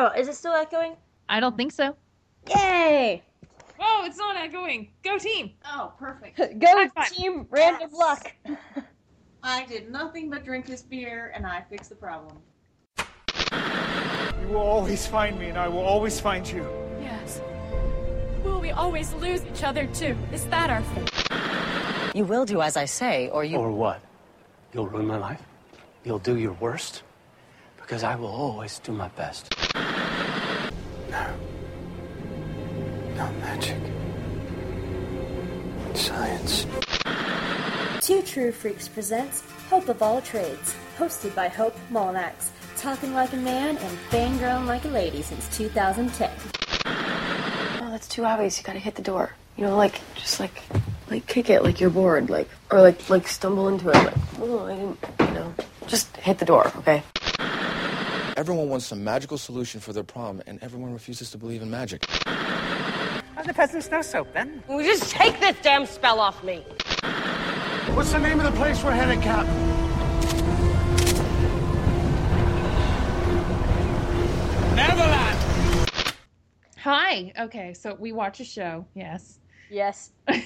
Oh, is it still echoing? I don't think so. Yay! Oh, it's not echoing. Go team. Oh, perfect. Go High five. team random Yes. luck. I did nothing but drink this beer, and I fixed the problem. You will always find me, and I will always find you. Yes. Will we always lose each other too? Is that our fate? You will do as I say, or you. Or what? You'll ruin my life? You'll do your worst? Because I will always do my best. No. Not magic. Science. Two True Freaks presents Hope of All Trades, hosted by Hope Molinax, talking like a man and fangirling like a lady since 2010. Oh, that's too obvious. You gotta hit the door. You know, like just like like kick it like you're bored, like or like like stumble into it. Like, oh, I didn't. You know, just hit the door, okay? Everyone wants some magical solution for their problem, and everyone refuses to believe in magic. Oh, the peasant's no soap then. Will you just take this damn spell off me? What's the name of the place we're headed, Captain? Neverland! Hi. Okay, so we watch a show. Yes. Yes.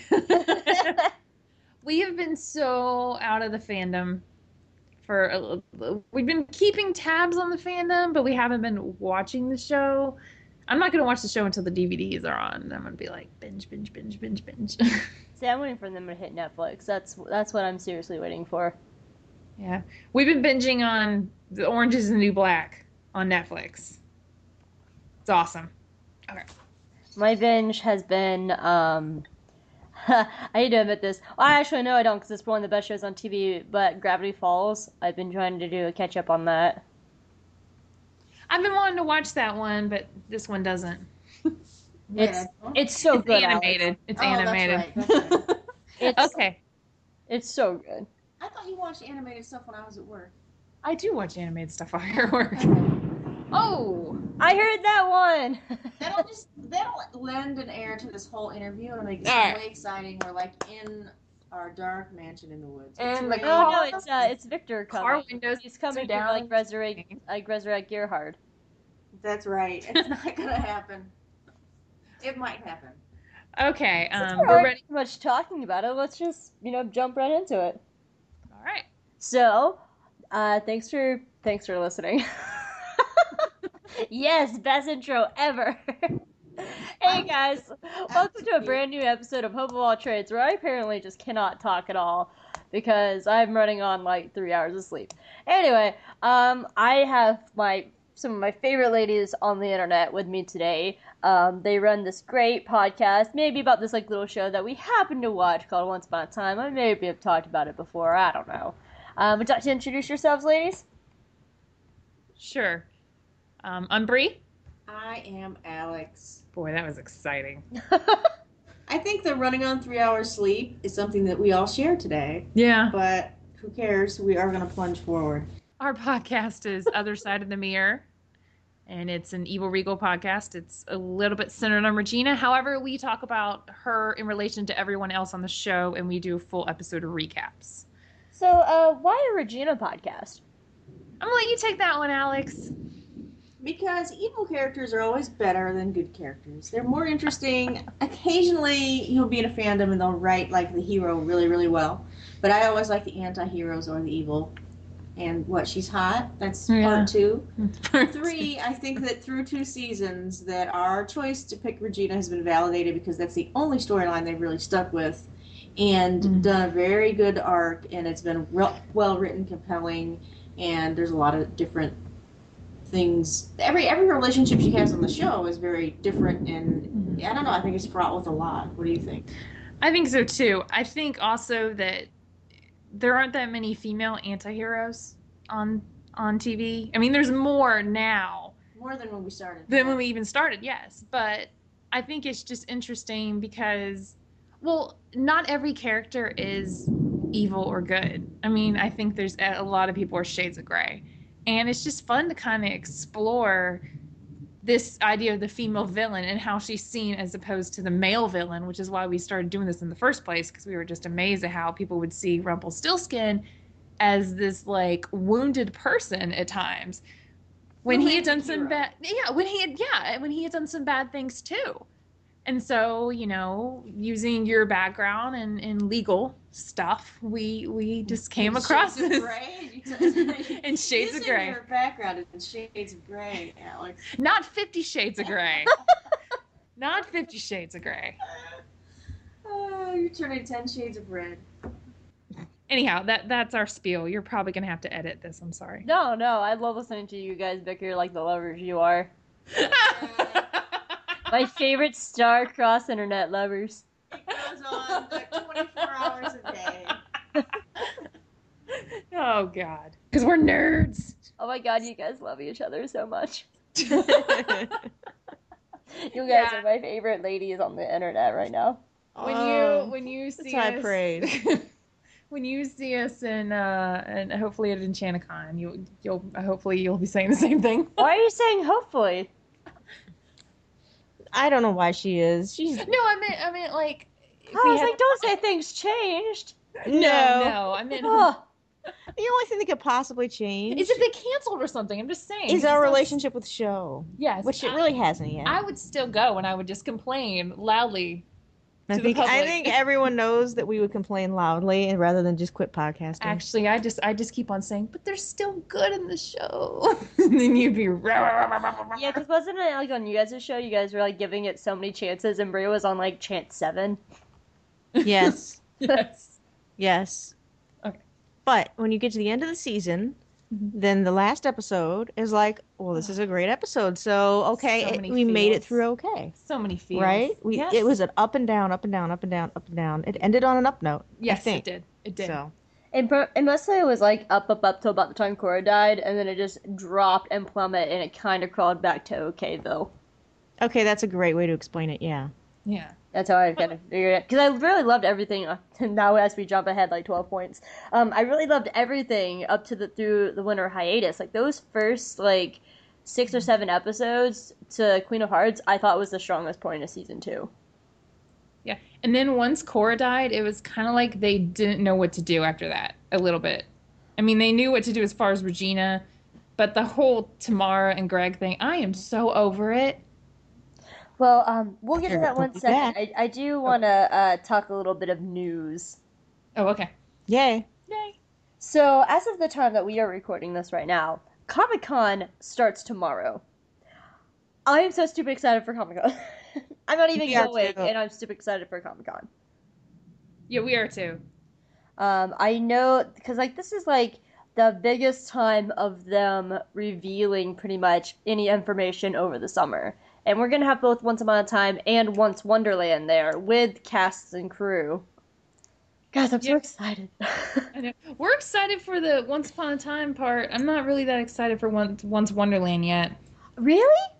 we have been so out of the fandom for a, we've been keeping tabs on the fandom, but we haven't been watching the show. I'm not gonna watch the show until the DVDs are on. I'm gonna be like binge, binge, binge, binge, binge. See, I'm waiting for them to hit Netflix. That's that's what I'm seriously waiting for. yeah, we've been binging on The Orange Is the New Black on Netflix. It's awesome. Okay. My binge has been. um I need to admit this. Well, actually, no, I don't, because it's one of the best shows on TV. But Gravity Falls. I've been trying to do a catch up on that. I've been wanting to watch that one, but this one doesn't. It's it's so It's good. Alex. animated. It's oh, animated. That's right. That's right. It's Okay. it's so good. I thought you watched animated stuff when I was at work. I do watch animated stuff while you're at work. Oh, I heard that one. That'll just that'll lend an air to this whole interview and make it All right. way exciting. We're like in our dark mansion in the woods. And the really- No, no, it's uh, it's Victor coming. car windows He's coming to down. like resurrect like resurrect Gerhard. That's right. It's not gonna happen. It might happen. Okay, Since um, we're we're ready. too much talking about it. Let's just you know jump right into it. All right. So, uh, thanks for thanks for listening. yes, best intro ever. hey guys, welcome to a brand new episode of Hope of All Trades, where I apparently just cannot talk at all because I'm running on like three hours of sleep. Anyway, um, I have my some of my favorite ladies on the internet with me today. Um, they run this great podcast, maybe about this like little show that we happen to watch called Once Upon a Time. I maybe have talked about it before. I don't know. Um, would you like to introduce yourselves, ladies? Sure. Um, I'm Bri. I am Alex. Boy, that was exciting. I think that running on three hours sleep is something that we all share today, Yeah. but who cares? We are gonna plunge forward. Our podcast is Other Side of the Mirror, and it's an Evil Regal podcast. It's a little bit centered on Regina. However, we talk about her in relation to everyone else on the show, and we do a full episode of recaps. So, uh, why a Regina podcast? I'm gonna let you take that one, Alex. Because evil characters are always better than good characters. They're more interesting. Occasionally, you'll be in a fandom and they'll write like the hero really, really well. But I always like the anti-heroes or the evil. And what she's hot. That's Yeah. part two. part Three, I think that through two seasons, that our choice to pick Regina has been validated because that's the only storyline they've really stuck with, and Mhm. done a very good arc. And it's been re- well written, compelling, and there's a lot of different things. Every every relationship she has on the show is very different, and mm-hmm. I don't know. I think it's fraught with a lot. What do you think? I think so too. I think also that there aren't that many female anti-heroes on on TV. I mean, there's more now More than when we started. than when we even started, yes. But I think it's just interesting because, well, not every character is evil or good. I mean, I think there's a a lot of people are shades of gray. And it's just fun to kind of explore this idea of the female villain and how she's seen as opposed to the male villain, which is why we started doing this in the first place because we were just amazed at how people would see Rumpelstiltskin as this like wounded person at times when he had done some hero. bad yeah when he had yeah when he had done some bad things too and so you know using your background and in legal stuff we we just came across Shades of this Grey. in shades of Using gray Your background in shades of gray, Alex. not 50 shades of gray not 50 shades of gray Oh, you're turning ten shades of red. anyhow that that's our spiel you're probably gonna have to edit this i'm sorry No, no, I love listening to you guys bicker like the lovers you are. My favorite star-crossed internet lovers. It goes on like 24 hours a day. oh god because we're nerds Oh my god, you guys love each other so much. You guys Yeah. are my favorite ladies on the internet right now. when Oh, you when you see high us, praise. when you see us in uh and hopefully at Enchanticon, you you'll hopefully you'll be saying the same thing. Why are you saying hopefully? I don't know why she is. She's No, I meant I meant like I was had- like, don't say things changed. no. no, I meant Oh, The only thing that could possibly change is if they canceled or something. I'm just saying. is our relationship with show, Yes, which it I- really hasn't yet. I would still go and I would just complain loudly. I think I think everyone knows that we would complain loudly and rather than just quit podcasting. Actually, I just I just keep on saying, but they're still good in the show. and then you'd be yeah, because wasn't it like on you guys' show? You guys were like giving it so many chances, and Bria was on like chance seven. yes, yes. yes. Okay. But when you get to the end of the season, Mhm. then the last episode is like, well, this is a great episode. So okay, So it- many we made it through okay, So many feels. right? We yes. it was an up and down, up and down, up and down, up and down. It ended on an up note. Yes, I think. it did. It did. So And, pro- and mostly it was like up, up, up till about the time Cora died, and then it just dropped and plummeted, and it kind of crawled back to okay though. okay, that's a great way to explain it. Yeah. Yeah. That's how I kind of figured it. Because I really loved everything. Now, as we jump ahead like 12 points, um, I really loved everything up to the through the winter hiatus. Like those first like six or seven episodes to Queen of Hearts, I thought was the strongest point of season two. Yeah. And then once Cora died, it was kind of like they didn't know what to do after that a little bit. I mean, they knew what to do as far as Regina, but the whole Tamara and Greg thing, I am so over it. Well, um, we'll get to that we'll one back. I, I do want to uh, talk a little bit of news. Oh, okay. Yay. Yay. So, as of the time that we are recording this right now, Comic Con starts tomorrow. I am so stupid excited for Comic Con. I'm not even We are going, too. and I'm stupid excited for Comic Con. Yeah, we are too. Um, I know because like this is like the biggest time of them revealing pretty much any information over the summer, and we're gonna have both Once Upon a Time and Once Wonderland there with casts and crew. Guys, I'm so excited. I know. We're excited for the Once Upon a Time part. I'm not really that excited for Once, Once Wonderland yet. really?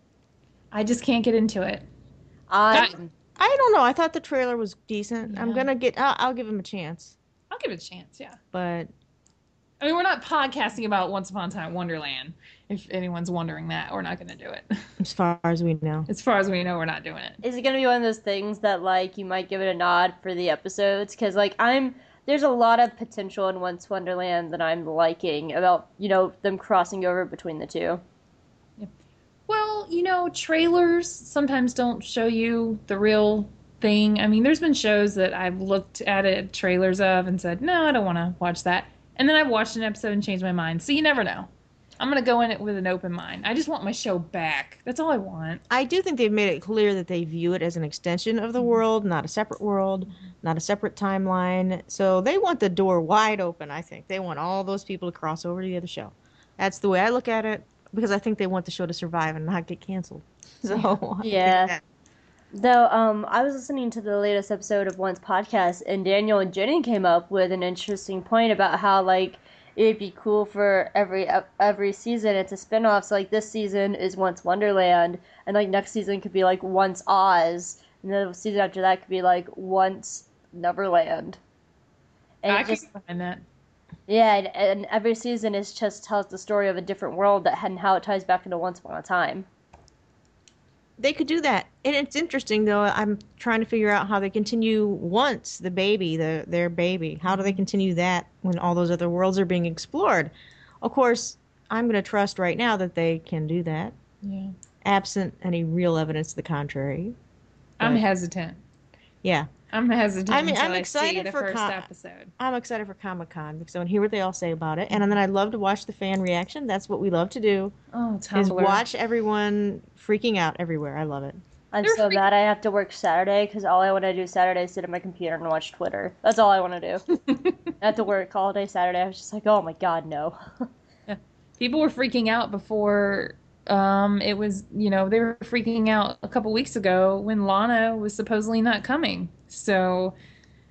I just can't get into it. I I don't know. I thought the trailer was decent. I'm gonna get. I'll, I'll give him a chance. I'll give it a chance, yeah. But I mean, we're not podcasting about Once Upon a Time Wonderland. If anyone's wondering that, we're not going to do it. as far as we know, As far as we know, we're not doing it. is it gonna be one of those things that like you might give it a nod for the episodes? Because like I'm. There's a lot of potential in Once Wonderland that I'm liking about, you know, them crossing over between the two. Well, you know, trailers sometimes don't show you the real thing. I mean, there's been shows that I've looked at it trailers of and said, "No, I don't want to watch that." And then I watched an episode and changed my mind. So you never know. I'm going to go in it with an open mind. I just want my show back. That's all I want. I do think they've made it clear that they view it as an extension of the mm-hmm. world, not a separate world, mm-hmm. not a separate timeline. So they want the door wide open. I think they want all those people to cross over to the other show. That's the way I look at it because I think they want the show to survive and not get canceled. So I think Yeah. Though um, I was listening to the latest episode of Once podcast, and Daniel and Jenny came up with an interesting point about how like it'd be cool for every every season it's a spin-off. So like this season is Once Wonderland, and like next season could be like Once Oz, and the season after that could be like Once Neverland. And I can just behind that. yeah, and, and every season is just tells the story of a different world that and how it ties back into Once Upon a Time. They could do that. And it's interesting though. I'm trying to figure out how they continue once the baby, the their baby. How do they continue that when all those other worlds are being explored? Of course, I'm going to trust right now that they can do that, Yeah. absent any real evidence to the contrary. I'm hesitant. Yeah, I'm hesitant I mean, until I'm I see excited the for first con- episode. I'm excited for Comic Con because I want to hear what they all say about it, and then I love to watch the fan reaction. That's what we love to do. Oh, Is Tumblr. watch everyone freaking out everywhere. I love it. I'm They're so freak- mad I have to work Saturday because all I want to do Saturday is sit at my computer and watch Twitter. That's all I want to do. I have to work all day Saturday. I was just like, oh my god, no. People were freaking out before um it was you know they were freaking out a couple weeks ago when Lana was supposedly not coming. So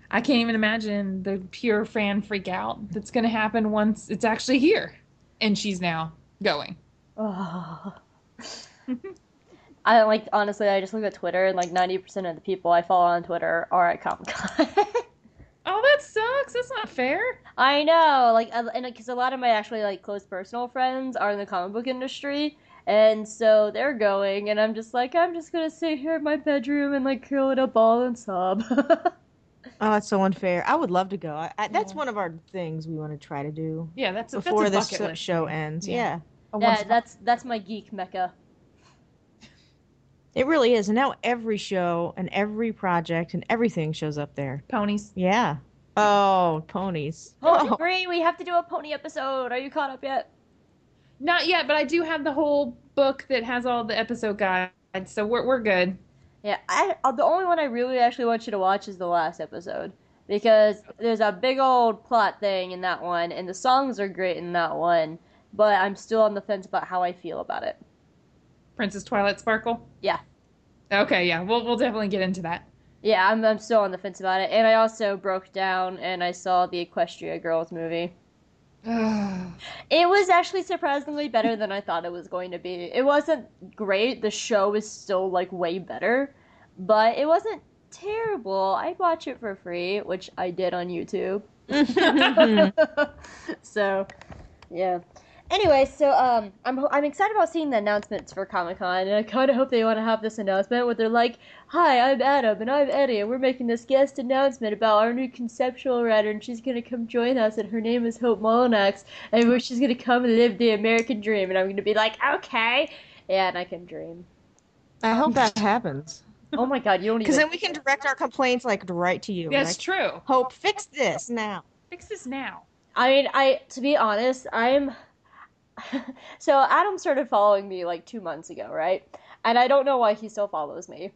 I can't even imagine the pure fan freak out that's going to happen once it's actually here and she's now going. Oh. I like honestly. I just look at Twitter and like ninety percent of the people I follow on Twitter are at Comic Con. Oh, that sucks. That's not fair. I know, like, and because a lot of my actually like close personal friends are in the comic book industry, and so they're going, and I'm just like, I'm just gonna sit here in my bedroom and like curl it up all and sob. Oh, that's so unfair. I would love to go. I, I, that's one of our things we want to try to do Yeah, that's before that's a this list. show ends. Yeah. Yeah. Yeah, once- that's that's my geek mecca. it really is. And now every show and every project and everything shows up there. ponies. Yeah. Oh, ponies. Oh, Oh, agree. We have to do a pony episode. Are you caught up yet? Not yet, but I do have the whole book that has all the episode guides, so we're we're good. Yeah, I uh, the only one I really actually want you to watch is the last episode because there's a big old plot thing in that one, and the songs are great in that one. But I'm still on the fence about how I feel about it. Princess Twilight Sparkle. Yeah, Okay, yeah, we'll we'll definitely get into that. yeah, I'm I'm still on the fence about it. And I also broke down and I saw the Equestria Girls movie. It was actually surprisingly better than I thought it was going to be. It wasn't great. The show is still like way better, but it wasn't terrible. I'd watch it for free, which I did on YouTube. so, yeah. Anyway, so um, I'm I'm excited about seeing the announcements for Comic Con, and I kind of hope they want to have this announcement where they're like, "Hi, I'm Adam, and I'm Eddie, and we're making this guest announcement about our new conceptual writer, and she's gonna come join us, and her name is Hope Molinax, and she's gonna come and live the American dream." And I'm gonna be like, "Okay," yeah, and I can dream. I hope that happens. Oh my God, you don't Because even. then we can direct our complaints like right to you. That's like, true. Hope, fix this now. Fix this now. I mean, I to be honest, I'm. so Adam started following me like two months ago, right? And I don't know why he still follows me.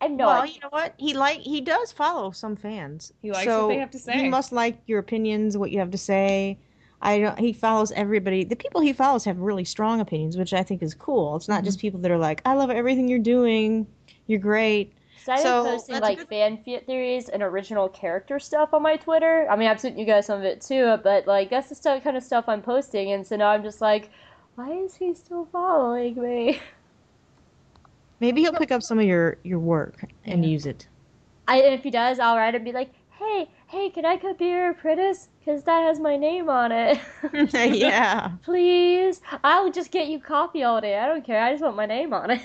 I have no well, idea. you know what? He like he does follow some fans. He likes so what they have to say. He must like your opinions, what you have to say. I don't. He follows everybody. The people he follows have really strong opinions, which I think is cool. It's not Mm-hmm. just people that are like, "I love everything you're doing. You're great." So I've so been posting like good- fan theories and original character stuff on my Twitter. I mean, I've sent you guys some of it too, but like that's the stuff, kind of stuff I'm posting, and so now I'm just like, why is he still following me? Maybe he'll pick up some of your your work and use it. I and if he does, I'll write and be like, hey, hey, can I copy your apprentice? Because that has my name on it. yeah. Please, I'll just get you coffee all day. I don't care. I just want my name on it.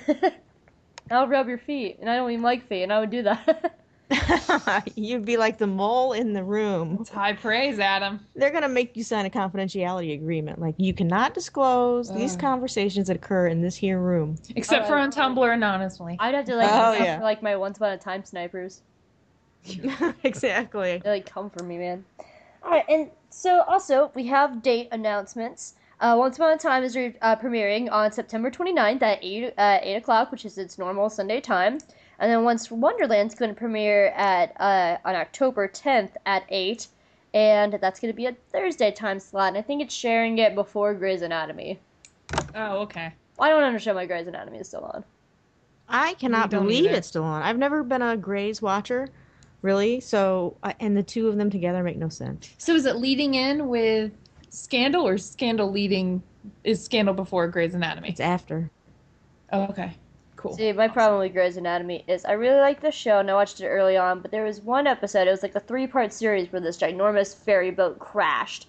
I'll rub your feet, and I don't even like feet, and I would do that. You'd be like the mole in the room. It's high praise, Adam. They're gonna make you sign a confidentiality agreement. Like you cannot disclose these conversations that occur in this here room. Except for on Tumblr anonymously. I'd have to like, Oh, yeah. for, like my once upon a time snipers. exactly. They like come for me, man. All right, and so also we have date announcements. Uh, Once Upon a Time is re- uh, premiering on September 29th at 8, uh, 8 o'clock, which is its normal Sunday time. And then Once Wonderland's going to premiere at uh, on October 10th at 8. And that's going to be a Thursday time slot. And I think it's sharing it before Grey's Anatomy. Oh, okay. I don't understand why Grey's Anatomy is still on. I cannot believe either. it's still on. I've never been a Grey's watcher, really. So, uh, and the two of them together make no sense. So is it leading in with Scandal or Scandal leading is Scandal before Grey's Anatomy? It's after. Oh, okay. Cool. See, my problem with Grey's Anatomy is I really like the show and I watched it early on, but there was one episode, it was like a three part series where this ginormous ferry boat crashed.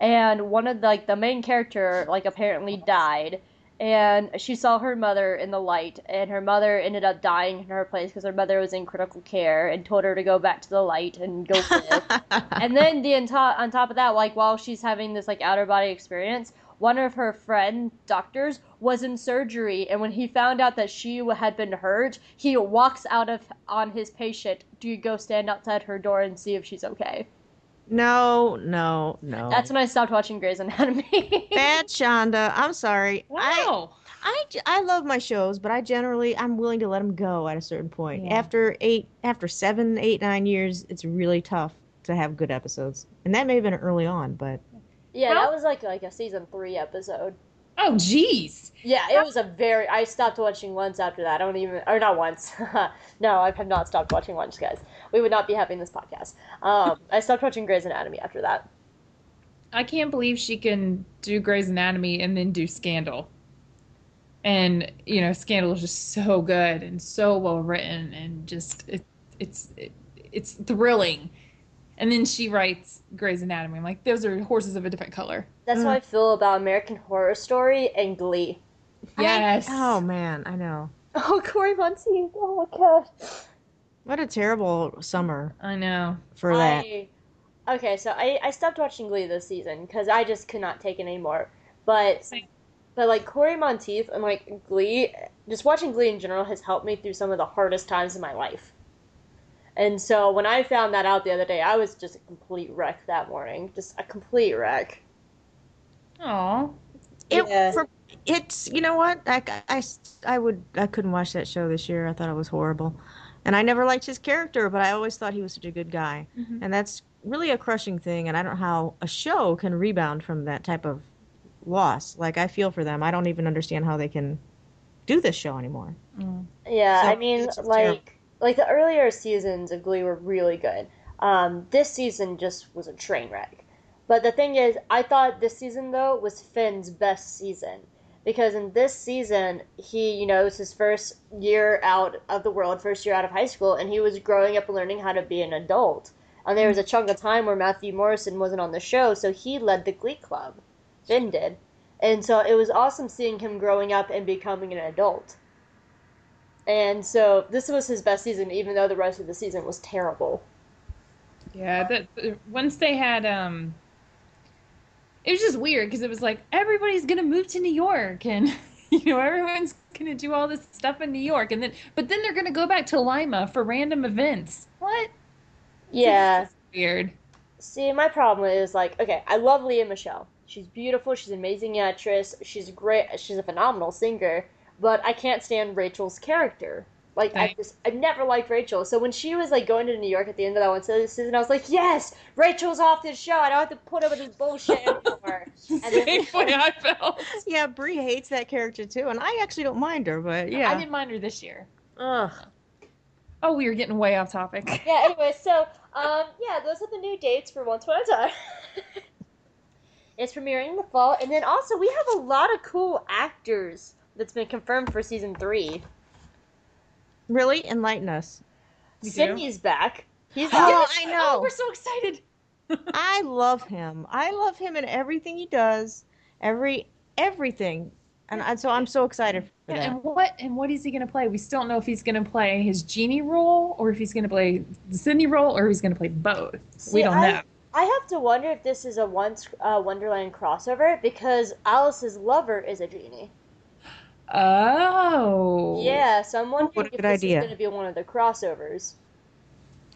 And one of the, like the main character like apparently died and she saw her mother in the light, and her mother ended up dying in her place because her mother was in critical care and told her to go back to the light and go live. and then the on top, on top of that, like while she's having this like outer body experience, one of her friend doctors was in surgery, and when he found out that she had been hurt, he walks out of on his patient to go stand outside her door and see if she's okay. No, no, no. That's when I stopped watching Grey's Anatomy. bad, Shonda. I'm sorry. Wow. I, I, I love my shows, but I generally I'm willing to let them go at a certain point. Yeah. After eight, after seven, eight, nine years, it's really tough to have good episodes, and that may have been early on, but yeah, Well- that was like like a season three episode. Oh, jeez. Yeah, it was a very. I stopped watching once after that. I don't even, or not once. no, I have not stopped watching once, guys. We would not be having this podcast. Um, I stopped watching Grey's Anatomy after that. I can't believe she can do Grey's Anatomy and then do Scandal. And you know, Scandal is just so good and so well written and just it, it's it, it's thrilling. And then she writes Grey's Anatomy. I'm like, those are horses of a different color. That's how mm. I feel about American Horror Story and Glee. Yes. oh man, I know. Oh, Cory Monteith. Oh my god. What a terrible summer I know. for that. I, okay, so I, I stopped watching Glee this season because I just could not take it anymore. But Same. but like Cory Monteith and like Glee, just watching Glee in general has helped me through some of the hardest times in my life. And so when I found that out the other day, I was just a complete wreck that morning, just a complete wreck. Aw. It, Yeah. for, it's you know what I, I, I would I couldn't watch that show this year. I thought it was horrible, and I never liked his character, but I always thought he was such a good guy, Mhm. and that's really a crushing thing. And I don't know how a show can rebound from that type of loss. Like I feel for them. I don't even understand how they can do this show anymore. Mm. Yeah, So I mean, like terrible. Like the earlier seasons of Glee were really good. Um, this season just was a train wreck. But the thing is, I thought this season though was Finn's best season because in this season he, you know, it was his first year out of the world, first year out of high school, and he was growing up and learning how to be an adult. And there was a chunk of time where Matthew Morrison wasn't on the show, so he led the Glee Club. Finn did. And so it was awesome seeing him growing up and becoming an adult. And so this was his best season, even though the rest of the season was terrible. Yeah, that once they had um it was just weird because it was like everybody's going to move to New York and you know everyone's going to do all this stuff in New York and then but then they're going to go back to Lima for random events. What? Yeah. It's weird. See, my problem is like, okay, I love Lea Michele. She's beautiful. She's an amazing actress. She's great. She's a phenomenal singer. But I can't stand Rachel's character. Like I just, I've never liked Rachel. So when she was like going to New York at the end of that one season, I was like, yes, Rachel's off this show. I don't have to put up with this bullshit anymore. And then- way I felt. Yeah, Bri hates that character too, and I actually don't mind her, but yeah. I didn't mind her this year. Ugh. Oh, we are getting way off topic. yeah. Anyway, so um, yeah, those are the new dates for Once Upon a Time. it's premiering in the fall, and then also we have a lot of cool actors that's been confirmed for season three. Really enlighten us. We do? Sidney's back. He's Oh, out. I know. Oh, we're so excited. I love him. I love him in everything he does, every everything, and, and so I'm so excited for Yeah, that. and what and what is he going to play? We still don't know if he's going to play his genie role or if he's going to play the Sydney role or he's going to play both. See, we don't I, know. I have to wonder if this is a once uh, Wonderland crossover because Alice's lover is a genie. Oh. Yeah, so I'm wondering What a if good this idea. is going to be one of the crossovers.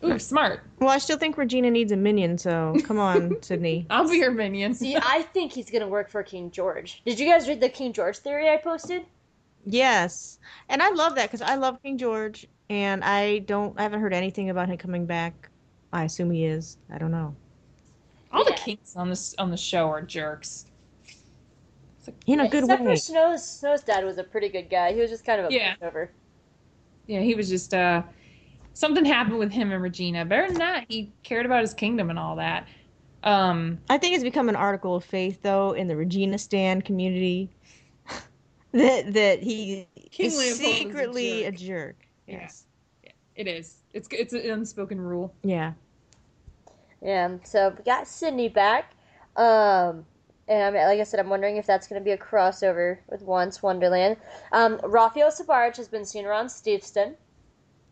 Ooh, smart. Well, I still think Regina needs a minion, so come on, Sidney. I'll be your minion. See, I think he's going to work for King George. Did you guys read the King George theory I posted? Yes, and I love that because I love King George, and I don't, I haven't heard anything about him coming back. I assume he is. I don't know. All the Yeah. kings on this on the show are jerks. In a good Except way. for Snow's, Snow's dad was a pretty good guy. He was just kind of a Yeah. pushover. Yeah, he was just uh something happened with him and Regina. Better than that, he cared about his kingdom and all that. Um I think it's become an article of faith, though, in the Regina Stan community, that that he King is Leopold is a secretly a jerk. jerk. Yeah. Yes. it is. It's it's an unspoken rule. Yeah. Yeah, so we got Sidney back. Um, And I mean, like I said, I'm wondering if that's going to be a crossover with Once Wonderland. Um, Raphael Sbarge has been seen around Steveston.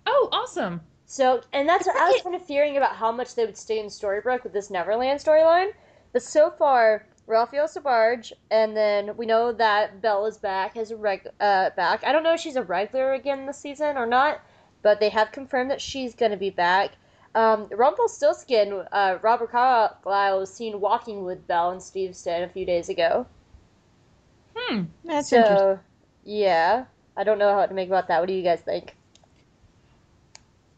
Oh, awesome. So, and that's what I was kind of fearing about how much they would stay in Storybrooke with this Neverland storyline. But so far, Raphael Sbarge, and then we know that Belle is back as a reg uh, back. I don't know if she's a regular again this season or not, but they have confirmed that she's going to be back. Um, Rumpelstiltskin, uh, Robert Carlyle was seen walking with Belle and Steveston a few days ago. Hmm. That's so, interesting. yeah, I don't know how to make about that. What do you guys think?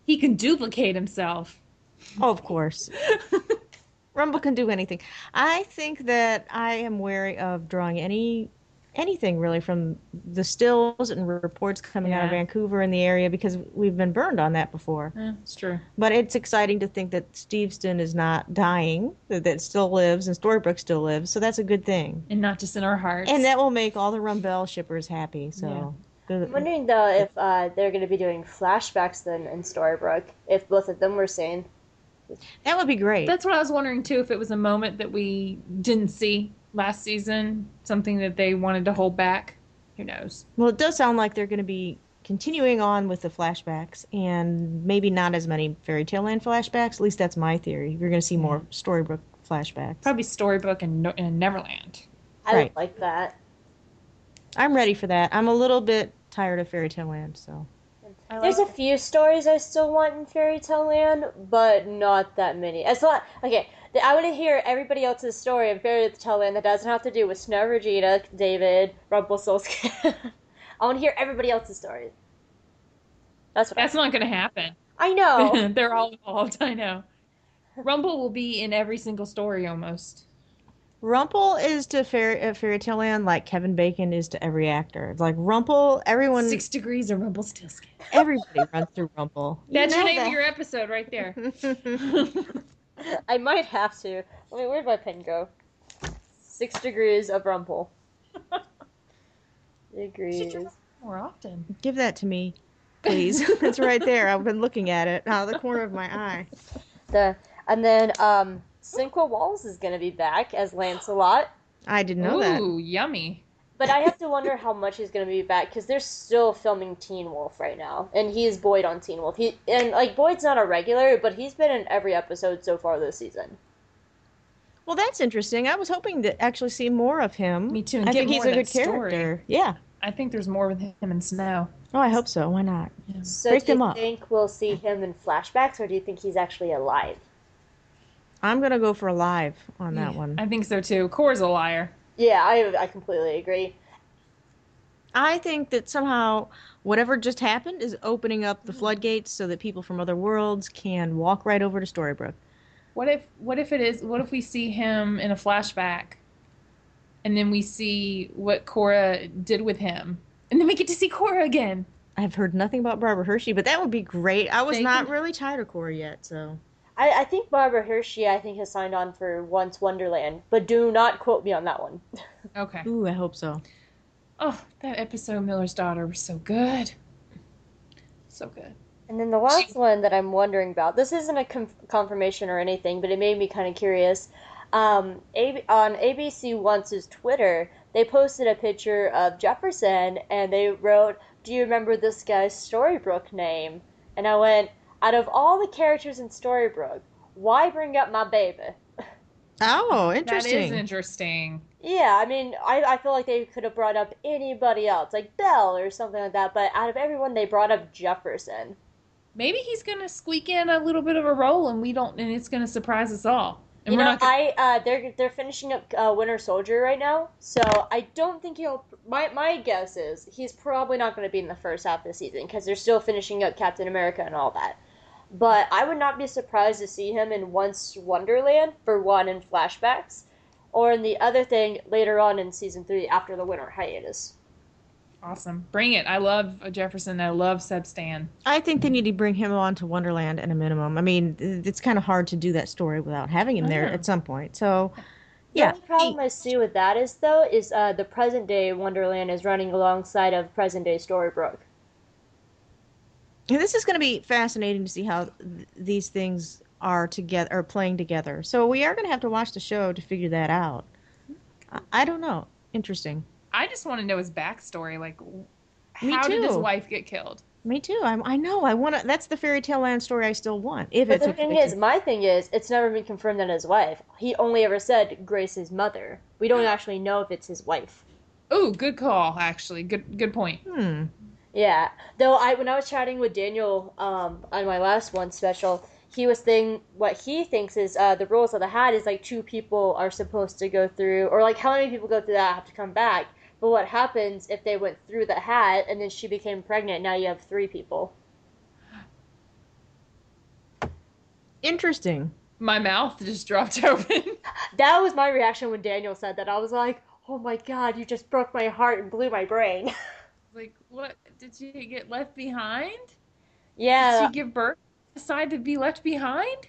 He can duplicate himself. Oh, of course. Rumple can do anything. I think that I am wary of drawing any anything really from the stills and reports coming out of Vancouver and the area because we've been burned on that before. Yeah, it's true. But it's exciting to think that Steveston is not dying, that that it still lives, and Storybrooke still lives. So that's a good thing. And not just in our hearts. And that will make all the Rumbelle shippers happy. So good. I'm wondering though if uh, they're going to be doing flashbacks then in Storybrooke, if both of them were sane. that would be great. That's what I was wondering too. If it was a moment that we didn't see last season, something that they wanted to hold back. Who knows? Well, it does sound like they're going to be continuing on with the flashbacks and maybe not as many Fairy Tale Land flashbacks. At least that's my theory. You're going to see more mm-hmm. storybook flashbacks. Probably Storybook and, No- and Neverland. I Right. would like that. I'm ready for that. I'm a little bit tired of Fairy Tale Land, so. There's a few stories I still want in Fairy Tale Land, but not that many. It's not okay. I want to hear everybody else's story in Fairy Tale Land that doesn't have to do with Snow, Regina, David, Rumpelstiltskin. I want to hear everybody else's story. That's what That's not going to happen. I know. They're all involved. I know. Rumple will be in every single story almost. Rumple is to Fairy, uh, Fairy Tale Land like Kevin Bacon is to every actor. It's like Rumple, everyone, Six degrees of Rumpelstiltskin. everybody runs through Rumple. That's your know name that. of your episode right there. I might have to. Wait, where'd my pen go? Six degrees of Rumple. Degrees. More often. Give that to me, please. it's right there. I've been looking at it out of the corner of my eye. The and then um, Sinqua Walls is gonna be back as Lancelot. I didn't know that. Ooh, yummy. But I have to wonder how much he's going to be back because they're still filming Teen Wolf right now, and he's Boyd on Teen Wolf. He and like Boyd's not a regular, but he's been in every episode so far this season. Well, that's interesting. I was hoping to actually see more of him. Me too. And I get think he's a good that story. character. Yeah. I think there's more with him and Snow. Oh, I hope so. Why not? So Break do you up. think we'll see him in flashbacks, or do you think he's actually alive? I'm gonna go for alive on that Yeah, one. I think so too. Cora's a liar. Yeah, I I completely agree. I think that somehow whatever just happened is opening up the floodgates so that people from other worlds can walk right over to Storybrooke. What if what if it is what if we see him in a flashback and then we see what Cora did with him? And then we get to see Cora again. I've heard nothing about Barbara Hershey, but that would be great. I was Thank not you. really tired of Cora yet, so I, I think Barbara Hershey, I think, has signed on for Once Wonderland, but do not quote me on that one. Okay. ooh, I hope so. Oh, that episode Miller's daughter was so good. So good. And then the last one that I'm wondering about, this isn't a conf- confirmation or anything, but it made me kind of curious. Um, A- on ABC Once's Twitter, they posted a picture of Jefferson and they wrote, Do you remember this guy's Storybrooke name? And I went, Out of all the characters in Storybrooke, why bring up my baby? Oh, interesting. That is interesting. interesting. Yeah, I mean, I, I feel like they could have brought up anybody else, like Belle or something like that, but out of everyone, they brought up Jefferson. Maybe he's gonna squeak in a little bit of a role and we don't and it's gonna surprise us all. And you we're know, not gonna, I uh, they're they're finishing up uh, Winter Soldier right now, so I don't think he'll. My my guess is he's probably not going to be in the first half of the season because they're still finishing up Captain America and all that. But I would not be surprised to see him in Once Wonderland for one in flashbacks, or in the other thing later on in season three after the winter hiatus. awesome. Bring it. I love Jefferson. I love Seb Stan. I think they need to bring him on to Wonderland at a minimum. I mean, it's kind of hard to do that story without having him there at some point. So, yeah. The only problem I see with that is though is uh, the present day Wonderland is running alongside of present day Storybrooke. And this is going to be fascinating to see how th- these things are together or playing together. So we are going to have to watch the show to figure that out. I, I don't know. Interesting. I just want to know his backstory. Like, Me how did his wife get killed? Me too. I'm, I know. I want to. That's the fairy tale land story I still want. If But it's the thing is, my thing is, it's never been confirmed that his wife. He only ever said Grace's mother. We don't actually know if it's his wife. Oh, good call. Actually, good good point. Hmm. Yeah. Though I when I was chatting with Daniel um, on my last one special, he was saying what he thinks is uh, the rules of the hat is like two people are supposed to go through, or like how many people go through that have to come back. But what happens if they went through the hat and then she became pregnant? Now you have three people. Interesting. My mouth just dropped open. That was my reaction when Daniel said that. I was like, "Oh my god, you just broke my heart and blew my brain." like, what? Did she get left behind? yeah. Did she give birth? Decide to be left behind?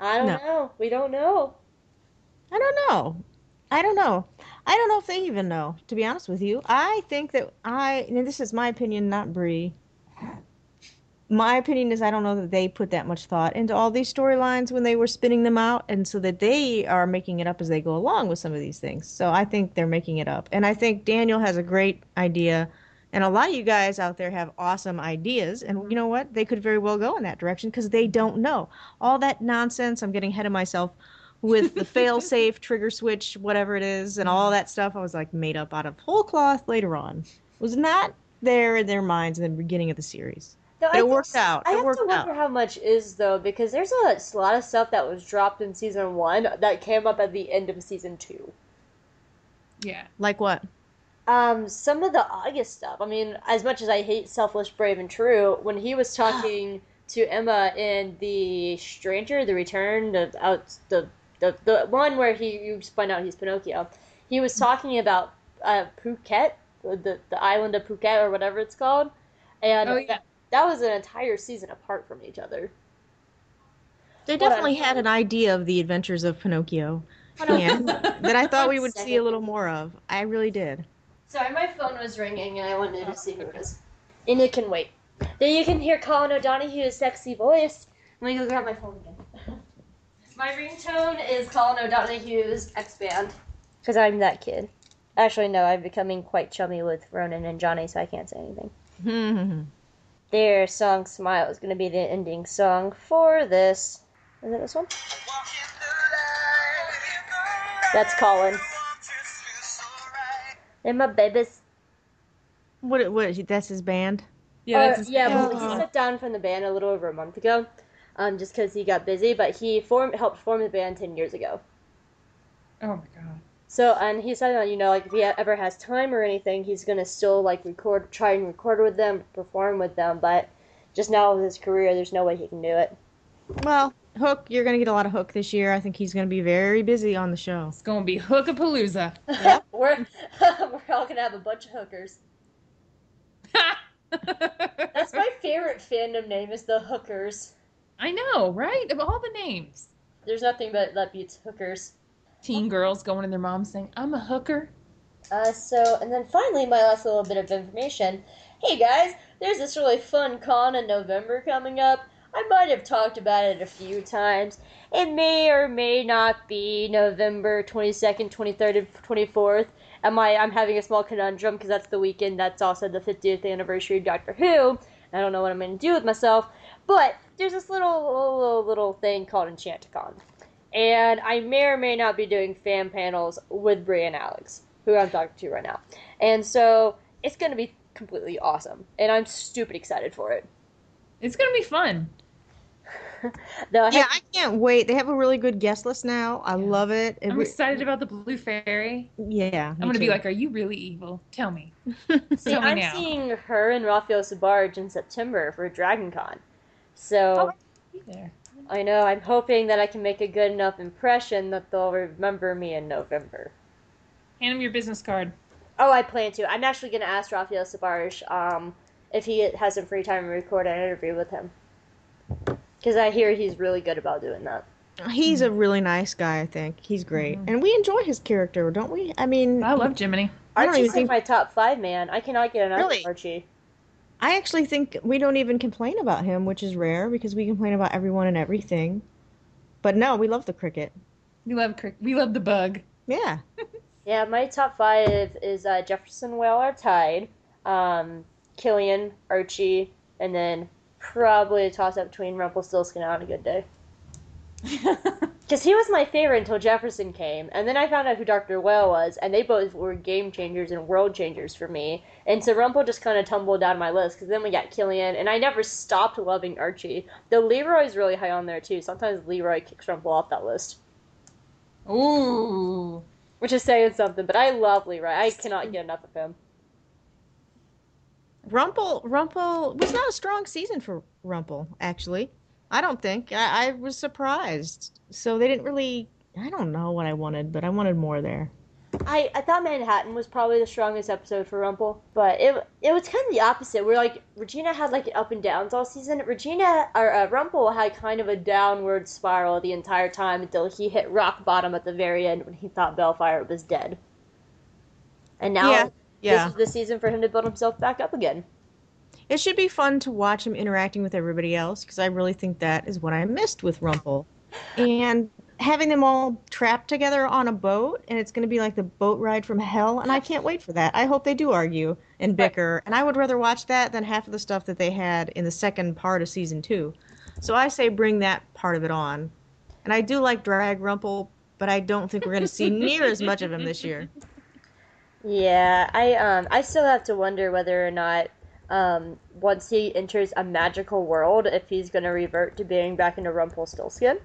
I don't No. know. We don't know. I don't know. I don't know. I don't know if they even know. To be honest with you, I think that I. And this is my opinion, not Bri. My opinion is I don't know that they put that much thought into all these storylines when they were spinning them out, and so that they are making it up as they go along with some of these things. So I think they're making it up, and I think Daniel has a great idea, and a lot of you guys out there have awesome ideas, and mm-hmm. you know what? They could very well go in that direction because they don't know all that nonsense. I'm getting ahead of myself with the fail safe trigger switch whatever it is and all that stuff i was like made up out of whole cloth later on was not there in their minds in the beginning of the series No, But it think worked s- out. I It have worked to wonder out. how much is though, because there's a lot of stuff that was dropped in season one that came up at the end of season two. Yeah. like what Um, some of the August stuff. I mean, as much as I hate Selfless, Brave, and True, when he was talking to Emma in the Stranger, the Return, the out the the, the one where he you find out he's Pinocchio, he was talking about uh, Phuket, the the island of Phuket or whatever it's called, and Oh, yeah. that, that was an entire season apart from each other. they definitely had an idea of the adventures of pinocchio. And that i thought we would see a little more of. I really did Sorry, my phone was ringing and I wanted to see who it is. And it can wait. Then you can hear Colin O'Donoghue's sexy voice. Let me go grab my phone again. my ringtone is Colin O'Donoghue's X Band. Because I'm that kid. Actually, no, I'm becoming quite chummy with Ronan and Johnny, so I can't say anything. Their song Smile is going to be the ending song for this. Is it this one? That's Colin. And my babies. what what that's his band Yeah, Uh, that's his yeah. band. Well, he stepped down from the band a little over a month ago, um, just because he got busy. But he formed, helped form the band ten years ago. Oh my god. So, and he said that you know, like if he ever has time or anything, he's gonna still like record, try and record with them, perform with them. But just now with his career, there's no way he can do it. well hook you're gonna get a lot of hook this year i think he's gonna be very busy on the show It's gonna be Hookapalooza. we're we're all gonna have a bunch of hookers. That's my favorite fandom name is the Hookers. I know, right? Of all the names. There's nothing but that beats hookers. Teen girls going to their mom saying, I'm a hooker. Uh, so, and then finally, my last little bit of information. Hey guys, there's this really fun con in November coming up. I might have talked about it a few times. It may or may not be November 22nd, 23rd, and 24th. Am I, I'm having a small conundrum because that's the weekend that's also the 50th anniversary of Doctor Who. I don't know what I'm going to do with myself. But there's this little, little, little thing called Enchanticon. And I may or may not be doing fan panels with Bri and Alex, who I'm talking to right now. And so it's going to be completely awesome. And I'm stupid excited for it. It's gonna be fun. Though I yeah have- i can't wait they have a really good guest list now i love it, It I'm excited about the blue fairy. yeah I'm gonna be like, Are you really evil? Tell me. See, Tell me I'm now. seeing her and Raphael Sbarge in September for Dragon Con. So there. I know I'm hoping that I can make a good enough impression that they'll remember me in November. Hand him your business card. Oh, I plan to. I'm actually going to ask Raphael Sbarge um, if he has some free time to record an interview with him. Because I hear he's really good about doing that. He's a really nice guy, I think. He's great. And we enjoy his character, don't we? I mean, I love Jiminy. I Archie's even think like my top five man. I cannot get enough Really? of Archie. I actually think we don't even complain about him, which is rare because we complain about everyone and everything. But no, we love the cricket. We love crick. We love the bug. Yeah. Yeah, my top five is uh, Jefferson Whaler Tide, um, Killian, Archie, and then probably a toss up between Rumpelstiltskin and On a Good Day. Because he was my favorite until Jefferson came, and then I found out who Dr. Whale was, and they both were game changers and world changers for me. And so Rumple just kind of tumbled down my list, because then we got Killian, and I never stopped loving Archie. Though Leroy's really high on there too. Sometimes Leroy kicks Rumple off that list. Ooh. Which is saying something, but I love Leroy. I cannot get enough of him. Rumple Rumple was not a strong season for Rumple, actually. I don't think. I, I was surprised. So they didn't really I don't know what I wanted, but I wanted more there. I, I thought Manhattan was probably the strongest episode for Rumple, but it it was kind of the opposite. Where like Regina had like up and downs all season. Regina or uh, Rumple had kind of a downward spiral the entire time until he hit rock bottom at the very end when he thought Baelfire was dead. And now Yeah, yeah. this is the season for him to build himself back up again. It should be fun to watch him interacting with everybody else because I really think that is what I missed with Rumple. And having them all trapped together on a boat and it's going to be like the boat ride from hell and I can't wait for that. I hope they do argue and bicker and I would rather watch that than half of the stuff that they had in the second part of season 2. So I say bring that part of it on. And I do like Drag Rumple, but I don't think we're going to see near as much of him this year. Yeah, I um I still have to wonder whether or not um once he enters a magical world if he's gonna revert to being back into Rumpelstiltskin.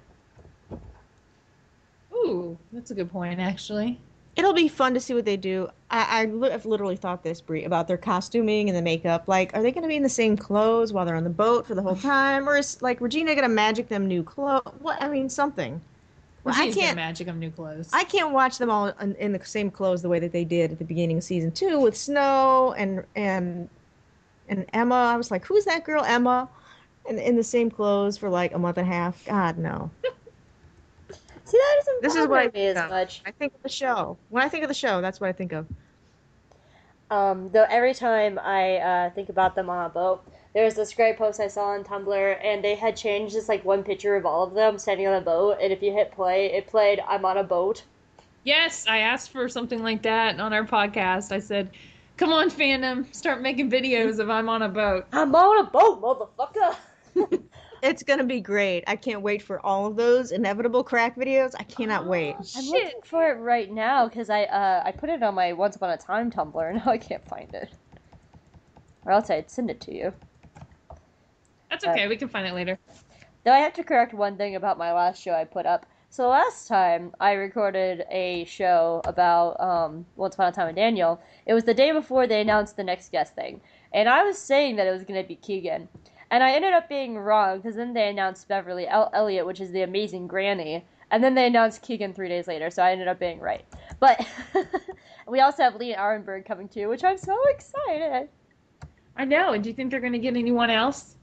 Ooh, that's a good point, actually. It'll be fun to see what they do. I, I li- I've literally thought this, Bri, about their costuming and the makeup. Like, are they going to be in the same clothes while they're on the boat for the whole time, or is like Regina going to magic them new clothes? What I mean, something. Well, I can't. magic of new clothes. I can't watch them all in, in the same clothes the way that they did at the beginning of season two with Snow and and and Emma. I was like, who's that girl, Emma? And in the same clothes for like a month and a half. God no. See that doesn't This is what I me think as of. much. I think of the show. When I think of the show, that's what I think of. Um, though every time I uh, think about them on a boat, there's this great post I saw on Tumblr, and they had changed just like one picture of all of them standing on a boat, and if you hit play, it played "I'm on a boat." Yes, I asked for something like that on our podcast. I said, "Come on, fandom, start making videos of I'm on a boat." I'm on a boat, motherfucker. It's gonna be great. I can't wait for all of those inevitable crack videos. I cannot wait. I'm looking for it right now because I uh, I put it on my Once Upon a Time Tumblr, and now I can't find it. Or else I'd send it to you. That's okay. We can find it later. Though I have to correct one thing about my last show I put up. So last time I recorded a show about um, Once Upon a Time with Daniel, it was the day before they announced the next guest thing, and I was saying that it was going to be Keegan, and I ended up being wrong because then they announced Beverley El- Elliott, which is the amazing granny, and then they announced Keegan three days later, so I ended up being right. But we also have Lee Arenberg coming too, which I'm so excited. I know. And do you think they're going to get anyone else?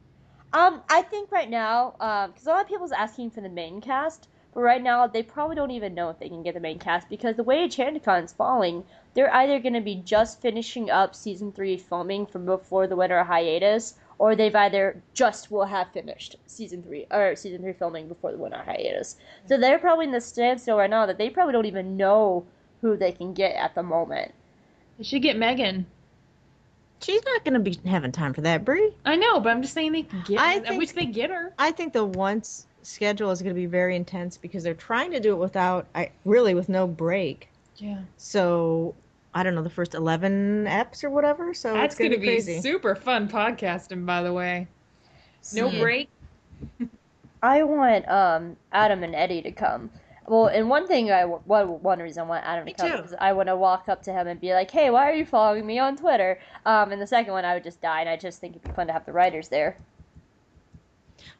Um, I think right now, because a lot of people's asking for the main cast, but right now they probably don't even know if they can get the main cast because the way Enchanticon's falling, they're either going to be just finishing up season three filming from before the winter hiatus, or they've either just will have finished season three or season three filming before the winter hiatus. So they're probably in the standstill right now that they probably don't even know who they can get at the moment. They should get Megan. She's not gonna be having time for that, Bri. I know, but I'm just saying they can get. I I, think- wish they get her. I think the once schedule is gonna be very intense because they're trying to do it without, I really with no break. Yeah. So I don't know the first eleven eps or whatever. So That's it's gonna, going to be be crazy. super fun podcasting, by the way. No Hmm. break. I want um Adam and Eddy to come. Well, and one thing I one one reason I want Adam to Me come too. is I want to walk up to him and be like, "Hey, why are you following me on Twitter?" Um, and the second one I would just die, and I just think it'd be fun to have the writers there.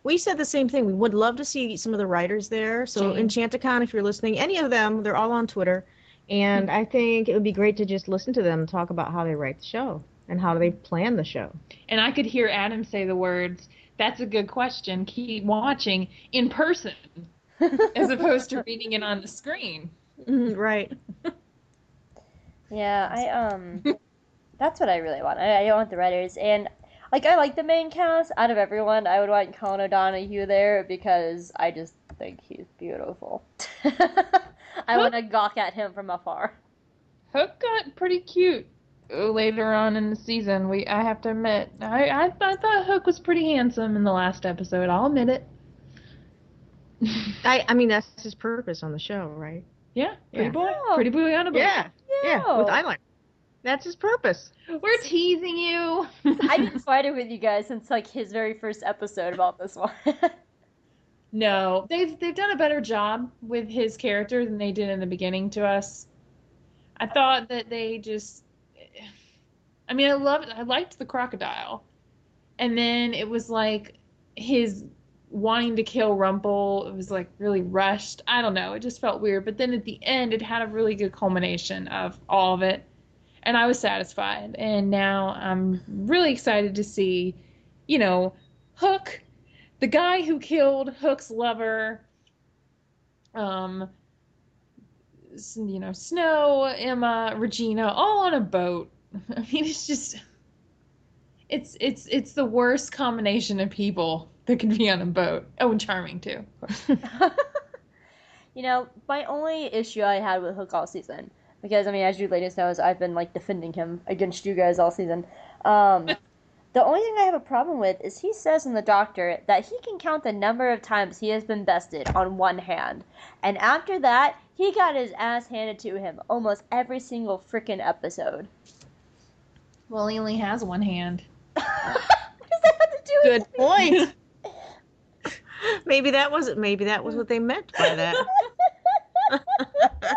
We said the same thing. We would love to see some of the writers there. So Jane. Enchanticon, if you're listening, any of them, they're all on Twitter. And I think it would be great to just listen to them talk about how they write the show and how they plan the show. And I could hear Adam say the words, That's a good question. Keep watching in person as opposed to reading it on the screen. Mhm, right. Yeah, I um, that's what I really want. I, I don't want the writers, and like I like the main cast. Out of everyone, I would want Colin O'Donoghue there because I just think he's beautiful. I want to gawk at him from afar. Hook got pretty cute uh, later on in the season. We I have to admit, I I, I thought Hook was pretty handsome in the last episode. I'll admit it. I I mean that's his purpose on the show, right? Yeah, pretty Yeah. boy, Oh. pretty boy on a boat. Yeah. Yeah, with eyeliner. That's his purpose. We're teasing you. I've been fighting with you guys since like his very first episode about this one. No, they've they've done a better job with his character than they did in the beginning to us. I thought that they just I mean, I loved I liked the crocodile. And then it was like his wanting to kill Rumple, it was like really rushed. I don't know, it just felt weird, but then at the end it had a really good culmination of all of it. And I was satisfied. And now I'm really excited to see, you know, Hook the guy who killed Hook's lover, um, you know, Snow, Emma, Regina, all on a boat. I mean, it's just, it's it's it's the worst combination of people that can be on a boat. Oh, and charming too. you know, my only issue I had with Hook all season, because I mean, as you ladies know, is I've been like defending him against you guys all season. Um, the only thing I have a problem with is he says in the Doctor that he can count the number of times he has been bested on one hand, and after that, he got his ass handed to him almost every single freaking episode. Well, he only has one hand. what does that have to do with Good point. maybe that wasn't. Maybe that was what they meant by that. oh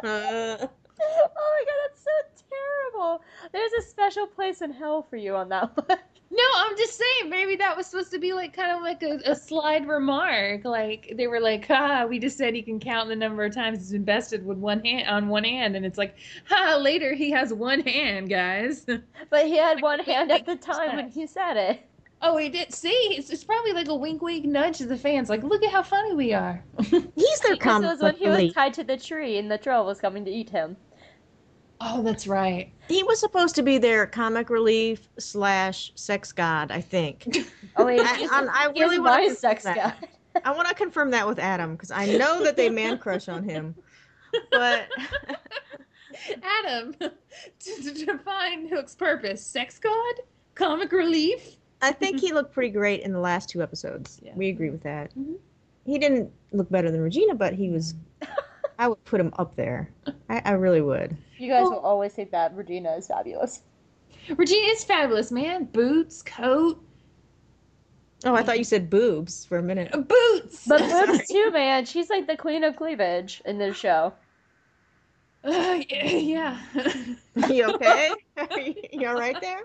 my god, that's so terrible. There's a special place in hell for you on that one. No, I'm just saying maybe that was supposed to be like kind of like a, a slide remark. Like they were like, "Ha, we just said he can count the number of times he's been bested with one hand on one hand," and it's like, "Ha, later he has one hand, guys." But he had one hand at the time when he said it. Oh, he did. See, it's, it's probably like a wink, wink nudge to the fans. Like, look at how funny we are. He's their This comic was when he was tied to the tree and the troll was coming to eat him. oh, that's right. He was supposed to be their comic relief slash sex god, I think. Oh wait, I- I'm- I really wanna my confirm sex that. guy. I want to confirm that with Adam because I know that they man crush on him. But Adam, to, to define Hook's purpose, sex god, comic relief. I think he looked pretty great in the last two episodes. Yeah. We agree with that. Mm-hmm. Mhm. He didn't look better than Regina, but he was. I would put him up there. I, I really would. You guys will always think that Regina is fabulous. Regina is fabulous, man. Boots, coat, Oh, I thought you said boobs for a minute. boots. But Boobs too, man. She's like the queen of cleavage in this show. Uh, yeah. you okay? you all right there?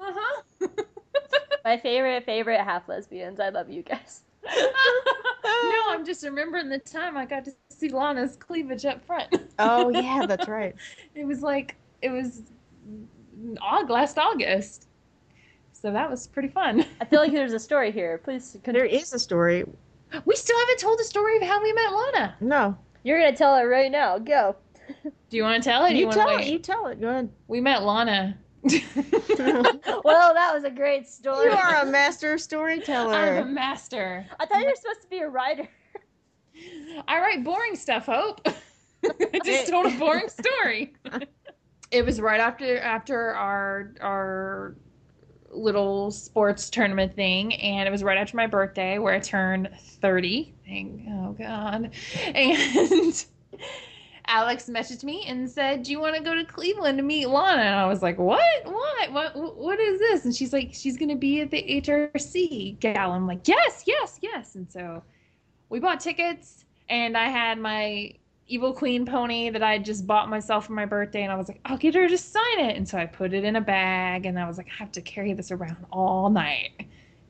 Uh-huh. My favorite, favorite half lesbians. I love you guys. no, I'm just remembering the time I got to see Lana's cleavage up front. Oh yeah, that's right. It was like it was Aug- last August, so that was pretty fun. I feel like there's a story here. Please, con- There is a story. We still haven't told the story of how we met Lana. No, you're gonna tell it right now. Go. Do you want to tell it? or do you wanna tell it. You tell it. Go ahead. We met Lana. Well, that was a great story. You are a master storyteller. I'm a master. I thought you were supposed to be a writer. I write boring stuff, Hope. I just told a boring story. it was right after after our our little sports tournament thing, and it was right after my birthday where I turned thirty. Thank oh god. And Alex messaged me and said, "Do you want to go to Cleveland to meet Lana?" And I was like, "What? What? What? What is this?" And she's like, "She's gonna be at the HRC gala." I'm like, "Yes, yes, yes." And so we bought tickets and I had my evil queen pony that I just bought myself for my birthday and I was like, I'll get her to sign it. And so I put it in a bag and I was like, I have to carry this around all night.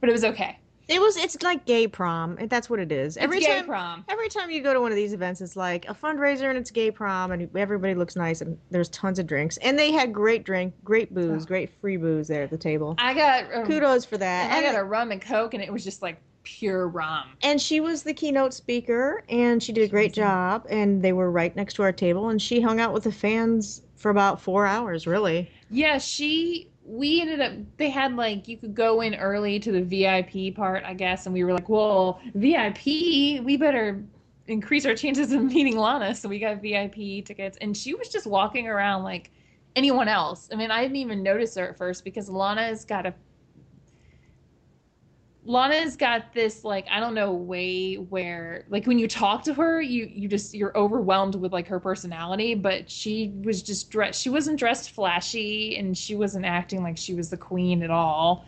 But it was okay. It was. It's like gay prom. That's what it is. Every it's gay time. prom. Every time you go to one of these events, it's like a fundraiser and it's gay prom and everybody looks nice and there's tons of drinks and they had great drink, great booze, great free booze there at the table. I got a, Kudos for that. I got a rum and coke and it was just like pure rum. and she was the keynote speaker and she did a great job and they were right next to our table and she hung out with the fans for about four hours really Yeah, she we ended up they had like you could go in early to the VIP part, I guess, and we were like, Well, VIP, we better increase our chances of meeting Lana, so we got VIP tickets, and she was just walking around like anyone else. I mean, I didn't even notice her at first because Lana's got a Lana's got this like I don't know way where like when you talk to her you you just you're overwhelmed with like her personality but she was just dressed she wasn't dressed flashy and she wasn't acting like she was the queen at all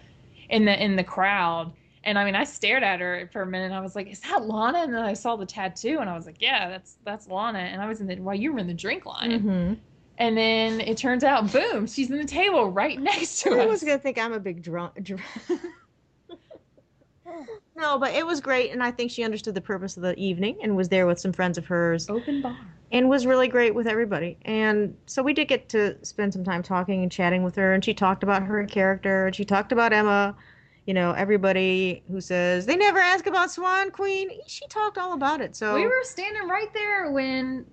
in the in the crowd and I mean I stared at her for a minute and I was like is that Lana and then I saw the tattoo and I was like yeah that's that's Lana and I was in the well you were in the drink line Mhm. and then it turns out boom she's in the table right next to us was gonna think I'm a big drunk. Dr- no, but it was great, and I think she understood the purpose of the evening and was there with some friends of hers, open bar and was really great with everybody. And so we did get to spend some time talking and chatting with her, and she talked about her character, and she talked about Emma. You know, everybody who says they never ask about Swan Queen, she talked all about it. So We were standing right there when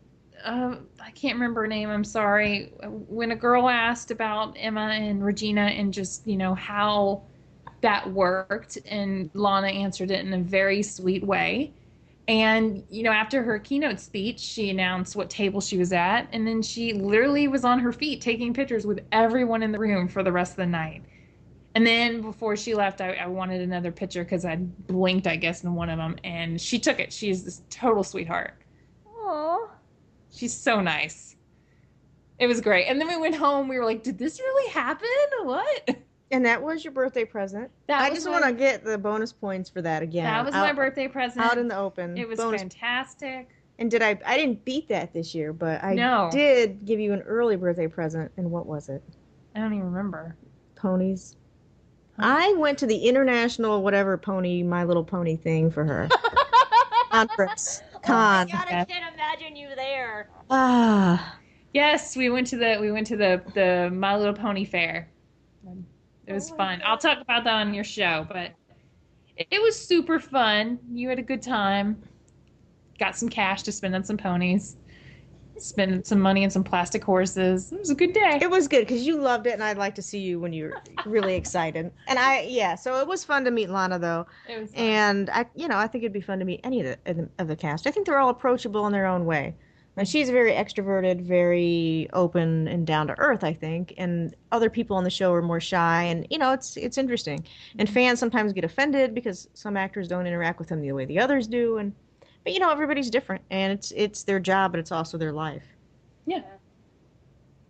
uh, I can't remember her name. I'm sorry. When a girl asked about Emma and Regina and just you know how that worked, and Lana answered it in a very sweet way. And you know, after her keynote speech, she announced what table she was at, and then she literally was on her feet taking pictures with everyone in the room for the rest of the night. And then before she left, I, I wanted another picture because I blinked, I guess, in one of them, and she took it. She's this total sweetheart. Aww. She's so nice. It was great. And then we went home. We were like, "Did this really happen? What?" and that was your birthday present. That I just want to get the bonus points for that again. that was out, my birthday present. out in the open. It was bonus fantastic. And did I? I didn't beat that this year, but I No. did give you an early birthday present. And what was it? I don't even remember. Ponies. I went to the international whatever pony, My Little Pony thing for her conference. Con. God, I can't imagine you there. Ah, Yes, we went to the we went to the the My Little Pony fair. It was oh fun. I'll talk about that on your show, but it, it was super fun. You had a good time. Got some cash to spend on some ponies. Spend some money on some plastic horses. It was a good day. it was good because you loved it, and I'd like to see you when you're really excited. And I, yeah, so it was fun to meet Lana though, It was fun. and I, you know, I think it'd be fun to meet any of the, of the cast. I think they're all approachable in their own way. And she's very extroverted, very open and down to earth, I think. And other people on the show are more shy, and you know, it's it's interesting. And fans sometimes get offended because some actors don't interact with them the way the others do. And but you know, everybody's different, and it's it's their job, but it's also their life. yeah.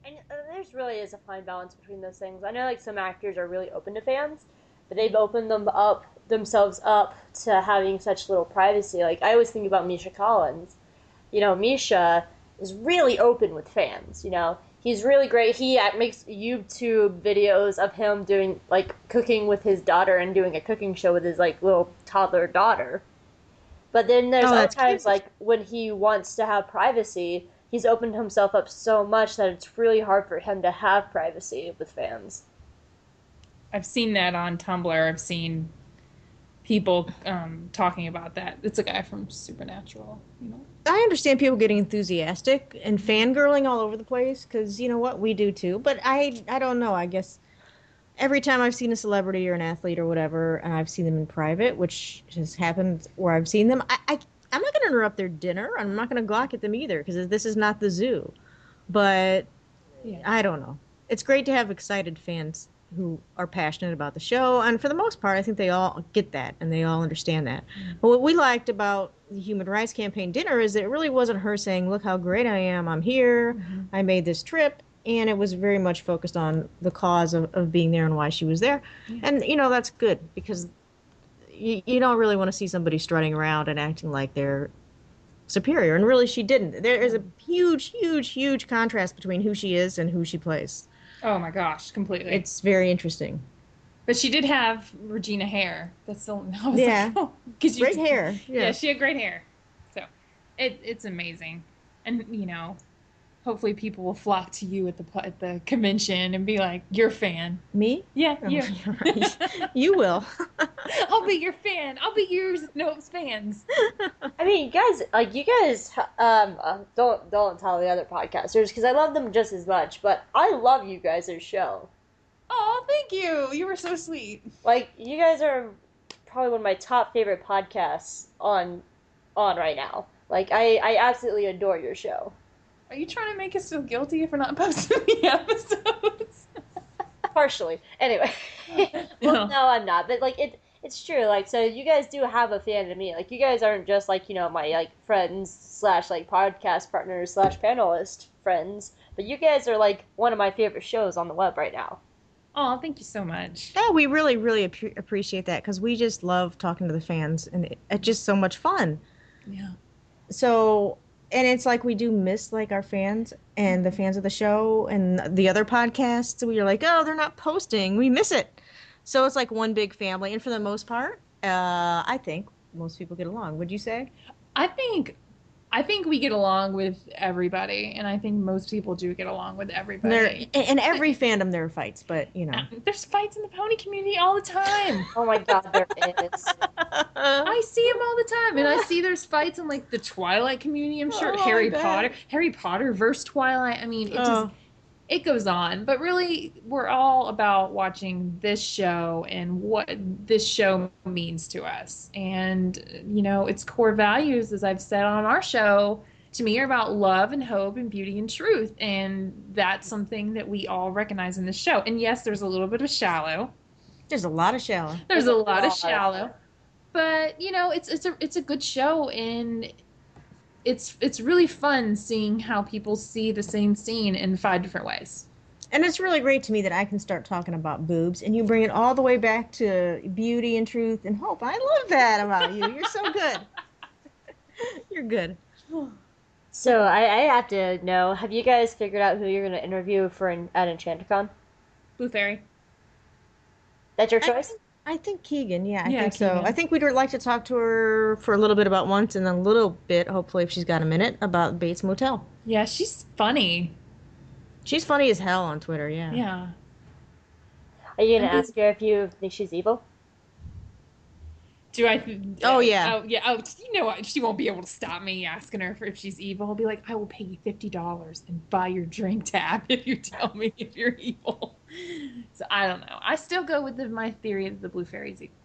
And uh, there's really is a fine balance between those things. I know like some actors are really open to fans, but they've opened them up themselves up to having such little privacy. Like I always think about Misha Collins. You know, Misha is really open with fans. You know, he's really great. He uh, makes YouTube videos of him doing like cooking with his daughter and doing a cooking show with his like little toddler daughter. But then there's Oh, other times cute. like when he wants to have privacy, he's opened himself up so much that it's really hard for him to have privacy with fans. I've seen that on Tumblr. I've seen people um, talking about that. It's a guy from Supernatural, you know. I understand people getting enthusiastic and fangirling all over the place because you know what we do too. But I I don't know. I guess every time I've seen a celebrity or an athlete or whatever, and I've seen them in private, which has happened where I've seen them, I, I I'm not going to interrupt their dinner. I'm not going to gawk at them either because this is not the zoo. But Yeah. I don't know. It's great to have excited fans who are passionate about the show, and for the most part, I think they all get that and they all understand that. Mm-hmm. But what we liked about the Human Rights Campaign dinner is that it really wasn't her saying, "Look how great I am! I'm here. Mm-hmm. I made this trip." And it was very much focused on the cause of, of being there and why she was there. And, you know, that's good because you, you don't really want to see somebody strutting around and acting like they're superior. And really, she didn't. There is a mm-hmm. huge, huge, huge contrast between who she is and who she plays. Oh my gosh, completely. It's very interesting. but she did have Regina hair. That's the I was Yeah. like, because Great hair. Yeah. Yeah. she had great hair. So it it's amazing, and you know, hopefully people will flock to you at the at the convention and be like, "You're a fan." Me? Yeah, Oh, you. right. You will. I'll be your fan. I'll be yours. Nope's fans. I mean, you guys, like you guys, um, uh, don't don't tell the other podcasters because I love them just as much. But I love you guys' show. Oh, thank you. You were so sweet. Like you guys are probably one of my top favorite podcasts on on right now. Like I, I absolutely adore your show. Are you trying to make us feel guilty if we're not posting the episodes? Partially. Anyway. well, no, I'm not. But like it, it's true. Like so, you guys do have a fan of me. Like you guys aren't just like you know my like friends slash like podcast partners slash panelist friends, but you guys are like one of my favorite shows on the web right now. Oh, thank you so much. Yeah, we really, really ap- appreciate that because we just love talking to the fans, and it, it's just so much fun. Yeah. So, and it's like we do miss like our fans and the fans of the show and the other podcasts. We are like, oh, they're not posting. We miss it. So it's like one big family, and for the most part, uh, I think most people get along. Would you say? I think I think we get along with everybody, and I think most people do get along with everybody. There, in, in every fandom, there are fights, but you know, um, There's fights in the pony community all the time. Oh my god, there is. I see them all the time, and I see there's fights in like the Twilight community. I'm sure Oh, Harry. Potter, Harry Potter versus Twilight. I mean, it just Oh. It goes on. But really, we're all about watching this show and what this show means to us, and you know, its core values, as I've said on our show. To me, are about love and hope and beauty and truth, and that's something that we all recognize in this show. And yes, there's a little bit of shallow, there's a lot of shallow. there's a lot of lot. shallow but you know it's it's a it's a good show and it's it's really fun seeing how people see the same scene in five different ways And it's really great to me that I can start talking about boobs and you bring it all the way back to beauty and truth and hope. I love that about you. You're so good. You're good. So I, I have to know: Have you guys figured out who you're going to interview for an, at EnchantiCon? blue fairy That's your choice. Think, I think Keegan. Yeah, I Yeah, think so. I think we'd like to talk to her for a little bit about once and then a little bit, hopefully, if she's got a minute, about Bates Motel. yeah she's funny She's funny as hell on Twitter. Yeah. yeah Are you going to Mhm. ask her if you think she's evil? do i Oh, yeah. oh yeah oh you know what she won't be able to stop me asking her if she's evil i'll be like i will pay you $50 and buy your drink tab if you tell me if you're evil so i don't know i still go with the, my theory that the blue fairy's evil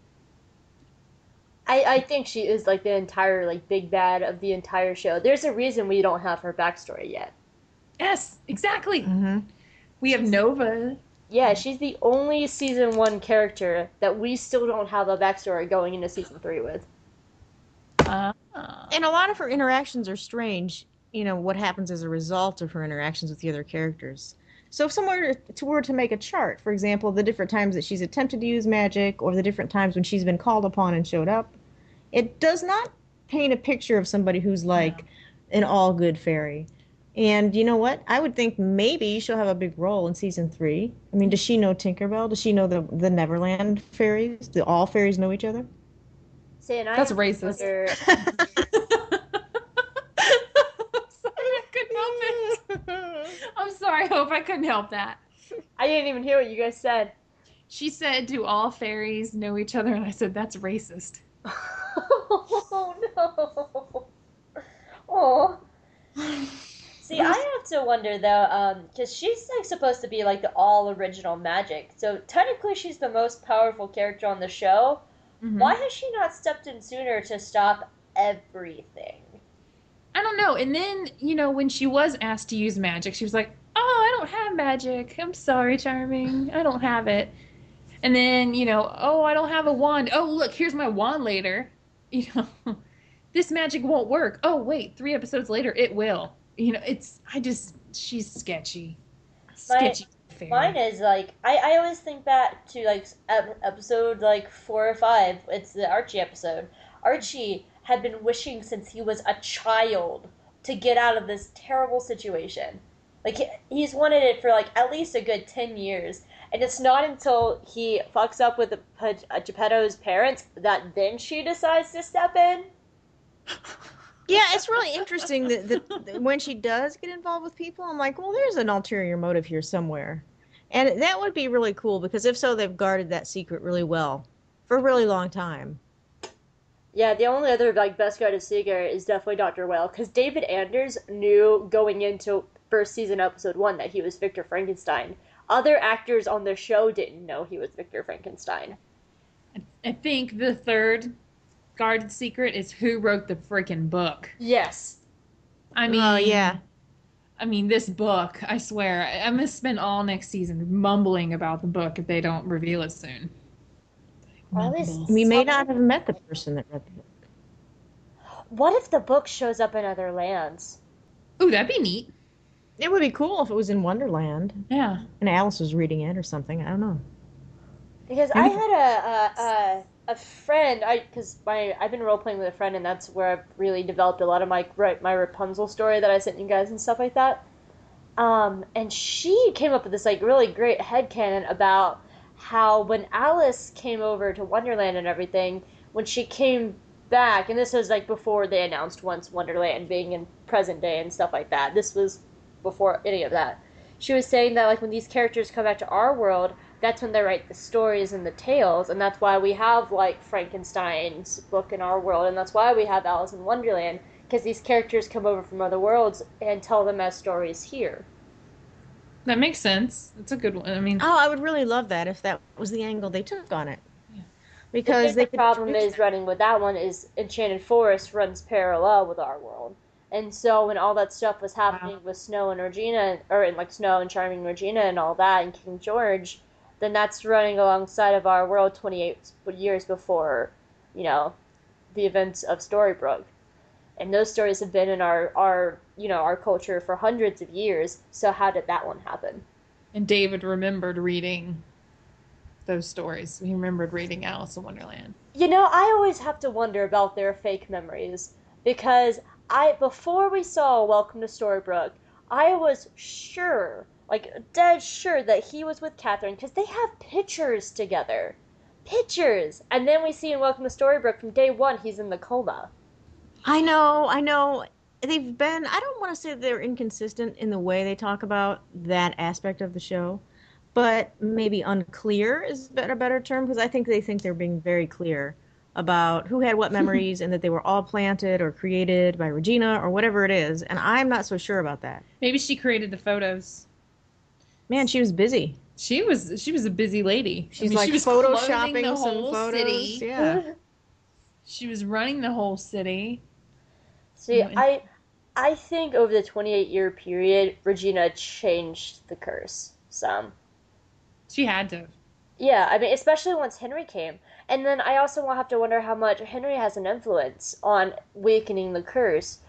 I, I think she is like the entire like big bad of the entire show. There's a reason we don't have her backstory yet. Yes, exactly. Mm-hmm. We have Nova. Yeah, she's the only season one character that we still don't have a backstory going into season three with. Uh, And a lot of her interactions are strange. You know what happens as a result of her interactions with the other characters. So if someone were to, were to make a chart, for example, the different times that she's attempted to use magic, or the different times when she's been called upon and showed up, it does not paint a picture of somebody who's like an all good fairy. And you know what? I would think maybe she'll have a big role in season three. I mean, does she know Tinkerbell? Does she know the the Neverland fairies? Do all fairies know each other? See, and I That's have racist. wonder- I'm sorry, I couldn't help it. I'm sorry, Hope. I couldn't help that. I didn't even hear what you guys said. She said, "Do all fairies know each other?" And I said, "That's racist." oh no. Oh. See, I have to wonder though, um, because she's like supposed to be like the all original magic. So technically, she's the most powerful character on the show. Mhm. Why has she not stepped in sooner to stop everything? I don't know. And then, you know, when she was asked to use magic, she was like, "Oh, I don't have magic. I'm sorry, Charming. I don't have it." And then, you know, "Oh, I don't have a wand. Oh, look, here's my wand later." You know, this magic won't work. Oh, wait, 3 episodes later it will. You know, it's I just she's sketchy. Sketchy. fairy. Mine is like I, I always think back to like ep- episode like four or five. It's the Archie episode. Archie had been wishing since he was a child to get out of this terrible situation. Like he's wanted it for like at least a good ten years, and it's not until he fucks up with uh, Geppetto's parents that then she decides to step in. Yeah, it's really interesting that, that when she does get involved with people, I'm like, well, there's an ulterior motive here somewhere. And that would be really cool because if so, they've guarded that secret really well for a really long time. Yeah, the only other like best guarded secret is definitely Doctor Whale because David Anders knew going into first season episode one that he was Victor Frankenstein. Other actors on the show didn't know he was Victor Frankenstein. I think the third guarded secret is who wrote the freaking book. Yes. I oh, mean, Oh yeah. I mean, this book, I swear, I- I'm going to spend all next season mumbling about the book if they don't reveal it soon. Or at least We may not have met the person that read the book. What if the book shows up in other lands? Ooh, that'd be neat. It would be cool if it was in Wonderland Yeah. and Alice was reading it or something. I don't know. Because I had a a, a, a friend, I because my I've been role playing with a friend, and that's where I've really developed a lot of my right my Rapunzel story that I sent you guys and stuff like that. Um, and she came up with this like really great head headcanon about how when Alice came over to Wonderland and everything, when she came back, and this was like before they announced once Wonderland being in present day and stuff like that. This was before any of that. She was saying that like when these characters come back to our world, that's when they write the stories and the tales, and that's why we have like Frankenstein's book in our world, and that's why we have Alice in Wonderland, because these characters come over from other worlds and tell them as stories here. That makes sense. That's a good one. I mean, Oh, I would really love that if that was the angle they took on it. Because Because they the could problem introduce is running with that one is Enchanted Forest runs parallel with our world, and so when all that stuff was happening with Snow and Regina, or in like Snow and Charming Regina and all that, and King George, then that's running alongside of our world 28 years before, you know, the events of Storybrooke, and those stories have been in our our you know our culture for hundreds of years. So how did that one happen? and David remembered reading those stories. He remembered reading Alice in Wonderland. You know, I always have to wonder about their fake memories because I before we saw Welcome to Storybrooke, I was sure, like dead sure that he was with Kathryn because they have pictures together. Pictures. And then we see in Welcome to Storybrooke from day 1 he's in the coma. I know, I know. They've been, I don't want to say they're inconsistent in the way they talk about that aspect of the show, but maybe unclear is a better, better term because I think they think they're being very clear about who had what memories and that they were all planted or created by Regina or whatever it is. And I'm not so sure about that. Maybe she created the photos. Man, she was busy. She was she was a busy lady. She's I mean, like she was photoshopping the some whole photos. city. Yeah. She was running the whole city. See, When- I I think over the 28 year period Regina changed the curse some. She had to. Yeah, I mean, especially once Henry came. And then I also will have to wonder how much Henry has an influence on weakening the curse.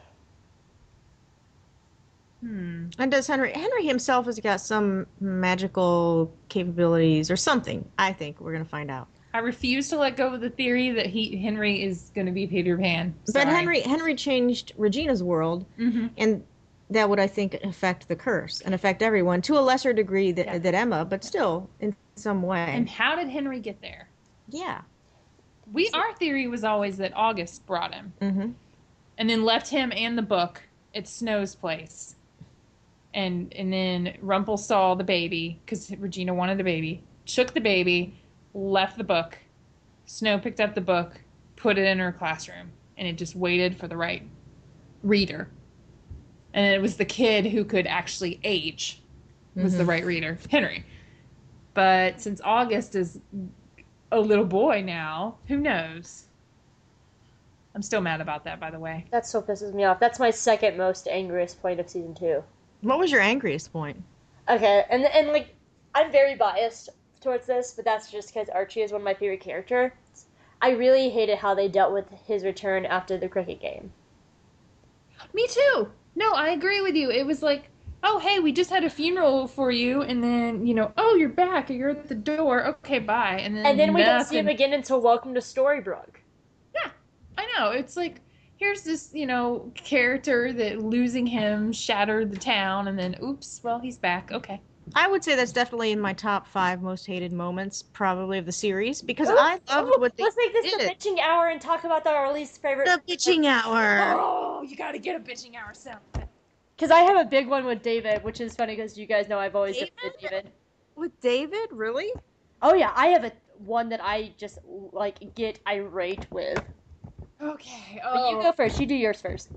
Hmm. And does Henry Henry himself has got some magical capabilities or something? I think we're gonna find out. I refuse to let go of the theory that he Henry is going to be Peter Pan. But Henry Henry changed Regina's world, Mhm. and that would I think affect the curse and affect everyone to a lesser degree that, Yeah. that Emma, but still in some way. And how did Henry get there? yeah. We our theory was always that August brought him hmm and then left him and the book at Snow's place. And and then Rumple saw the baby because Regina wanted the baby, took the baby, left the book. Snow picked up the book, put it in her classroom, and it just waited for the right reader. And it was the kid who could actually age was the mm-hmm. right reader, Henry. But since August is a little boy now, who knows? I'm still mad about that, by the way. That still pisses me off. That's my second most angriest point of season two. What was your angriest point? Okay, and and like I'm very biased towards this, but that's just because Archie is one of my favorite characters. I really hated how they dealt with his return after the cricket game. Me too. No, I agree with you. It was like, oh, hey, we just had a funeral for you, and then, you know, oh, you're back, you're at the door. Okay, bye. And then, And then we don't see him again until Welcome to Storybrooke. Yeah, I know. It's like, here's this, you know, character that losing him shattered the town, and then, oops, well, he's back. Okay. I would say that's definitely in my top five most hated moments, probably of the series, because Oh, I loved oh, what they Let's make this did. the bitching hour and talk about our least favorite. The bitching hour. Oh, you gotta get a bitching hour sound. Because I have a big one with David, which is funny because you guys know I've always David? defended David. With David, really? Oh yeah, I have a one that I just like get irate with. Okay. Oh. But Oh. you go oh. first. You do yours first.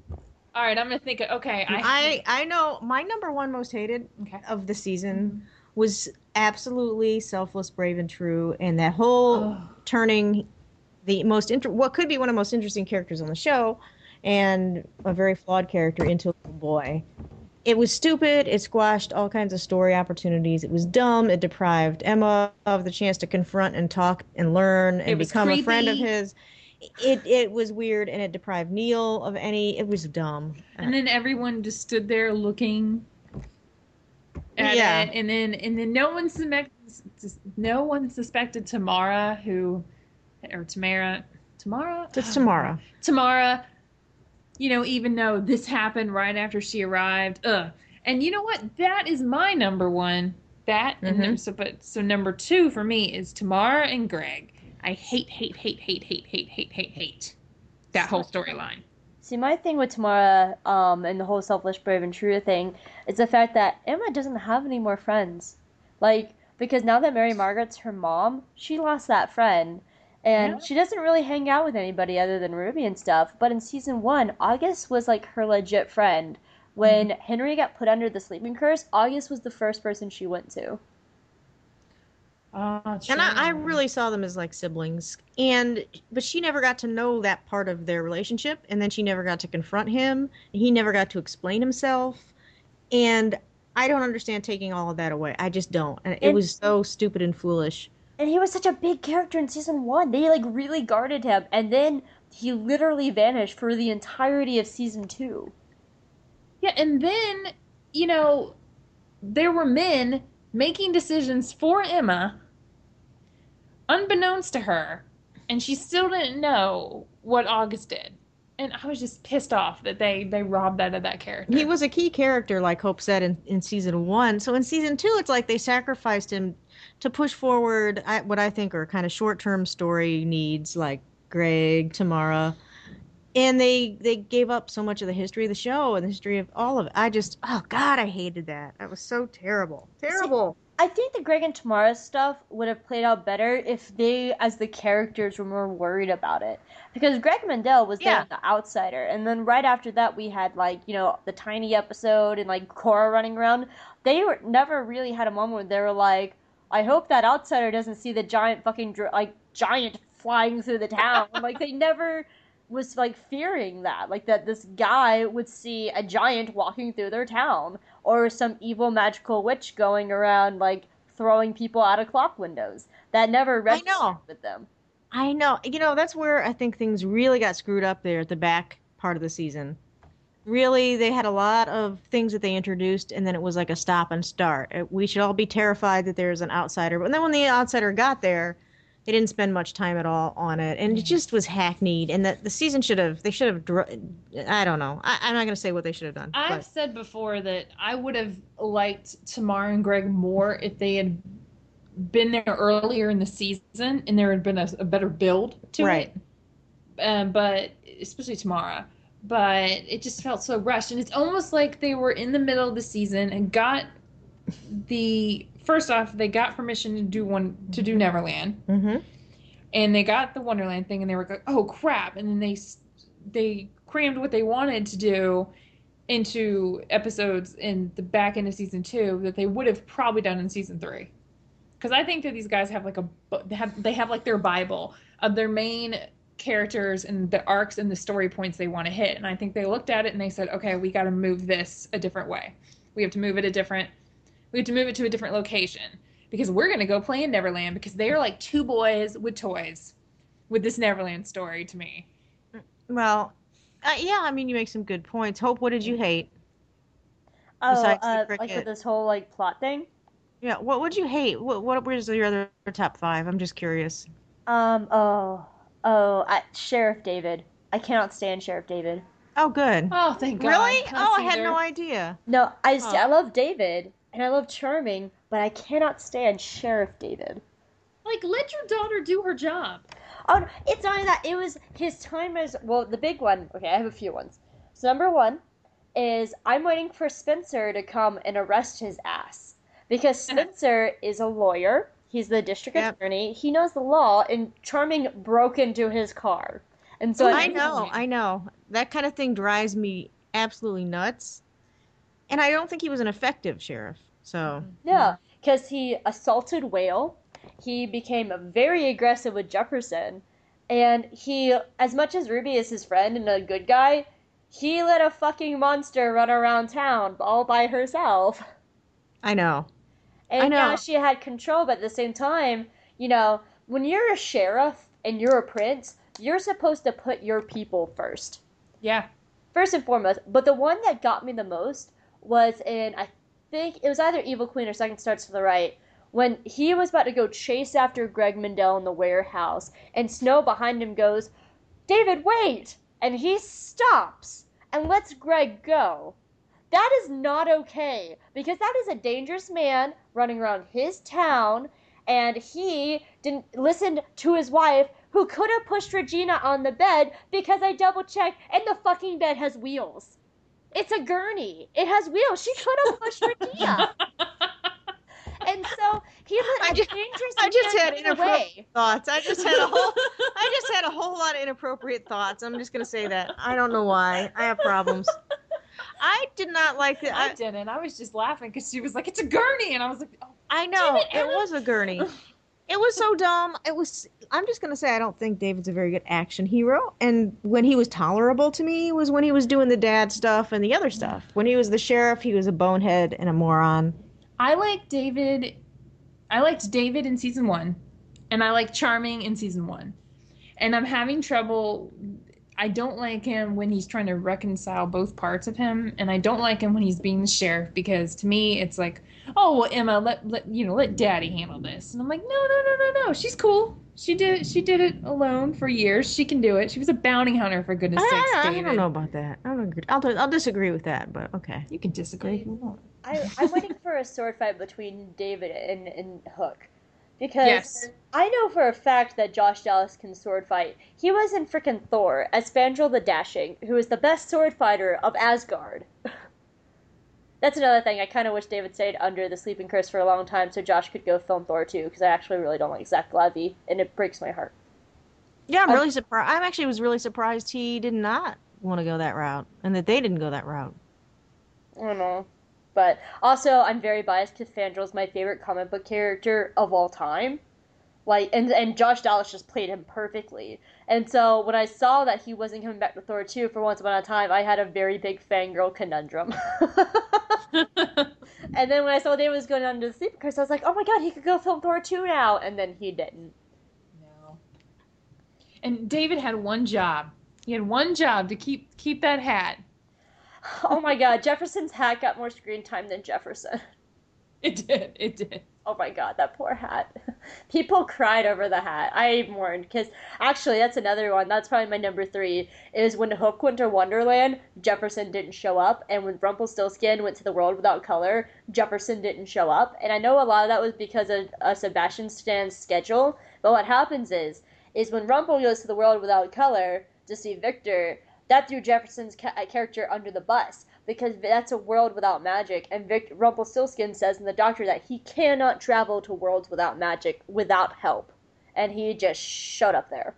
All right, I'm gonna think. Of, okay, I I know my number one most hated Okay. of the season was absolutely selfless, brave, and true, and that whole Oh. turning the most inter- what could be one of the most interesting characters on the show, and a very flawed character into a little boy. It was stupid. It squashed all kinds of story opportunities. It was dumb. It deprived Emma of the chance to confront and talk and learn and become a friend of his. It it was weird and it deprived Neil of any. It was dumb. And then everyone just stood there looking at Yeah. it, and then and then no one suspected no one suspected Tamara who or Tamara Tamara It's Tamara. Tamara, you know, even though this happened right after she arrived, ugh. And you know what? That is my number one. That and Mhm. then- so but so number two for me is Tamara and Greg. I hate, hate, hate, hate, hate, hate, hate, hate, hate that whole storyline. See, my thing with Tamara um, and the whole selfless, brave, and true thing is the fact that Emma doesn't have any more friends. Like, because now that Mary Margaret's her mom, she lost that friend. And Yeah. she doesn't really hang out with anybody other than Ruby and stuff. But in season one, August was like her legit friend. When Henry got put under the sleeping curse, August was the first person she went to. Oh, And I, I really saw them as like siblings. And but she never got to know that part of their relationship, and then she never got to confront him. And he never got to explain himself. And I don't understand taking all of that away. I just don't. And it was so stupid and foolish. And he was such a big character in season one. They like really guarded him, and then he literally vanished for the entirety of season two. Yeah, and then, you know, there were men making decisions for Emma, unbeknownst to her, and she still didn't know what August did. And I was just pissed off that they they robbed that of that character. He was a key character, like Hope said in, in season one. So in season two, it's like they sacrificed him to push forward what I think are kind of short term story needs, like Greg, Tamara, and they they gave up so much of the history of the show and the history of all of it. I just, oh God, I hated that. That was so terrible, terrible. I think the Greg and Tamara stuff would have played out better if they, as the characters, were more worried about it. Because Greg Mendel was Yeah. the outsider, and then right after that we had like you know the tiny episode and like Cora running around. They were never really had a moment where they were like, "I hope that outsider doesn't see the giant fucking like giant flying through the town." like they never was like fearing that, like that this guy would see a giant walking through their town or some evil magical witch going around like throwing people out of clock windows. That never know. with them. I know. You know, that's where I think things really got screwed up there at the back part of the season. Really, they had a lot of things that they introduced, and then it was like a stop and start. We should all be terrified that there's an outsider. But then when the outsider got there, they didn't spend much time at all on it, and it just was hackneyed. And that the season should have, they should have, dr- I don't know. I, I'm not going to say what they should have done. I've but- said before that I would have liked Tamara and Greg more if they had been there earlier in the season and there had been a, a better build to Right. it. Um, but especially Tamara. But it just felt so rushed, and it's almost like they were in the middle of the season and got the first off they got permission to do one to do Neverland, Mhm. and they got the Wonderland thing, and they were like, "Oh crap!" And then they they crammed what they wanted to do into episodes in the back end of season two that they would have probably done in season three. Because I think that these guys have like a they have they have like their bible of their main characters and the arcs and the story points they want to hit, and I think they looked at it and they said, "Okay, we got to move this a different way. We have to move it a different. We have to move it to a different location because we're gonna go play in Neverland because they are like two boys with toys with this Neverland story to me." Well, uh, yeah, I mean, you make some good points. Hope, what did you hate? Oh, Besides the uh, like cricket. with this whole like plot thing. Yeah, what would you hate? What what was your other top five? I'm just curious. Um. Oh. Oh. I, Sheriff David. I cannot stand Sheriff David. Oh, good. Oh, thank God. Really? Us Oh, I had either. no idea. No, I s- Huh. I love David and I love Charming, but I cannot stand Sheriff David. Like, let your daughter do her job. Oh, it's not that. It was his time as well. The big one. Okay, I have a few ones. So number one is I'm waiting for Spencer to come and arrest his ass because Spencer is a lawyer. He's the district Yep. attorney. He knows the law, and Charming broke into his car, and so oh, I know, I know. That kind of thing drives me absolutely nuts. And I don't think he was an effective sheriff. So, mm-hmm. Yeah, because he assaulted Whale. He became very aggressive with Jefferson, And he, as much as Ruby is his friend and a good guy, he let a fucking monster run around town all by herself. I know. And I know. yeah, she had control, but at the same time, you know, when you're a sheriff and you're a prince, you're supposed to put your people first. Yeah. First and foremost. But the one that got me the most was in, I think it was either Evil Queen or Second Starts to the Right, when he was about to go chase after Greg Mendel in the warehouse, and Snow behind him goes, David, wait! And he stops and lets Greg go. That is not okay because that is a dangerous man running around his town, and he didn't listen to his wife who could have pushed Regina on the bed because I double checked and the fucking bed has wheels. It's a gurney. It has wheels. She could have pushed Regina. and so he let a dangerous I just man had get inappropriate away. thoughts. I just had a whole I just had a whole lot of inappropriate thoughts. I'm just gonna say that. I don't know why. I have problems. I did not like it. I I, didn't. I was just laughing because she was like, "It's a gurney," and I was like, oh, I know it, it was a gurney. It was so dumb. It was. I'm just gonna say I don't think David's a very good action hero. And when he was tolerable to me was when he was doing the dad stuff and the other stuff. When he was the sheriff, he was a bonehead and a moron. I like David. I liked David in season one, and I like Charming in season one, and I'm having trouble. I don't like him when he's trying to reconcile both parts of him, and I don't like him when he's being the sheriff because to me it's like, oh well, Emma, let let you know, let Daddy handle this, and I'm like, no, no, no, no, no, she's cool. She did she did it alone for years. She can do it. She was a bounty hunter for goodness I, sakes, I, I don't know about that. I don't agree. I'll, I'll disagree with that, but okay. You can disagree if you want. I, I'm waiting for a sword fight between David and, and Hook. Because Yes. I know for a fact that Josh Dallas can sword fight. He was in frickin' Thor as Fandral the Dashing, who is the best sword fighter of Asgard. That's another thing. I kind of wish David stayed under the Sleeping Curse for a long time so Josh could go film Thor too, because I actually really don't like Zachary Levi, and it breaks my heart. Yeah, I'm I- really surprised. I actually was really surprised he did not want to go that route, and that they didn't go that route. I don't know. But also, I'm very biased because Fandral's my favorite comic book character of all time. Like, and and Josh Dallas just played him perfectly. And so when I saw that he wasn't coming back to Thor 2 for Once Upon a Time, I had a very big fangirl conundrum. and then when I saw David was going under the sleep curse, I was like, oh my god, he could go film Thor 2 now. And then he didn't. No. And David had one job. He had one job to keep keep that hat. Oh my god, Jefferson's hat got more screen time than Jefferson. It did. It did. Oh my god, that poor hat. People cried over the hat. I mourned because actually that's another one. That's probably my number three. Is when Hook went to Wonderland, Jefferson didn't show up, and when Rumpelstiltskin went to the world without color, Jefferson didn't show up. And I know a lot of that was because of uh, Sebastian Stan's schedule. But what happens is, is when Rumpel goes to the world without color to see Victor, that threw Jefferson's ca- uh, character under the bus because that's a world without magic. And Vic- Rumpelstiltskin says in the Doctor that he cannot travel to worlds without magic without help, and he just showed up there.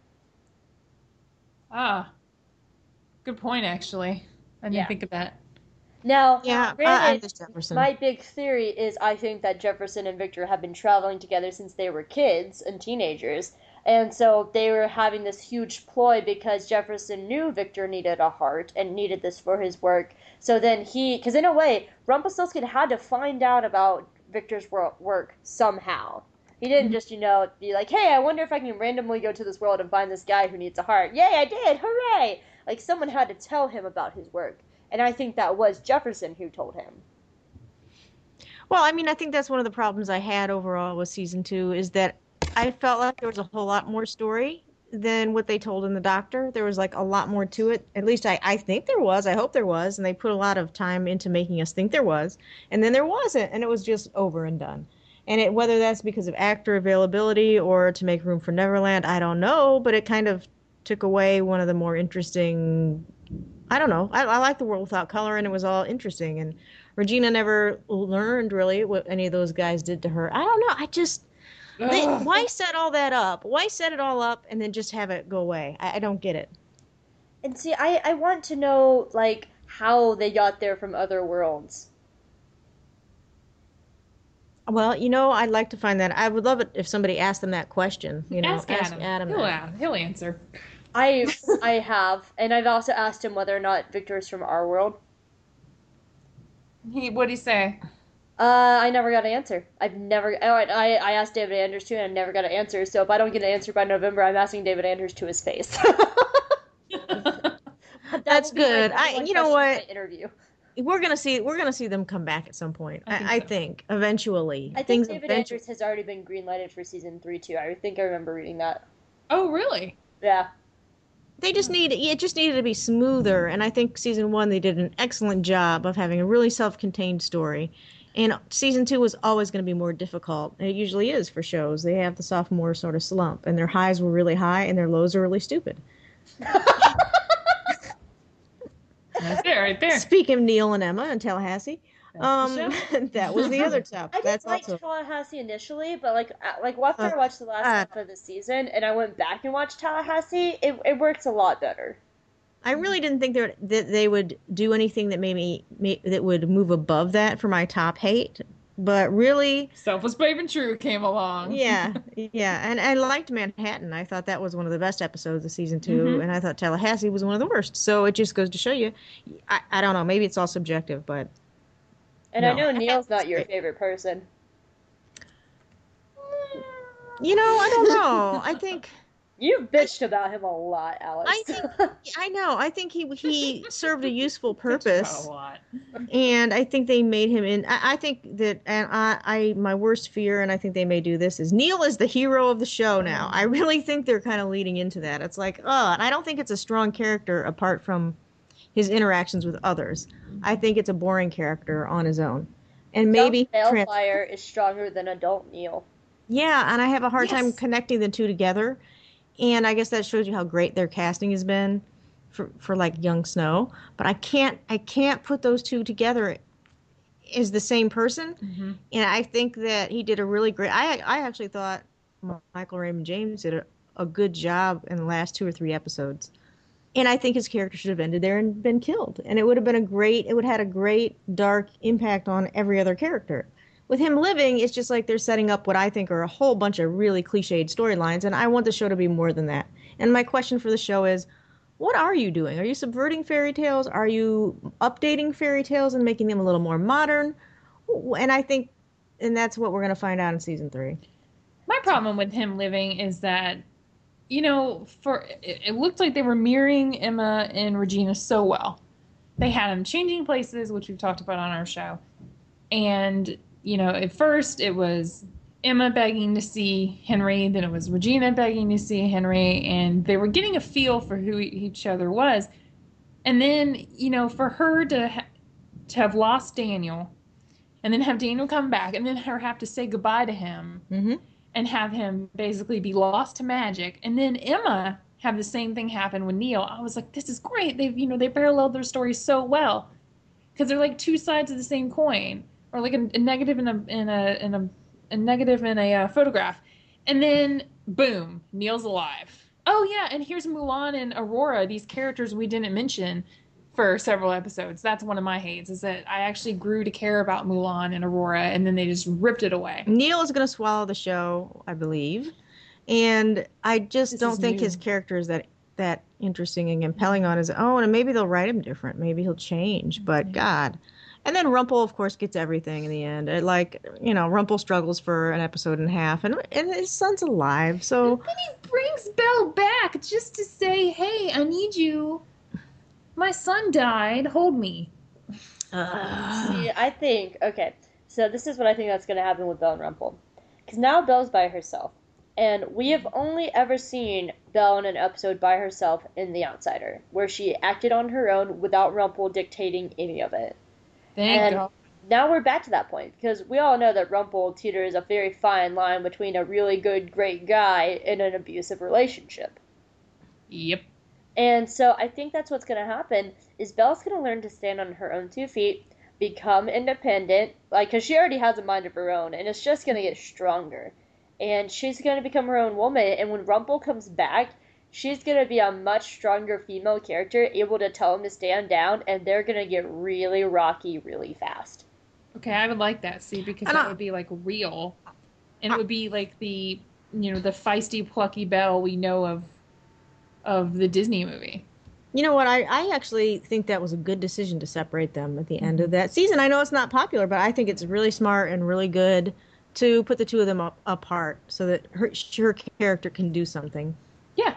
Ah. Good point actually. I didn't Yeah. think of that. Now, Yeah, granted, just Jefferson. my big theory is I think that Jefferson and Victor have been traveling together since they were kids and teenagers. And so they were having this huge ploy because Jefferson knew Victor needed a heart and needed this for his work. So then he, because in a way, Rumpelstiltskin had to find out about Victor's work somehow. He didn't mm-hmm. just, you know, be like, hey, I wonder if I can randomly go to this world and find this guy who needs a heart. Yay, I did! Hooray! Like, someone had to tell him about his work. And I think that was Jefferson who told him. Well, I mean, I think that's one of the problems I had overall with season two is that I felt like there was a whole lot more story than what they told in the Doctor. There was like a lot more to it. At least I, I think there was. I hope there was. And they put a lot of time into making us think there was. And then there wasn't. And it was just over and done. And it, whether that's because of actor availability or to make room for Neverland, I don't know. But it kind of took away one of the more interesting. I don't know. I, I like the world without color, and it was all interesting. And Regina never learned really what any of those guys did to her. I don't know. I just they, why set all that up? Why set it all up and then just have it go away? I, I don't get it. And see, I, I want to know, like, how they got there from other worlds. Well, you know, I'd like to find that. I would love it if somebody asked them that question. You know, ask Adam. he'll, that. a- he'll answer. I I have, and I've also asked him whether or not Victor is from our world. He what'd he say? Uh, I never got an answer. I've never. Oh, I I asked David Anders too, and I never got an answer. So if I don't get an answer by November, I'm asking David Anders to his face. That That's will be my good. I- you know what? Interview. We're gonna see. We're gonna see them come back at some point. I I, think I so. think eventually. I think Things David eventually. Anders has already been greenlighted for season three too. I think I remember reading that. Oh, really? Yeah. They just need. It just needed to be smoother, and I think season one they did an excellent job of having a really self-contained story. And season two was always going to be more difficult. And it usually is for shows. They have the sophomore sort of slump, and their highs were really high, and their lows are really stupid. That's it right there. Speaking of Neal and Emma and Tallahassee, um, that was the other stuff. I didn't like also Tallahassee initially, but like like after I Uh, watched the last uh, half of the season and I went back and watched Tallahassee, it it works a lot better. I really didn't think they would, that they would do anything that made me ma- that would move above that for my top hate. But really, Selfless Brave and True came along. yeah, yeah, and I liked Manhattan. I thought that was one of the best episodes of season 2 Mhm. and I thought Tallahassee was one of the worst. So it just goes to show you. I, I don't know. Maybe it's all subjective, but And I know Neal's not your favorite person. you know, I don't know. I think You've bitched about him a lot, Alex. I think I know. I think he he served a useful purpose. A lot. and I think they made him in. I, I think that, and I, I, my worst fear, and I think they may do this, is Neal is the hero of the show now. I really think they're kind of leading into that. It's like, oh, and I don't think it's a strong character apart from his interactions with others. I think it's a boring character on his own, and maybe Young trans- is stronger than adult Neal. yeah, and I have a hard time connecting the two together. And I guess that shows you how great their casting has been for, for like young Snow. But I can't I can't put those two together as the same person. Mhm. And I think that he did a really great. I I actually thought Michael Raymond James did a, a good job in the last two or three episodes. And I think his character should have ended there and been killed. And it would have been a great. It would have had a great dark impact on every other character with him living, it's just like they're setting up what I think are a whole bunch of really cliched storylines, and I want the show to be more than that. And my question for the show is, what are you doing? Are you subverting fairy tales? Are you updating fairy tales and making them a little more modern? And I think, and that's what we're going to find out in season three. My problem with him living is that, you know, for it, it looked like they were mirroring Emma and Regina so well. They had them changing places, which we've talked about on our show. And, you know, at first it was Emma begging to see Henry, then it was Regina begging to see Henry, and they were getting a feel for who each other was. And then, you know, for her to ha- to have lost Daniel, and then have Daniel come back, and then her have to say goodbye to him, Mm-hmm. and have him basically be lost to magic, and then Emma have the same thing happen with Neal. I was like, this is great. They've you know they paralleled their stories so well because they're like two sides of the same coin, or like a, a negative in a in a in a, a negative in a uh, photograph, and then boom, Neal's alive. Oh yeah, and here's Mulan and Aurora, these characters we didn't mention for several episodes. That's one of my hates is that I actually grew to care about Mulan and Aurora, and then they just ripped it away. Neil is going to swallow the show, I believe, and I just This don't think new. his character is that that interesting and compelling on his own. And maybe they'll write him different. Maybe he'll change. But God. And then Rumple, of course, gets everything in the end. It, like you know, Rumple struggles for an episode and a half, and and his son's alive. So Then he brings Belle back just to say, "Hey, I need you. My son died. Hold me." See, I think okay. So this is what I think that's going to happen with Belle and Rumple, because now Belle's by herself, and we have only ever seen Belle in an episode by herself in The Outsider, where she acted on her own without Rumple dictating any of it. Thank And- God. Now we're back to that point because we all know that Rumple teeters a very fine line between a really good, great guy and an abusive relationship. Yep. And so I think that's what's going to happen is Belle's going to learn to stand on her own two feet, become independent, like cuz she already has a mind of her own and it's just going to get stronger. And she's going to become her own woman and when Rumple comes back, she's going to be a much stronger female character able to tell him to stand down and they're going to get really rocky really fast. Okay, I would like that. See, because And that I- would be like real, and it would be like the you know the feisty, plucky Belle we know of of the Disney movie. You know what? I, I actually think that was a good decision to separate them at the end of that season. I know it's not popular, but I think it's really smart and really good to put the two of them up, apart so that her, her character can do something.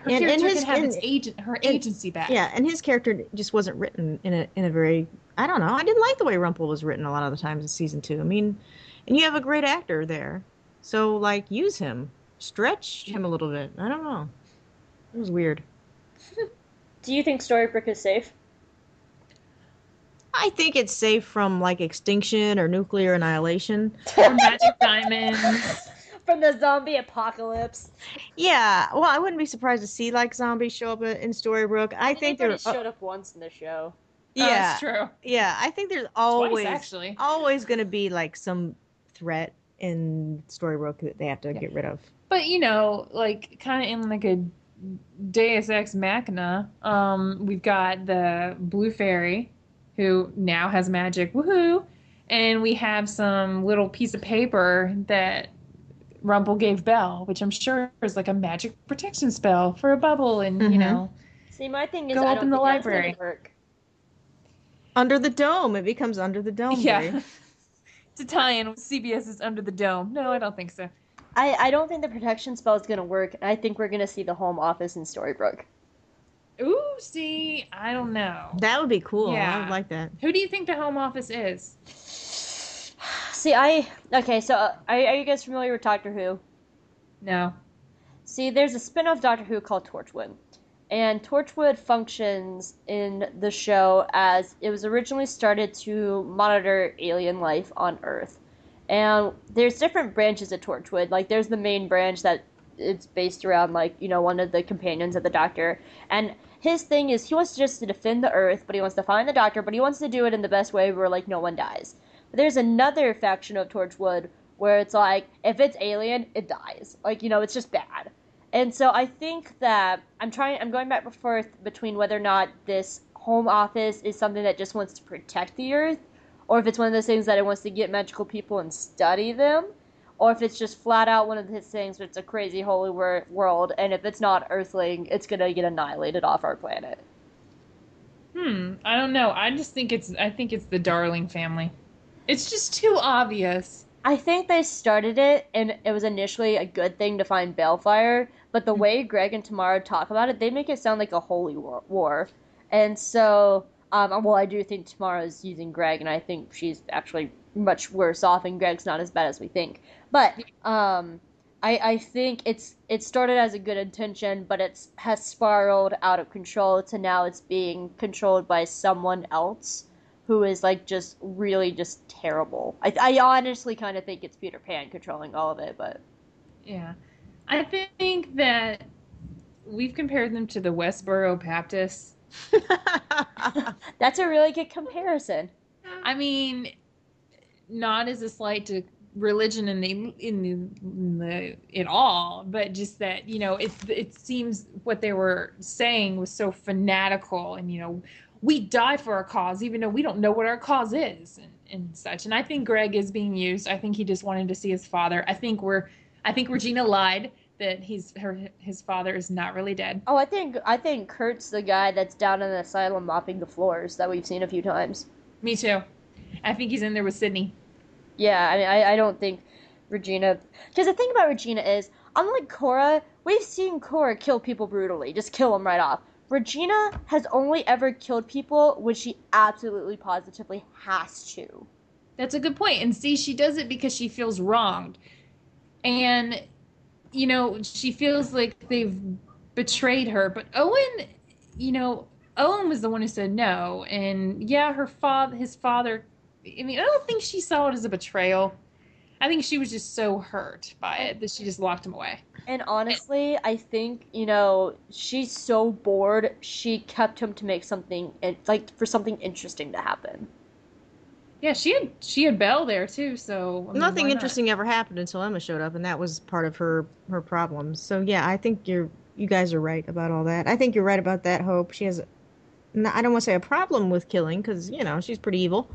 Yeah, her And- and his- have and- its agent, her and- agency back. Yeah, and his character just wasn't written in a in a very I don't know. I didn't like the way Rumple was written a lot of the times in season two. I mean, and you have a great actor there, so like use him, stretch him a little bit. I don't know. It was weird. Do you think Storybrooke is safe? I think it's safe from like extinction or nuclear annihilation. Or magic diamonds. From the zombie apocalypse. Yeah, well, I wouldn't be surprised to see like zombies show up in Storybrooke. I think They've they're showed up once in the show. yeah, Oh, that's true. yeah. I think there's always actually. always going to be like some threat in Storybrooke that they have to get rid of. But you know, like kind of in like a Deus Ex Machina, um, we've got the Blue Fairy, who now has magic, woohoo! And we have some little piece of paper that Rumple gave Belle, which I'm sure is like a magic protection spell for a bubble, and you Mhm. know, See, my thing is, Go I up don't the think that's library. work. Under the dome, it becomes under the dome. yeah, Bri. to tie in with CBS's Under the Dome. No, I don't think so. I, I don't think the protection spell is gonna work, I think we're gonna see the home office in Storybrooke. Ooh, see, I don't know. That would be cool. Yeah. I would like that. Who do you think the Home Office is? See, I okay. So, uh, are, are you guys familiar with Doctor Who? No. See, there's a spin-off Doctor Who called Torchwood. And Torchwood functions in the show as it was originally started to monitor alien life on Earth. And there's different branches of Torchwood. Like there's the main branch that it's based around like, you know, one of the companions of the Doctor. And his thing is he wants just to defend the Earth, but he wants to find the Doctor, but he wants to do it in the best way where like no one dies. There's another faction of Torchwood where it's like if it's alien, it dies. Like, you know, it's just bad. And so I think that I'm trying I'm going back and forth between whether or not this home office is something that just wants to protect the earth or if it's one of those things that it wants to get magical people and study them or if it's just flat out one of his things where it's a crazy holy wor- world and if it's not earthling it's going to get annihilated off our planet. Hmm, I don't know. I just think it's I think it's the Darling family. It's just too obvious. I think they started it, and it was initially a good thing to find Baelfire, but the way Greg and Tamara talk about it, they make it sound like a holy war. war. And so, um, well, I do think Tamara's using Greg, and I think she's actually much worse off, and Greg's not as bad as we think. But um, I, I think it's it started as a good intention, but it's has spiraled out of control to now it's being controlled by someone else who is like just really just terrible. I, I honestly kind of think it's Peter Pan controlling all of it, but Yeah. I think that we've compared them to the Westboro Baptists. that's a really good comparison. I mean, not as a slight to religion in the in the, in the in all, but just that you know it it seems what they were saying was so fanatical, and you know we die for our cause even though we don't know what our cause is and, and such. And I think Greg is being used. I think he just wanted to see his father. I think we're I think Regina lied that he's her his father is not really dead. Oh, I think I think Kurt's the guy that's down in the asylum mopping the floors that we've seen a few times. Me too. I think he's in there with Sidney. Yeah, I mean, I, I don't think Regina. Because the thing about Regina is, unlike Cora, we've seen Cora kill people brutally, just kill them right off. Regina has only ever killed people when she absolutely positively has to. That's a good point. And see, she does it because she feels wronged. And, you know, she feels like they've betrayed her. But Owen, you know, Owen was the one who said no. And yeah, her father, his father, I mean, I don't think she saw it as a betrayal. I think she was just so hurt by it that she just locked him away. And honestly, I think, you know, she's so bored, she kept him to make something, like, for something interesting to happen. Yeah, she had she had Belle there too, so I mean, Nothing not? interesting ever happened until Emma showed up, and that was part of her her problems. So yeah, I think you're you guys are right about all that. I think you're right about that. Hope she has, I don't want to say a problem with killing because you know she's pretty evil,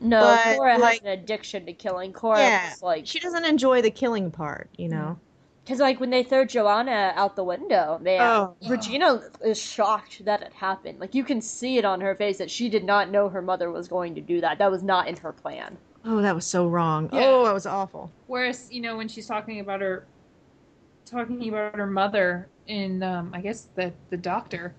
No, But, Cora has an addiction to killing. Cora Yeah, is like she doesn't enjoy the killing part, you know. Because, like, when they throw Joanna out the window, man, Oh. Regina is shocked that it happened. Like, you can see it on her face that she did not know her mother was going to do that. That was not in her plan. Oh, that was so wrong. Yeah. Oh, that was awful. Whereas, you know, when she's talking about her, talking about her mother in, um, I guess the the doctor,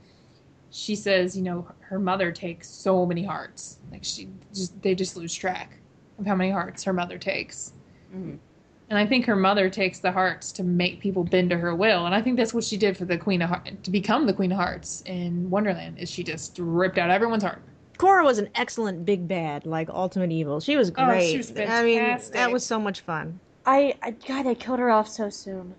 she says, you know, her mother takes so many hearts. Like she just, they just lose track of how many hearts her mother takes. Mhm. And I think her mother takes the hearts to make people bend to her will, and I think that's what she did for the Queen of Hearts to become the Queen of Hearts in Wonderland. Is she just ripped out everyone's heart? Cora was an excellent big bad, like Ultimate Evil. She was great. Oh, great. she was I mean, that was so much fun. I, I, God, they killed her off so soon.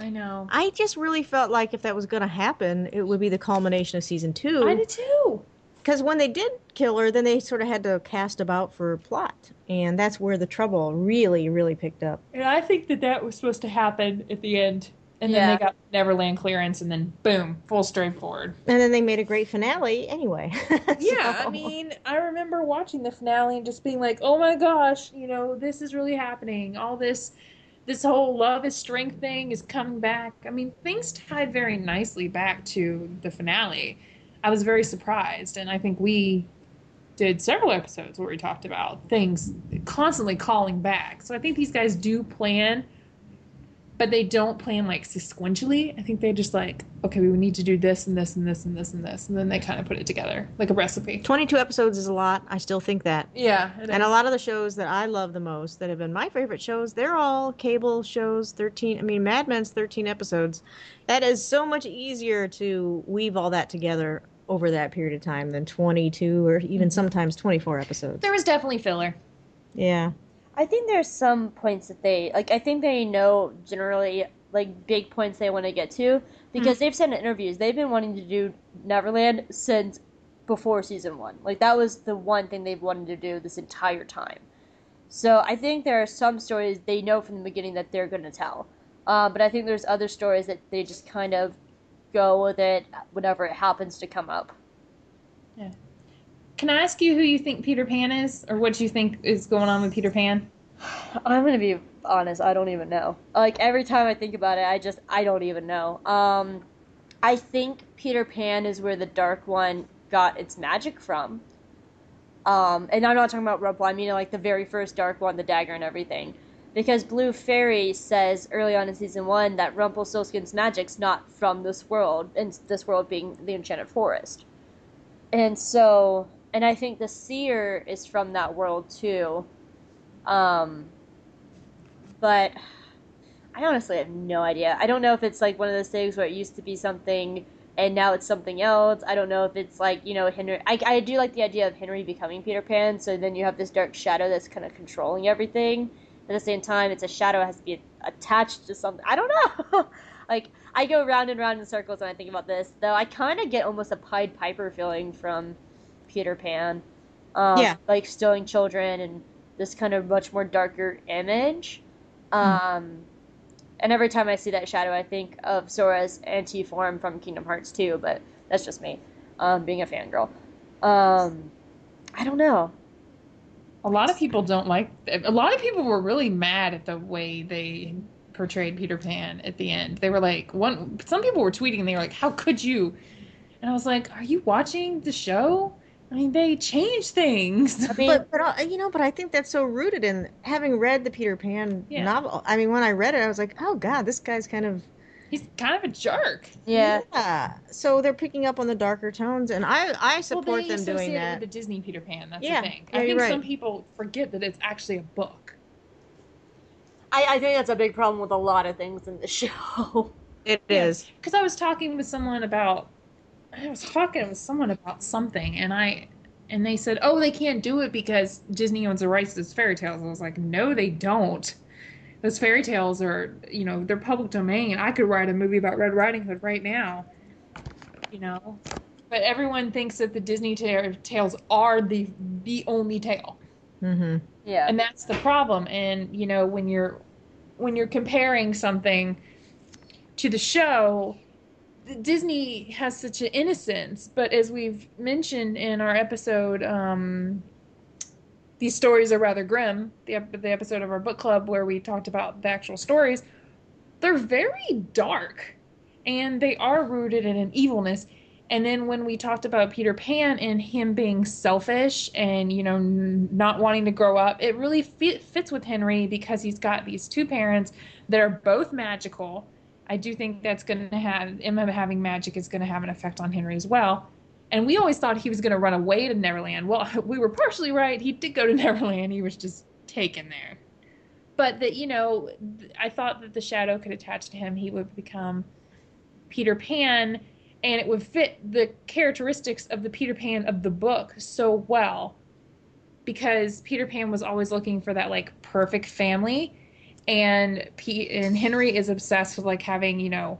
I know. I just really felt like if that was going to happen, it would be the culmination of season two. I did too. Because when they did kill her, then they sort of had to cast about for plot, and that's where the trouble really, really picked up. And I think that that was supposed to happen at the end. And then they got Neverland clearance, and then boom, full straightforward. And then they made a great finale anyway. Yeah, I mean, I remember watching the finale and just being like, "Oh my gosh, you know, this is really happening. All this, this whole love is strength thing is coming back." I mean, things tied very nicely back to the finale. I was very surprised, and I think we did several episodes where we talked about things constantly calling back. So I think these guys do plan, but they don't plan like sequentially. I think they just like, okay, we need to do this and this and this and this and this, and then they kind of put it together like a recipe. 22 episodes is a lot. I still think that. Yeah, And a lot of the shows that I love the most that have been my favorite shows, they're all cable shows, 13, I mean, Mad Men's 13 episodes. That is so much easier to weave all that together over that period of time than 22 or even mm-hmm. sometimes 24 episodes. there was definitely filler. Yeah. I think there's some points that they like. I think they know generally like big points they want to get to because they've said in interviews they've been wanting to do Neverland since before season one. Like that was the one thing they've wanted to do this entire time. So I think there are some stories they know from the beginning that they're going to tell, uh, but I think there's other stories that they just kind of go with it whenever it happens to come up. Can I ask you who you think Peter Pan is, or what you think is going on with Peter Pan? I'm gonna be honest. I don't even know. Like every time I think about it, I just I don't even know. Um, I think Peter Pan is where the Dark One got its magic from. Um, and I'm not talking about Rumple. I mean like the very first Dark One, the dagger and everything. Because Blue Fairy says early on in season one that Rumpelstiltskin's magic's not from this world, and this world being the Enchanted Forest. And so, and I think the Seer is from that world too. Um, but I honestly have no idea. I don't know if it's like one of those things where it used to be something and now it's something else. I don't know if it's like, you know, Henry. I, I do like the idea of Henry becoming Peter Pan, so then you have this dark shadow that's kind of controlling everything. At the same time, it's a shadow that has to be attached to something. I don't know. like, I go round and round in circles when I think about this, though I kind of get almost a Pied Piper feeling from Peter Pan. Um, Yeah. Like stealing children and this kind of much more darker image. Um, and every time I see that shadow, I think of Sora's anti form from Kingdom Hearts 2, but that's just me, um, being a fangirl. Um, I don't know. A lot of people don't like. A lot of people were really mad at the way they portrayed Peter Pan at the end. They were like, one. Some people were tweeting and they were like, "How could you?" And I was like, "Are you watching the show? I mean, they change things." I mean, But, but uh, you know, but I think that's so rooted in having read the Peter Pan Yeah. novel. I mean, when I read it, I was like, oh god, this guy's kind of He's kind of a jerk. yeah. yeah. So they're picking up on the darker tones, and I I support well, they them doing associate it that. with the Disney Peter Pan. That's Yeah, the thing. I you're think right. some people forget that it's actually a book. I, I think that's a big problem with a lot of things in the show. It Yeah. is. because I was talking with someone about I was talking with someone about something and I and they said, "Oh, they can't do it because Disney owns the rights to those fairy tales." I was like, "No, they don't. Those fairy tales are, you know, they're public domain. I could write a movie about Red Riding Hood right now." You know, but everyone thinks that the Disney ta- tales are the the only tale Mm-hmm. Yeah. and that's the problem and you know when you're when you're comparing something to the show disney has such an innocence but as we've mentioned in our episode um these stories are rather grim. The the episode of our book club where we talked about the actual stories, they're very dark, and they are rooted in an evilness. And then when we talked about Peter Pan and him being selfish and you know n- not wanting to grow up, it really fit, fits with Henry because he's got these two parents that are both magical. I do think that's going to have Emma having magic is going to have an effect on Henry as well. And we always thought he was going to run away to Neverland. Well, we were partially right. He did go to Neverland. He was just taken there. But that you know, I thought that the shadow could attach to him. He would become Peter Pan, and it would fit the characteristics of the Peter Pan of the book so well. Because Peter Pan was always looking for that like perfect family, and P- and Henry is obsessed with like having you know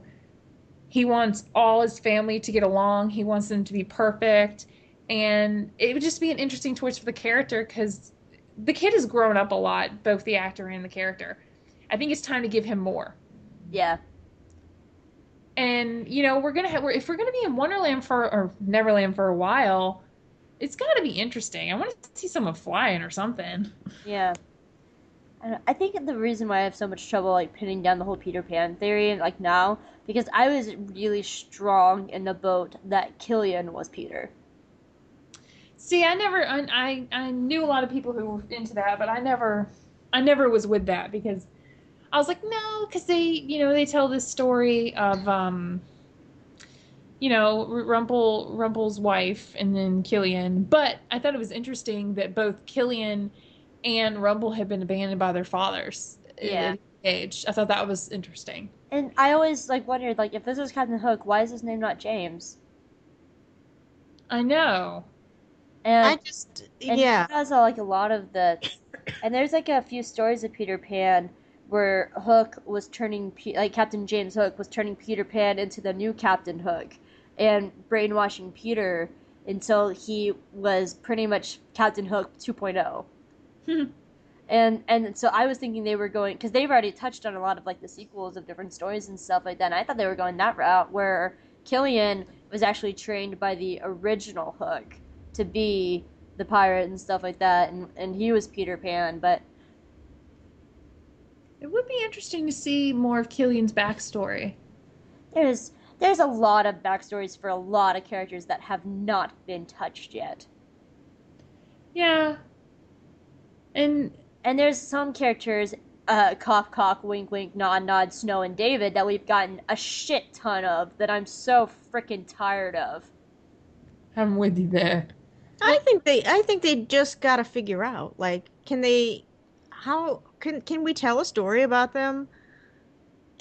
he wants all his family to get along. He wants them to be perfect. And it would just be an interesting choice for the character because the kid has grown up a lot both the actor and the character. I think it's time to give him more. Yeah. and you know we're gonna have we're, if we're gonna be in wonderland for or neverland for a while it's got to be interesting. I want to see someone flying or something. Yeah. I think the reason why I have so much trouble like pinning down the whole Peter Pan theory like now because I was really strong in the boat that Killian was Peter. See, I never, I, I, I knew a lot of people who were into that, but I never, I never was with that because I was like, no, because they, you know, they tell this story of, um, you know, Rumple, Rumple's wife, and then Killian. But I thought it was interesting that both Killian and Rumple had been abandoned by their fathers. Yeah. an age. I thought that was interesting. And I always like wondered like if this is Captain Hook, why is his name not James? I know. And I just and yeah. he has uh, like a lot of the, and there's like a few stories of Peter Pan where Hook was turning Pe- like Captain James Hook was turning Peter Pan into the new Captain Hook, and brainwashing Peter until he was pretty much Captain Hook 2.0. and and so I was thinking they were going because they've already touched on a lot of like the sequels of different stories and stuff like that. And I thought they were going that route where Killian was actually trained by the original Hook to be the pirate and stuff like that, and and he was Peter Pan, but It would be interesting to see more of Killian's backstory. there's there's a lot of backstories for a lot of characters that have not been touched yet. Yeah. And And there's some characters, uh, cough, cough, wink, wink, nod, nod, Snow, and David that we've gotten a shit ton of that I'm so freaking tired of. I'm with you there. I think they I think they just got to figure out like can they how can can we tell a story about them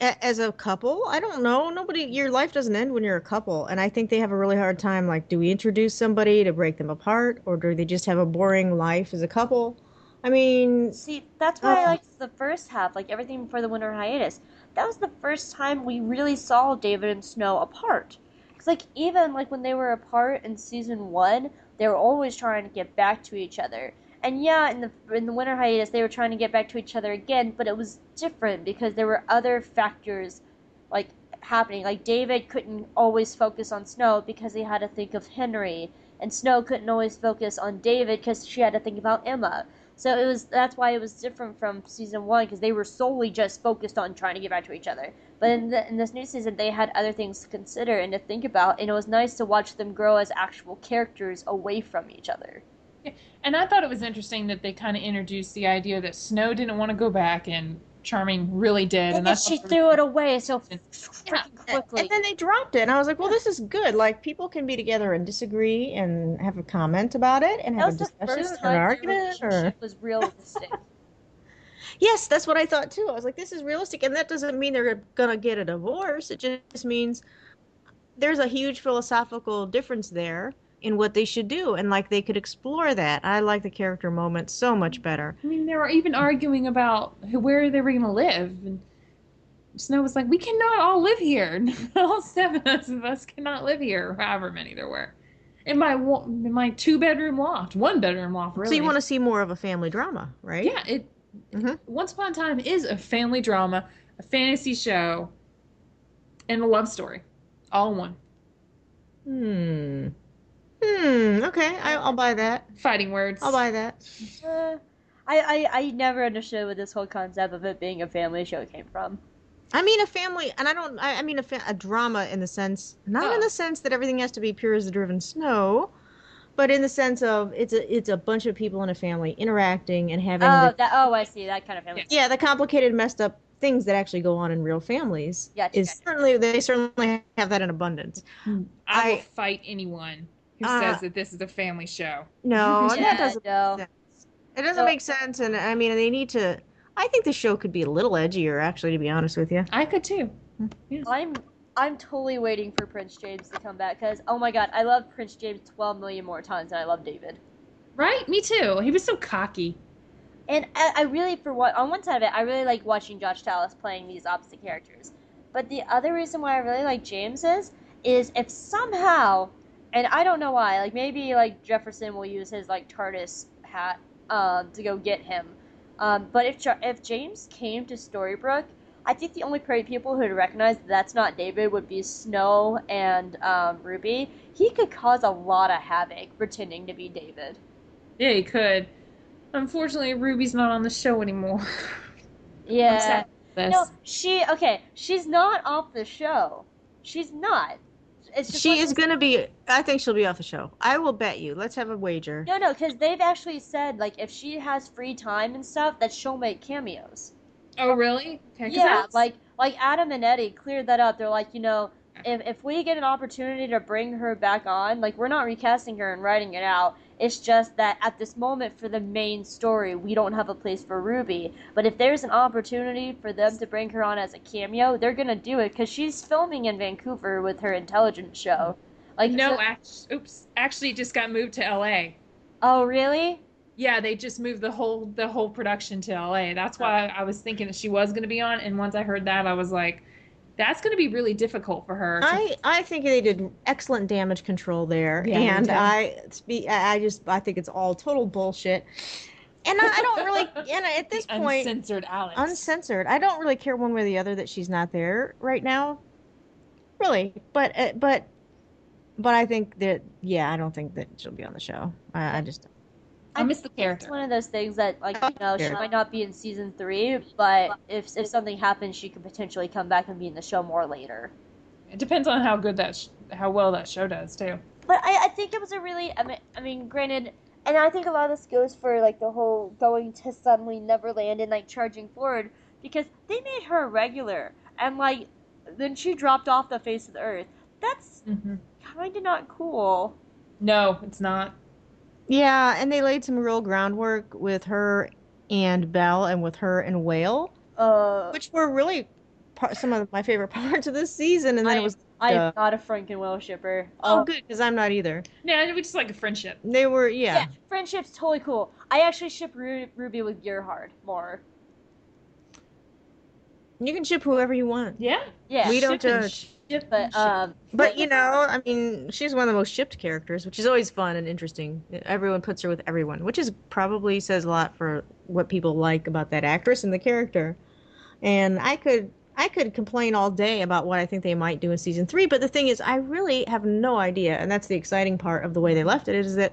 a, as a couple? I don't know. Nobody your life doesn't end when you're a couple and I think they have a really hard time like do we introduce somebody to break them apart or do they just have a boring life as a couple? I mean, See, that's why I Oh. liked the first half, like everything before the winter hiatus. That was the first time we really saw David and Snow apart. Because, like, even like when they were apart in season one, they were always trying to get back to each other. And yeah, in the in the winter hiatus, they were trying to get back to each other again, but it was different because there were other factors, like happening. Like David couldn't always focus on Snow because he had to think of Henry, and Snow couldn't always focus on David because she had to think about Emma. So it was that's why it was different from season one because they were solely just focused on trying to get back to each other. But in, the, in this new season, they had other things to consider and to think about, and it was nice to watch them grow as actual characters away from each other. Yeah. And I thought it was interesting that they kind of introduced the idea that Snow didn't want to go back and Charming really did. And And she threw it away so freaking quickly. and then they dropped it and I was like, well, this is good. Like people can be together and disagree and have a comment about it and have a discussion or an argument or was realistic. Yes, that's what I thought too. I was like, this is realistic, and that doesn't mean they're gonna get a divorce. It just means there's a huge philosophical difference there in what they should do, and like they could explore that. I like the character moments so much better. I mean, they were even arguing about who- where they were going to live. And Snow was like, we cannot all live here. all seven of us cannot live here, however many there were. In my in my two bedroom loft, one bedroom loft, really. So you want to see more of a family drama, right? Yeah, it. Once Upon a Time is a family drama, a fantasy show, and a love story, all in one. Hmm. Hmm. Okay, I, I'll buy that. Fighting words. I'll buy that. Uh, I, I I never understood where this whole concept of it being a family show came from. I mean a family, and I don't. I, I mean a, fa- a drama in the sense, not in Oh. the sense that everything has to be pure as the driven snow, but in the sense of it's a it's a bunch of people in a family interacting and having Oh, the, that oh, I see that kind of family. yeah the complicated, messed up things that actually go on in real families. Gotcha, is gotcha. certainly they certainly have that in abundance. I, will I- fight anyone who Uh, says that this is a family show. No, and Yeah, that doesn't no. make sense. It doesn't No. make sense, and I mean they need to. I think the show could be a little edgier, actually, to be honest with you. I could too. I'm I'm totally waiting for Prince James to come back because oh my god, I love Prince James 12 million more times than I love David. Right? Me too. He was so cocky. And I, I really, for what on one side of it, I really like watching Josh Dallas playing these opposite characters. But the other reason why I really like James is, is if somehow, and I don't know why, like maybe like Jefferson will use his like TARDIS hat um, to go get him. Um, but if if James came to Storybrooke, I think the only people who'd recognize that that's not David would be Snow and um, Ruby. He could cause a lot of havoc pretending to be David. Yeah, he could. Unfortunately, Ruby's not on the show anymore. Yeah. I'm sad this. No, she okay. She's not off the show. She's not. It's just She like- is gonna be. I think she'll be off the show. I will bet you. Let's have a wager. No, no, because they've actually said like if she has free time and stuff, that she'll make cameos. Oh, really? Okay, 'cause Yeah, that's- like like Adam and Eddy cleared that up. They're like, you know, if if we get an opportunity to bring her back on, like we're not recasting her and writing it out. It's just that at this moment for the main story, we don't have a place for Ruby. But if there's an opportunity for them to bring her on as a cameo, they're gonna do it because she's filming in Vancouver with her intelligence show. Like no, so- act- oops, actually, just got moved to L.A. oh really? Yeah, they just moved the whole the whole production to L.A. That's why oh. I was thinking that she was going to be on, and once I heard that, I was like, that's going to be really difficult for her. I, I think they did excellent damage control there, Yeah, and. I spe- I I just I think it's all total bullshit. And I, I don't really, and at this The point, uncensored Alex. uncensored. I don't really care one way or the other that she's not there right now, really. But uh, but but I think that yeah, I don't think that she'll be on the show. I, I just I miss the character. It's one of those things that, like, you know, she might not be in season three, but if if something happens, she could potentially come back and be in the show more later. It depends on how good that sh- how well that show does too. But I, I think it was a really, I mean, I mean, granted, and I think a lot of this goes for like the whole going to suddenly Neverland and like charging forward because they made her a regular, and like then she dropped off the face of the earth. That's hmm kind of not cool. No, it's not. Yeah, and they laid some real groundwork with her and Belle and with her and Whale, Uh, which were really par- some of my favorite parts of this season. And then I- it was I'm uh, not a Frankenwolf shipper. oh good because I'm not either. Yeah, we just like a friendship. They were yeah. Yeah, friendship's totally cool. I actually ship Ru- Ruby with Gerhard more. You can ship whoever you want. Yeah. Yeah, we don't Ship and judge. Ship but um, But you know, I mean, she's one of the most shipped characters, which is always fun and interesting. Everyone puts her with everyone, which is probably says a lot for what people like about that actress and the character. And I could I could complain all day about what I think they might do in season three, but the thing is, I really have no idea, and that's the exciting part of the way they left it is that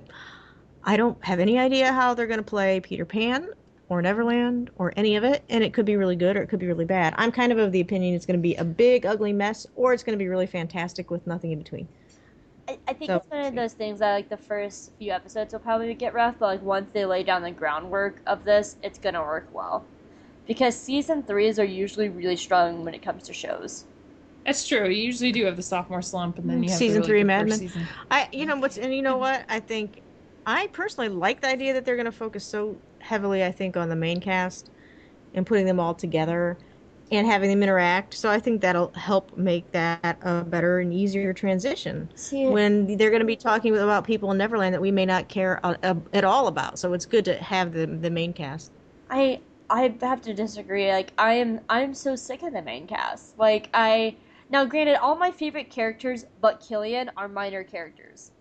I don't have any idea how they're going to play Peter Pan or Neverland or any of it, and it could be really good or it could be really bad. I'm kind of of the opinion it's going to be a big ugly mess or it's going to be really fantastic with nothing in between. I, I think So- it's one of those things that like the first few episodes will probably get rough, but like once they lay down the groundwork of this, it's gonna work well. Because season threes are usually really strong when it comes to shows. That's true. You usually do have the sophomore slump, and then you have Season the three really good Mad Men. season. I, you know what's, and you know what? I think, I personally like the idea that they're going to focus so heavily, I think, on the main cast and putting them all together and having them interact. So I think that'll help make that a better and easier transition See, when they're going to be talking about people in Neverland that we may not care at all about. So it's good to have the the main cast. I I have to disagree. Like I am I'm so sick of the main cast. Like I now granted all my favorite characters but Killian are minor characters.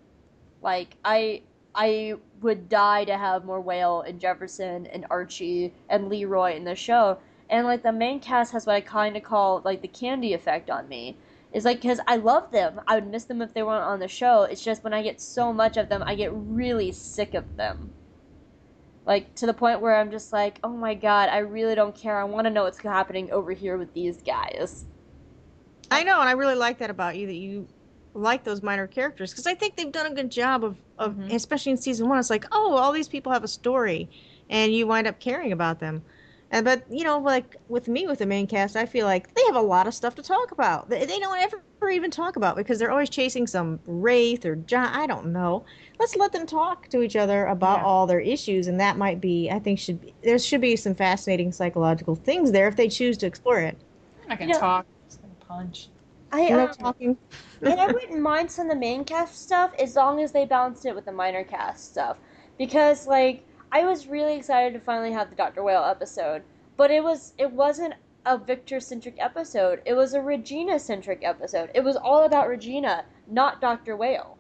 Like I I would die to have more Whale and Jefferson and Archie and Leroy in the show. And like the main cast has what I kind of call like the candy effect on me. It's like because I love them, I would miss them if they weren't on the show. It's just when I get so much of them, I get really sick of them. Like to the point where I'm just like, oh my god, I really don't care. I want to know what's happening over here with these guys. I know, and I really like that about you that you like those minor characters because I think they've done a good job of, of Mhm. especially in season one. It's like, oh, all these people have a story, and you wind up caring about them. And but you know, like with me with the main cast, I feel like they have a lot of stuff to talk about. They, they don't ever even talk about because they're always chasing some wraith or John. I don't know. Let's let them talk to each other about Yeah. all their issues, and that might be. I think should be, there should be some fascinating psychological things there if they choose to explore it. I'm not gonna Yeah. talk. I'm just gonna punch. I You know, um, talking. And I wouldn't mind some of the main cast stuff as long as they balanced it with the minor cast stuff. Because like I was really excited to finally have the Dr. Whale episode, but it was it wasn't a Victor centric episode. It was a Regina centric episode. It was all about Regina, not Dr. Whale.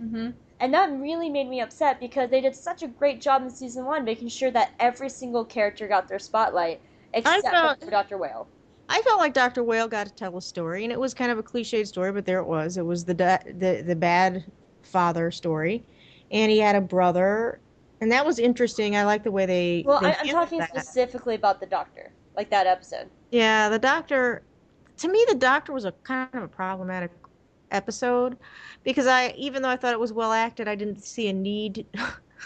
Mm-hmm. And that really made me upset because they did such a great job in season one making sure that every single character got their spotlight except felt- for Dr. Whale. I felt like Dr. Whale got to tell a story, and it was kind of a cliched story, but there it was. It was the the the bad father story, and he had a brother, and that was interesting. I like the way they. Well, they I, I'm talking that. specifically about the doctor, like that episode. Yeah, the doctor. To me, the doctor was a kind of a problematic episode because I, even though I thought it was well acted, I didn't see a need.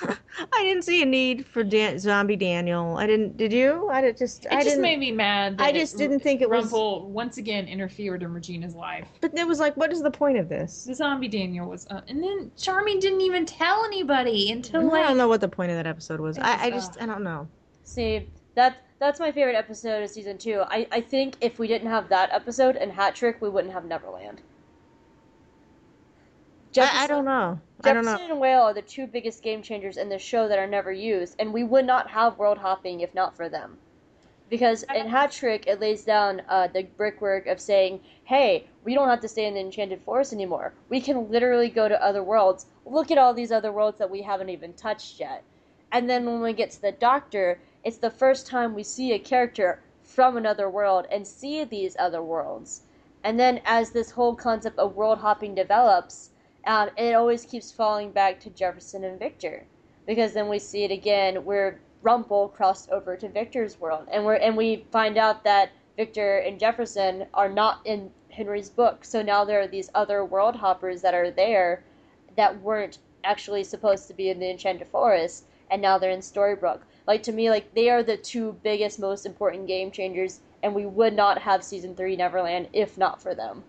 I didn't see a need for Dan- zombie Daniel. I didn't. Did you? I did just. It I just didn't. made me mad. That I just didn't think it was- Rumple once again interfered in Regina's life. But it was like, what is the point of this? The zombie Daniel was, uh, and then Charming didn't even tell anybody until like... I don't know what the point of that episode was. I, I just. uh, I don't know. See, that that's my favorite episode of season two. I, I think if we didn't have that episode and Hat Trick, we wouldn't have Neverland. I, I don't know. I don't Jefferson know. and Whale are the two biggest game changers in the show that are never used, and we would not have world hopping if not for them. Because in Hat Trick, it lays down uh, the brickwork of saying, hey, we don't have to stay in the Enchanted Forest anymore. We can literally go to other worlds. Look at all these other worlds that we haven't even touched yet. And then when we get to the Doctor, it's the first time we see a character from another world and see these other worlds. And then as this whole concept of world hopping develops, um, it always keeps falling back to Jefferson and Victor, because then we see it again where Rumple crossed over to Victor's world, and we and we find out that Victor and Jefferson are not in Henry's book, so now there are these other world hoppers that are there that weren't actually supposed to be in the Enchanted Forest, and now they're in Storybrooke. Like to me, like they are the two biggest, most important game changers, and we would not have season three Neverland if not for them.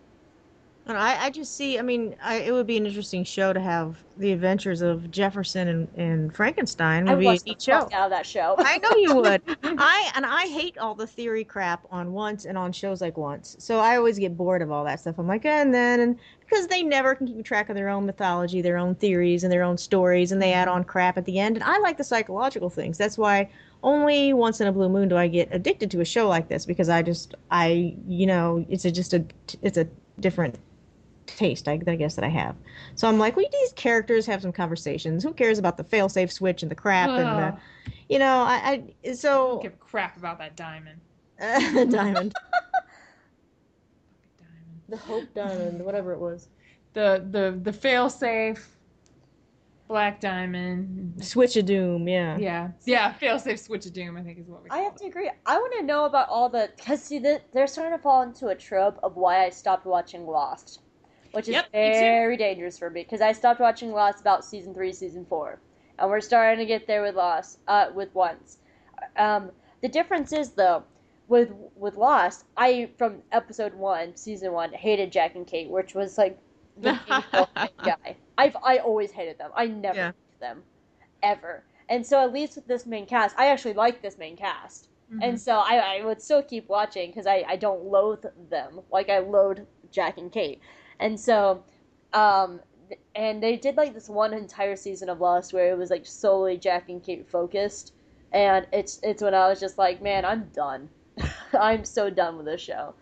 And I, I just see. I mean, I, it would be an interesting show to have the adventures of Jefferson and, and Frankenstein. I Would be a the show. out of that show. I know you would. I and I hate all the theory crap on once and on shows like once. So I always get bored of all that stuff. I'm like, eh, and then and because they never can keep track of their own mythology, their own theories, and their own stories, and they add mm-hmm. on crap at the end. And I like the psychological things. That's why only once in a blue moon do I get addicted to a show like this because I just I you know it's a, just a it's a different taste I, I guess that I have. So I'm like, well, these characters have some conversations. Who cares about the failsafe switch and the crap and the you know, I, I so don't give a crap about that diamond. diamond, Diamond. the hope diamond, whatever it was, The the the fail safe black diamond. switch of doom, yeah. Yeah, yeah, fail safe switch of doom. I think is what we. I call have to agree. I want to know about all the because see that they're starting to fall into a trope of why I stopped watching Lost, which is Yep, very dangerous for me because I stopped watching Lost about season three, season four, and we're starting to get there with Lost, uh, with once. Um, the difference is though, with with Lost, I from episode one, season one, hated Jack and Kate, which was like the guy. I've I always hated them. I never Yeah. liked them, ever. And so at least with this main cast, I actually like this main cast. Mm-hmm. And so I, I would still keep watching because I, I don't loathe them like I loathe Jack and Kate. And so, um, and they did like this one entire season of Lost where it was like solely Jack and Kate focused. And it's it's when I was just like, man, I'm done. I'm so done with this show.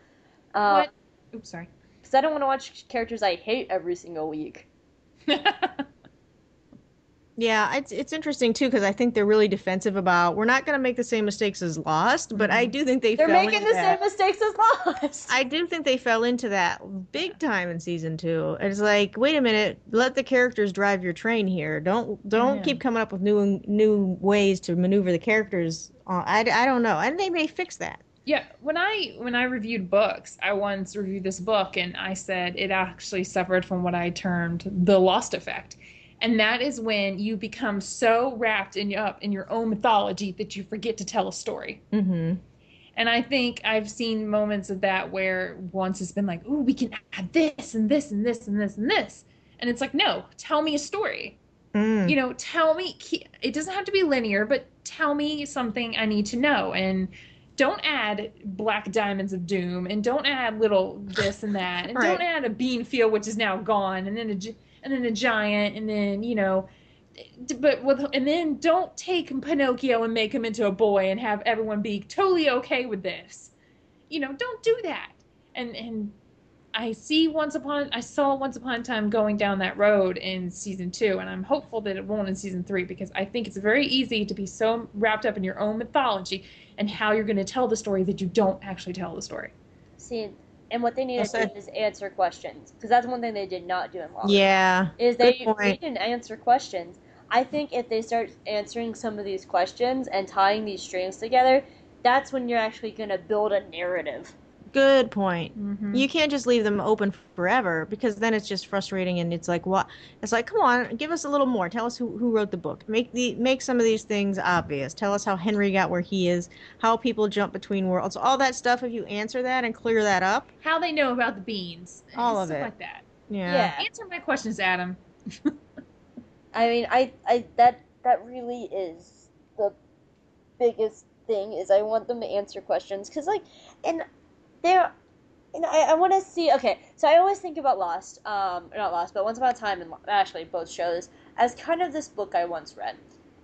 Uh, What? Oops, sorry. Because I don't want to watch characters I hate every single week. Yeah, it's it's interesting too because I think they're really defensive about we're not going to make the same mistakes as Lost, but I mm-hmm. do think they They're fell making into the that. same mistakes as Lost. I do think they fell into that big time in season two. It's like, wait a minute, let the characters drive your train here. Don't don't Yeah. keep coming up with new new ways to maneuver the characters. I, I don't know, and they may fix that. Yeah, when I when I reviewed books, I once reviewed this book and I said it actually suffered from what I termed the lost effect. And that is when you become so wrapped in up in your own mythology that you forget to tell a story. Mm-hmm. And I think I've seen moments of that where once it's been like, "Ooh, we can add this and this and this and this and this," and it's like, "No, tell me a story." Mm. You know, tell me. It doesn't have to be linear, but tell me something I need to know. And don't add black diamonds of doom, and don't add little this and that, and don't add a bean field which is now gone, and then a and then a giant, and then you know. But with and then don't take Pinocchio and make him into a boy and have everyone be totally okay with this. You know, don't do that. And and I see once upon I saw once upon a time going down that road in season two, and I'm hopeful that it won't in season three because I think it's very easy to be so wrapped up in your own mythology and how you're going to tell the story that you don't actually tell the story. See, and what they need to do is answer questions because that's one thing they did not do in Lost. Yeah. is they they didn't answer questions. I think if they start answering some of these questions and tying these strings together, that's when you're actually going to build a narrative. Good point. Mm-hmm. You can't just leave them open forever because then it's just frustrating and it's like what it's like come on give us a little more tell us who, who wrote the book make the make some of these things obvious tell us how Henry got where he is how people jump between worlds all that stuff if you answer that and clear that up How they know about the beans, All of stuff it. like that. yeah, Yeah. Answer my questions, Adam. I mean, I, I that that really is the biggest thing is I want them to answer questions because like, and they're, and I, I want to see. Okay, so I always think about Lost, um, not Lost, but Once Upon a Time, and actually both shows as kind of this book I once read,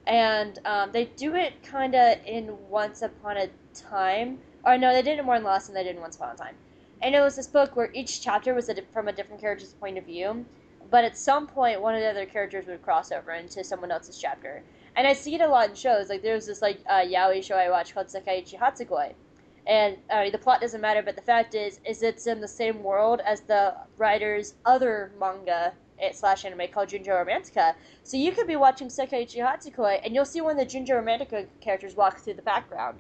and um, they do it kind of in Once Upon a Time, or no, they did it more in Lost than they did in Once Upon a Time. And it was this book where each chapter was a, from a different character's point of view, but at some point one of the other characters would cross over into someone else's chapter. And I see it a lot in shows. Like there's this like uh, yaoi show I watch called Sekaiichi Hatsukoi, and uh, the plot doesn't matter, but the fact is, is it's in the same world as the writer's other manga eh, slash anime called Junjo Romantica. So you could be watching Sekaiichi Hatsukoi, and you'll see one of the Junjo Romantica characters walk through the background.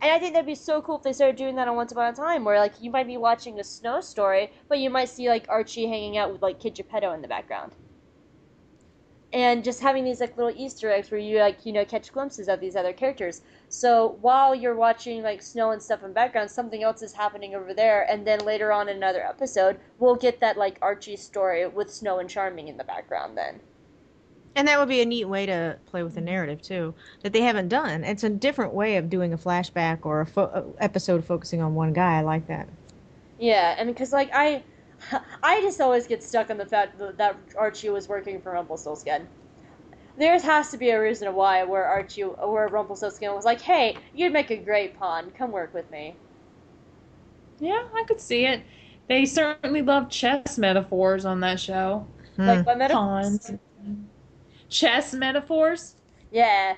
And I think that'd be so cool if they started doing that on Once Upon a Time, where like you might be watching a snow story, but you might see like Archie hanging out with like Kid Geppetto in the background. And just having these like little Easter eggs where you like, you know, catch glimpses of these other characters. So while you're watching like snow and stuff in background, something else is happening over there, and then later on in another episode, we'll get that like Archie story with Snow and Charming in the background then. and that would be a neat way to play with the narrative too that they haven't done it's a different way of doing a flashback or a fo- episode focusing on one guy I like that Yeah, and because like I, I just always get stuck on the fact that, that Archie was working for Rumpelstiltskin. There has to be a reason why where Archie, where Rumpelstiltskin was like, "Hey, you'd make a great pawn. Come work with me." Yeah, I could see it. They certainly love chess metaphors on that show. Hmm. Like what metaphors? Pawns. Chess metaphors. Yeah.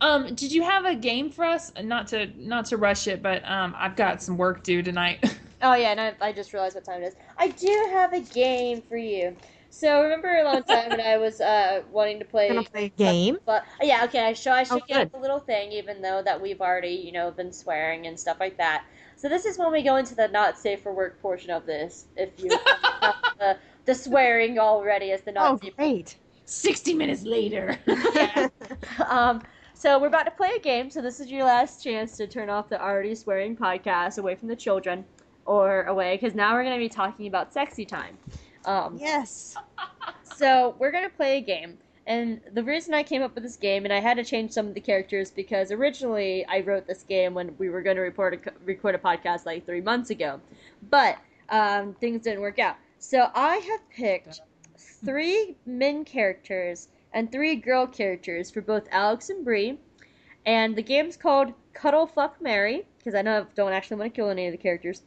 Um, did you have a game for us? Not to not to rush it, but um, I've got some work due tonight. Oh yeah, and I, I just realized what time it is. I do have a game for you. So remember a long time when I was uh wanting to play. gonna play a game But yeah, okay. I show I should Oh, get good. the little thing, even though that we've already you know been swearing and stuff like that. So this is when we go into the not safe for work portion of this. If you have the, the swearing already as the not oh safe. great Sixty minutes later. Yeah. um. So we're about to play a game. So this is your last chance to turn off the already swearing podcast away from the children, or away because now we're going to be talking about sexy time. Um. yes So we're gonna play a game, and the reason I came up with this game, and I had to change some of the characters because originally I wrote this game when we were going to report a, record a podcast like three months ago, but um, things didn't work out. So I have picked three men characters and three girl characters for both Alex and Bri, and the game's called Cuddle Fuck Mary because I know I don't actually want to kill any of the characters.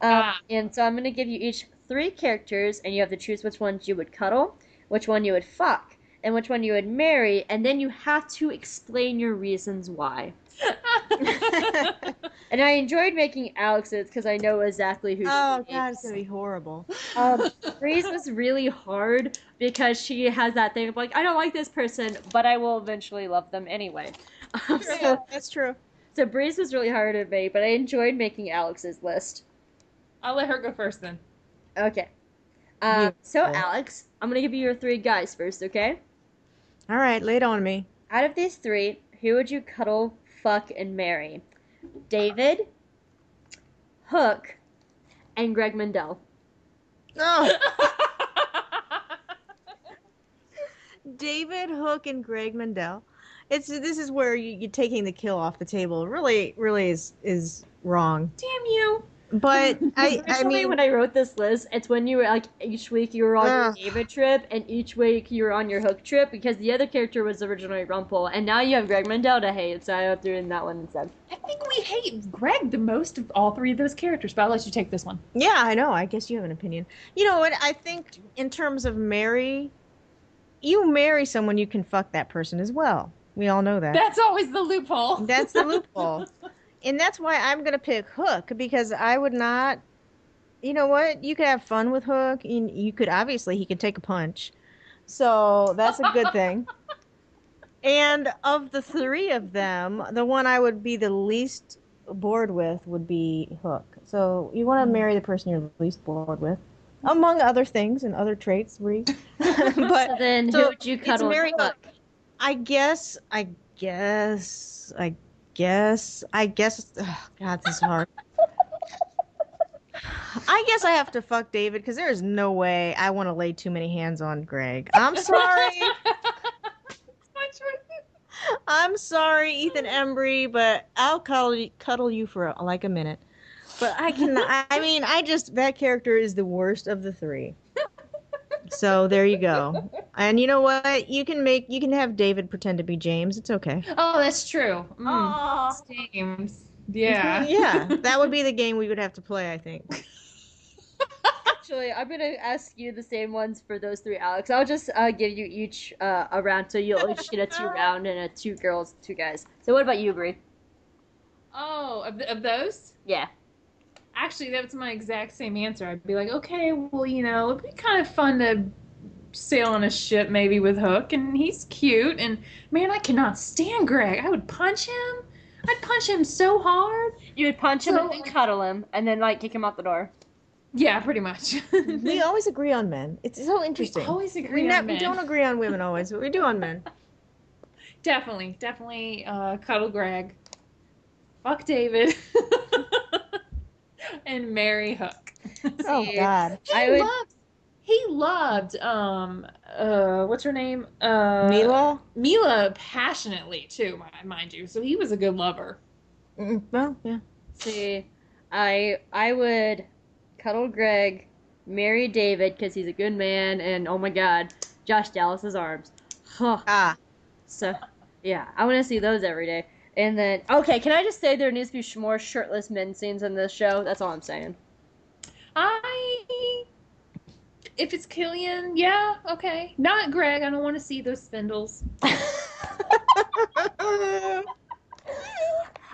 Um, Ah. And so I'm going to give you each three characters, and you have to choose which ones you would cuddle, which one you would fuck, and which one you would marry, and then you have to explain your reasons why. and I enjoyed making Alex's because I know exactly who. Oh she god, is. it's gonna be horrible. Um, Bri's was really hard because she has that thing of like, I don't like this person, but I will eventually love them anyway. Um, so, That's true. so Bri's was really hard to make, but I enjoyed making Alex's list. I'll let her go first then. Okay. Um, so Beautiful. Alex, I'm gonna give you your three guys first, okay? All right, lay it on me. Out of these three, who would you cuddle, fuck, and marry? David, Hook, and Greg Mendel. Oh, David Hook and Greg Mendel. It's this is where you, you're taking the kill off the table. Really, really is is wrong. Damn you. But I, I Originally, mean, when I wrote this list, it's when you were like each week you were on Ugh. your David trip, and each week you were on your Hook trip because the other character was originally Rumpel, and now you have Greg Mendel to hate, so I threw in that one instead. I think we hate Greg the most of all three of those characters, but I'll let you take this one. yeah, I know. I guess you have an opinion. You know what? I think in terms of marry, you marry someone, you can fuck that person as well. We all know that. That's always the loophole. That's the loophole. and that's why I'm going to pick Hook because I would not. You know what? You could have fun with Hook. and You could obviously he could take a punch, so that's a good thing. And of the three of them, the one I would be the least bored with would be Hook. So you want to mm. marry the person you're least bored with, among other things and other traits, Bri. but So then, so who would you cuddle? Mary fuck? I guess, I guess, I guess, I guess. God, this is hard. I guess I have to fuck David because there is no way I want to lay too many hands on Greg. I'm sorry. I'm sorry, Ethan Embry, but I'll cuddle, cuddle you for like a minute. But I can. I mean, I just that character is the worst of the three. So there you go. And you know what? You can make you can have David pretend to be James. It's okay. Oh, that's true. Mm. Aw. James. Yeah. yeah, that would be the game we would have to play. I think. Actually, I'm gonna ask you the same ones for those three, Alex. I'll just uh, give you each uh, a round, so you'll each get a two round and a two girls, two guys. So what about you, Bri? Oh, of, th- of those? Yeah. Actually, that's my exact same answer. I'd be like, okay, well, you know, it'd be kind of fun to sail on a ship maybe with Hook, and he's cute. And man, I cannot stand Greg. I would punch him. I'd punch him so hard. You would punch him So- and then cuddle him, and then like kick him out the door. Yeah, pretty much. We always agree on men. It's so interesting. always agree we, on ne- we don't agree on women always, but we do on men. definitely, definitely uh, cuddle Greg. Fuck David. and Mary Hook. Oh God, He I would- loved. He loved. Um. Uh. What's her name? Uh. Milah. Milah passionately too, mind you. So he was a good lover. Well, yeah. See, I I would cuddle Greg, marry David because he's a good man, and oh my God, Josh Dallas's arms. Huh. Ah, So, yeah, I want to see those every day. And then, okay, can I just say there needs to be more shirtless men scenes in this show? That's all I'm saying. I. If it's Killian, yeah, okay. Not Greg. I don't want to see those spindles.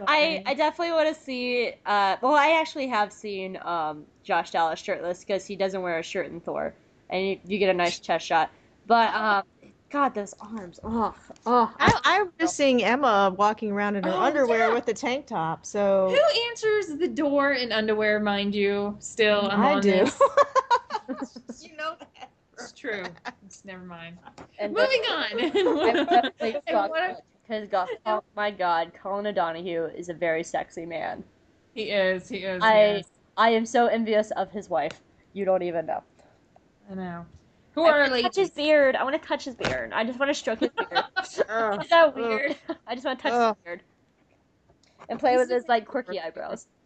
I, I definitely want to see. Uh, well, I actually have seen um, Josh Dallas shirtless because he doesn't wear a shirt in Thor, and you, you get a nice chest shot. But um, God, those arms! Oh, oh. I, I was just seeing Emma walking around in her Oh, underwear yeah. with a tank top. So Who answers the door in underwear, mind you? Still, I'm I do. you know that. It's true. It's, never mind. And Moving on. definitely And fucked what- because God, oh my God, Colin O'Donoghue is a very sexy man. he is. He is. I yes. I am so envious of his wife. You don't even know. I know. Who I are want to touch his beard. I want to touch his beard. I just want to stroke his beard. Ugh. Is that weird? I just want to touch Ugh. his beard and play with his like quirky eyebrows.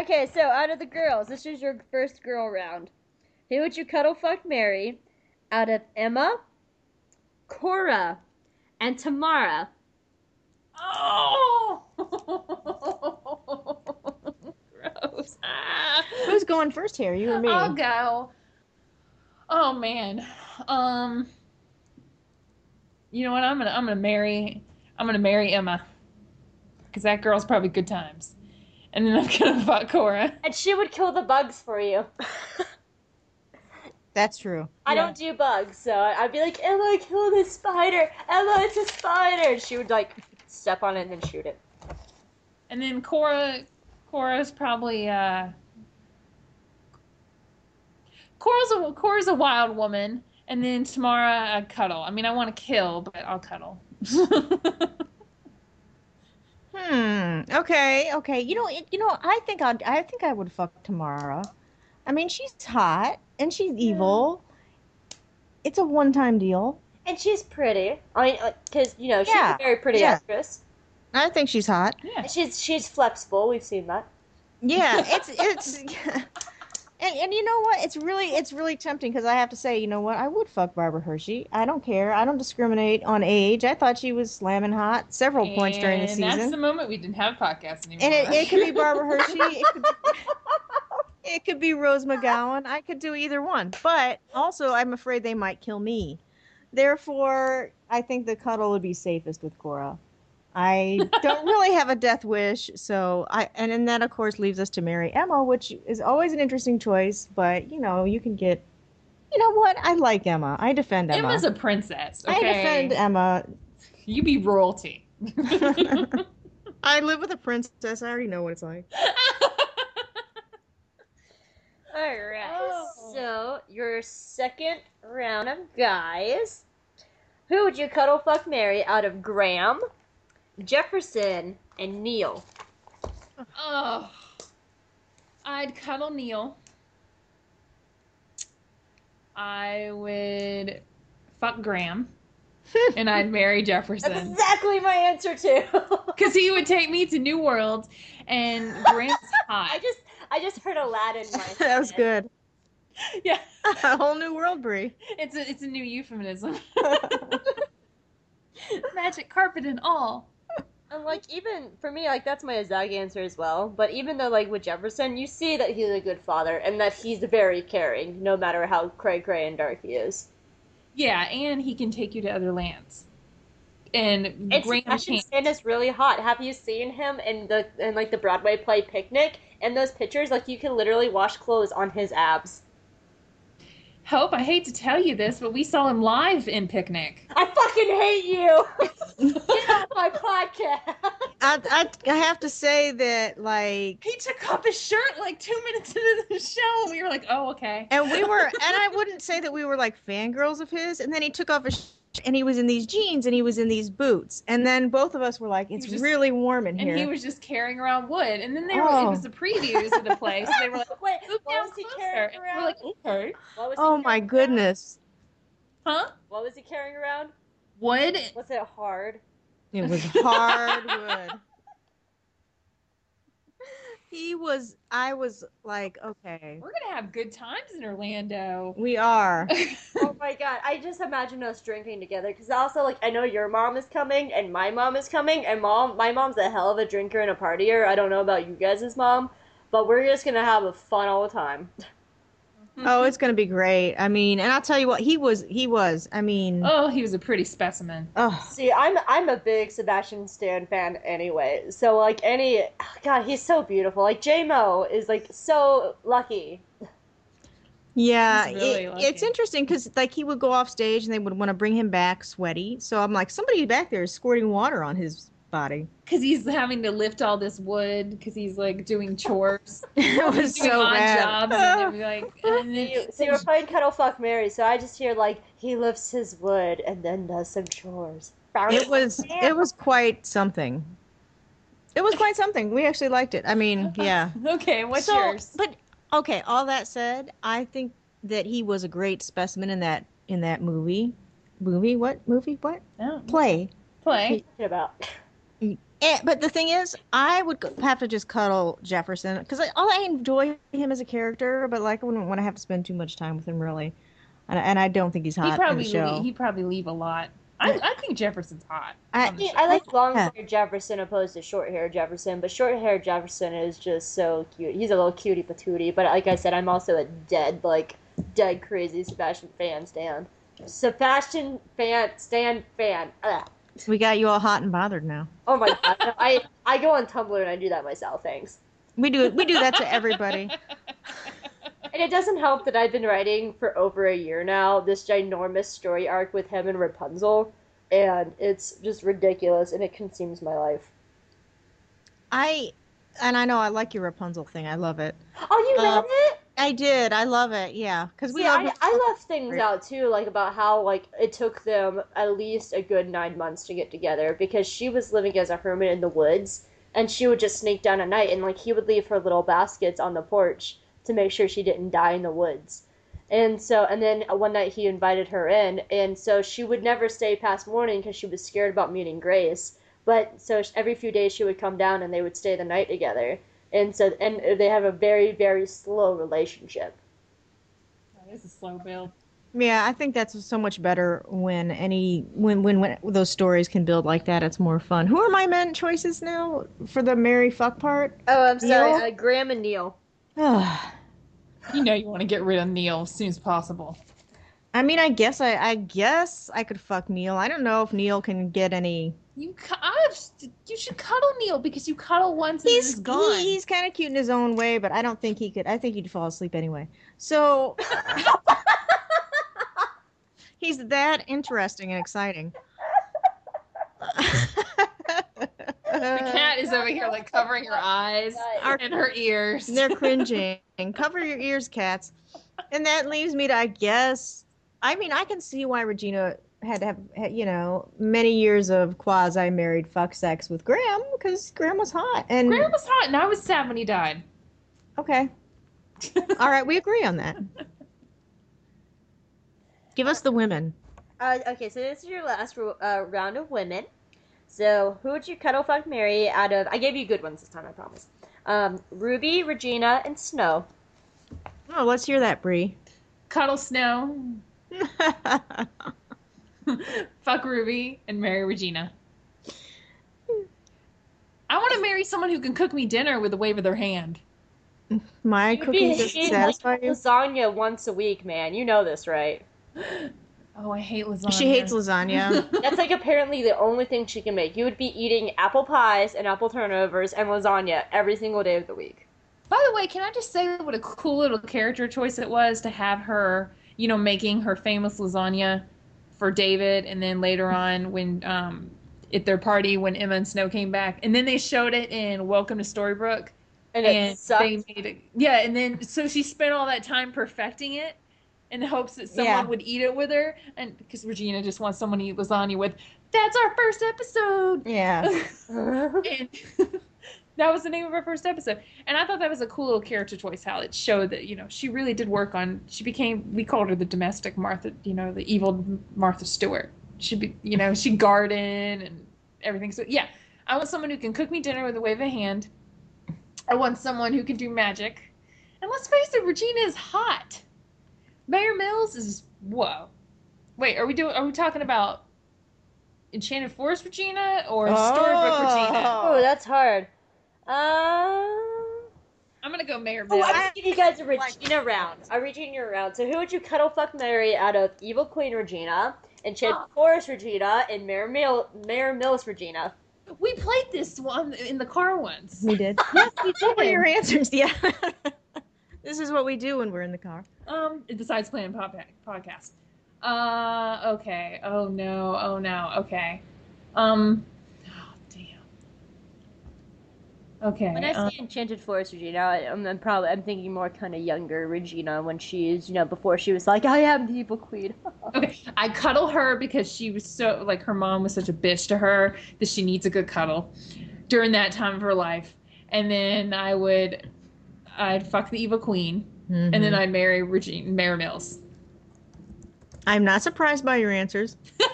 Okay, so out of the girls, this is your first girl round. Who would you cuddle, fuck, marry? Out of Emma, Cora, and Tamara. Oh. Gross. Ah. Who's going first here? You or me? I'll go. Oh man. Um You know what? I'm going to I'm going to marry I'm going to marry Emma. Cuz that girl's probably good times. And then I'm going to fuck Cora. And she would kill the bugs for you. That's true. I Yeah. don't do bugs, so I'd be like, Emma, kill the spider. Emma, it's a spider. And she would like step on it and then shoot it. And then Cora Cora's probably uh Cora's a Cora's a wild woman. And then Tamara, a cuddle. I mean, I want to kill, but I'll cuddle. Hmm. Okay. Okay. You know. You know. I think I'd. I think I would fuck Tamara. I mean, she's hot and she's evil. It's a one-time deal. And she's pretty. I mean, because you know she's Yeah, a very pretty yeah. actress. I think she's hot. yeah. She's she's flexible. We've seen that. Yeah. It's it's. And, and you know what? It's really it's really tempting because I have to say, you know what? I would fuck Barbara Hershey. I don't care. I don't discriminate on age. I thought she was slamming hot several points during the season. And That's the moment we didn't have podcasts anymore. And it, it could be Barbara Hershey. It could be, it could be Rose McGowan. I could do either one. But also, I'm afraid they might kill me. Therefore, I think the cuddle would be safest with Cora. I don't really have a death wish, so I and then that of course leaves us to marry Emma, which is always an interesting choice. But you know, you can get. You know what? I like Emma. I defend Emma. Emma's a princess. I defend Emma. You be royalty. I live with a princess. I already know what it's like. All right. Oh. So your second round of guys. Who would you cuddle, fuck, marry out of Graham, Jefferson, and Neal? oh, I'd cuddle Neal. I would fuck Graham, and I'd marry Jefferson. That's Jefferson exactly my answer too. because he would take me to New World, and Graham's I just I just heard Aladdin. in my that was good. Yeah, a whole new world, Bri. it's a it's a new euphemism. Magic carpet and all. And like even for me, like that's my exact answer as well. But even though like with Jefferson, you see that he's a good father and that he's very caring, no matter how cray cray and dark he is. Yeah, and he can take you to other lands. And It's Graham Sebastian. Stan is really hot. Have you seen him in the in like the Broadway play Picnic? And those pictures, like you can literally wash clothes on his abs. Hope, I hate to tell you this, but we saw him live in Picnic. I fucking hate you. Get off my podcast. I, I I have to say that like He took off his shirt like two minutes into the show, and we were like, "Oh, okay." and we were and I wouldn't say that we were like fangirls of his and then he took off his sh- and he was in these jeans and he was in these boots and then both of us were like it's just- really warm in And here. he was just carrying around wood, and then they were. Oh. It was the previews of the place. So they were like, Wait, "Move what down was he closer," carrying and around? we're like, "Okay." What was he oh my carrying around? goodness. Huh? What was he carrying around? Wood? Was it hard? It was hardwood. He was I was like, okay. We're gonna have good times in Orlando. We are. oh my god, I just imagine us drinking together because also like I know your mom is coming and my mom is coming and mom my mom's a hell of a drinker and a partier. I don't know about you guys' mom, but we're just gonna have a fun all the time. oh, it's gonna be great. I mean, and I'll tell you what, he was he was. I mean oh, he was a pretty specimen. oh See, I'm I'm a big Sebastian Stan fan anyway. So like any God, he's so beautiful. Like J Mo is like so lucky. Yeah, really it- it's interesting because like he would go off stage and they would want to bring him back sweaty. So I'm like, somebody back there is squirting water on his body. Because he's having to lift all this wood because he's like doing chores, it was doing so odd bad. jobs, and they're like, oh, and then, You, so you're playing Cuddle Fuck Mary, so I just hear like he lifts his wood and then does some chores. It was it was quite something. It was quite something. We actually liked it. I mean, yeah. okay, what's So, yours? But okay, all that said, I think that he was a great specimen in that in that movie. Movie? What movie? What No. play? Play. about. Eh, but the thing is, I would have to just cuddle Jefferson because I, all I enjoy him as a character, but like I wouldn't want to have to spend too much time with him really, and, and I don't think he's hot He in probably the show. leave, he probably leave a lot. I, I think Jefferson's hot. I- on. I like long Yeah. hair Jefferson opposed to short hair Jefferson, but short hair Jefferson is just so cute. He's a little cutie patootie, but like I said, I'm also a dead like dead crazy Sebastian fan stan. Sebastian fan stan fan. Ugh. We got you all hot and bothered now. Oh my god. No, I I go on Tumblr and I do that myself. Thanks. We do we do that to everybody. And it doesn't help that I've been writing for over a year now this ginormous story arc with him and Rapunzel, and it's just ridiculous and it consumes my life. I and I know I like your Rapunzel thing. I love it. Oh, you read Uh, it? I did. I love it. Yeah, because we See, love. I, I left things out too, like about how like it took them at least a good nine months to get together because she was living as a hermit in the woods, and she would just sneak down at night, and like he would leave her little baskets on the porch to make sure she didn't die in the woods. And so, and then one night he invited her in, and so she would never stay past morning because she was scared about meeting Grace. But so every few days she would come down and they would stay the night together. And so, and they have a very, very slow relationship. That is a slow build. Yeah, I think that's so much better when any when when when those stories can build like that. It's more fun. Who are my men choices now for the Mary fuck part? Oh, I'm sorry, Neal? uh, Graham and Neal. You know you want to get rid of Neal as soon as possible. I mean, I guess I I guess I could fuck Neal. I don't know if Neil can get any. You cu- I have- you should cuddle Neal because you cuddle once and He's he's gone. he- he's kind of cute in his own way, but I don't think he could. I think he'd fall asleep anyway. So he's that interesting and exciting. the cat is over here like covering her eyes Our- and her ears. They're cringing. Cover your ears, cats. And that leaves me to, I guess, I mean, I can see why Regina had to have, had, you know, many years of quasi married fuck sex with Graham because Graham was hot. And Graham was hot, and I was sad when he died. okay, all right, we agree on that. Give us the women. Uh, okay, so this is your last uh, round of women. So, who would you cuddle fuck Mary out of? I gave you good ones this time, I promise. Um, Ruby, Regina, and Snow. Oh, let's hear that, Bri. Cuddle Snow, fuck Ruby, and marry Regina. I want to marry someone who can cook me dinner with a wave of their hand. My You'd cooking be doesn't satisfy like you. lasagna once a week, man. You know this, right? Oh, I hate lasagna. She hates lasagna. That's like apparently the only thing she can make. You would be eating apple pies and apple turnovers and lasagna every single day of the week. By the way, can I just say what a cool little character choice it was to have her, you know, making her famous lasagna for David, and then later on when um, at their party when Emma and Snow came back, and then they showed it in Welcome to Storybrooke, And it they made it. Yeah, and then so she spent all that time perfecting it. In the hopes that someone Yeah. would eat it with her, and because Regina just wants someone to eat lasagna with, that's our first episode. yeah. and that was the name of her first episode. And i thought that was a cool little character choice how it showed that you know she really did work on she became we called her the domestic martha you know the evil martha stewart. She'd be you know she garden and everything. So yeah i want someone who can cook me dinner with a wave of a hand. I want someone who can do magic. And let's face it regina is hot. Mayor mills is whoa. Wait are we doing are we talking about enchanted forest regina or Storybrooke regina? Oh, that's hard. Um. I'm gonna go Mayor Oh, I'm gonna give you guys a Regina round. A Regina round. So who would you cuddle fuck Mary out of Evil Queen Regina, Enchanted Forest Regina, and Mayor, Mil- Mayor Mills Regina? we played this one in the car once. We did. Yes, we What your answers? Yeah. this is what we do when we're in the car. Um, besides playing pop- podcast. Uh, okay. Oh no. Oh no. Okay. Um. Oh damn. Okay. When I um, say Enchanted Forest Regina, I- I'm, I'm probably I'm thinking more kind of younger Regina when she's you know before she was like I am the Evil Queen. okay. I cuddle her because she was so like her mom was such a bitch to her that she needs a good cuddle during that time of her life. And then I would, I'd fuck the evil queen, and then Mhm. I'd marry Regina Mayor Mills. I'm not surprised by your answers.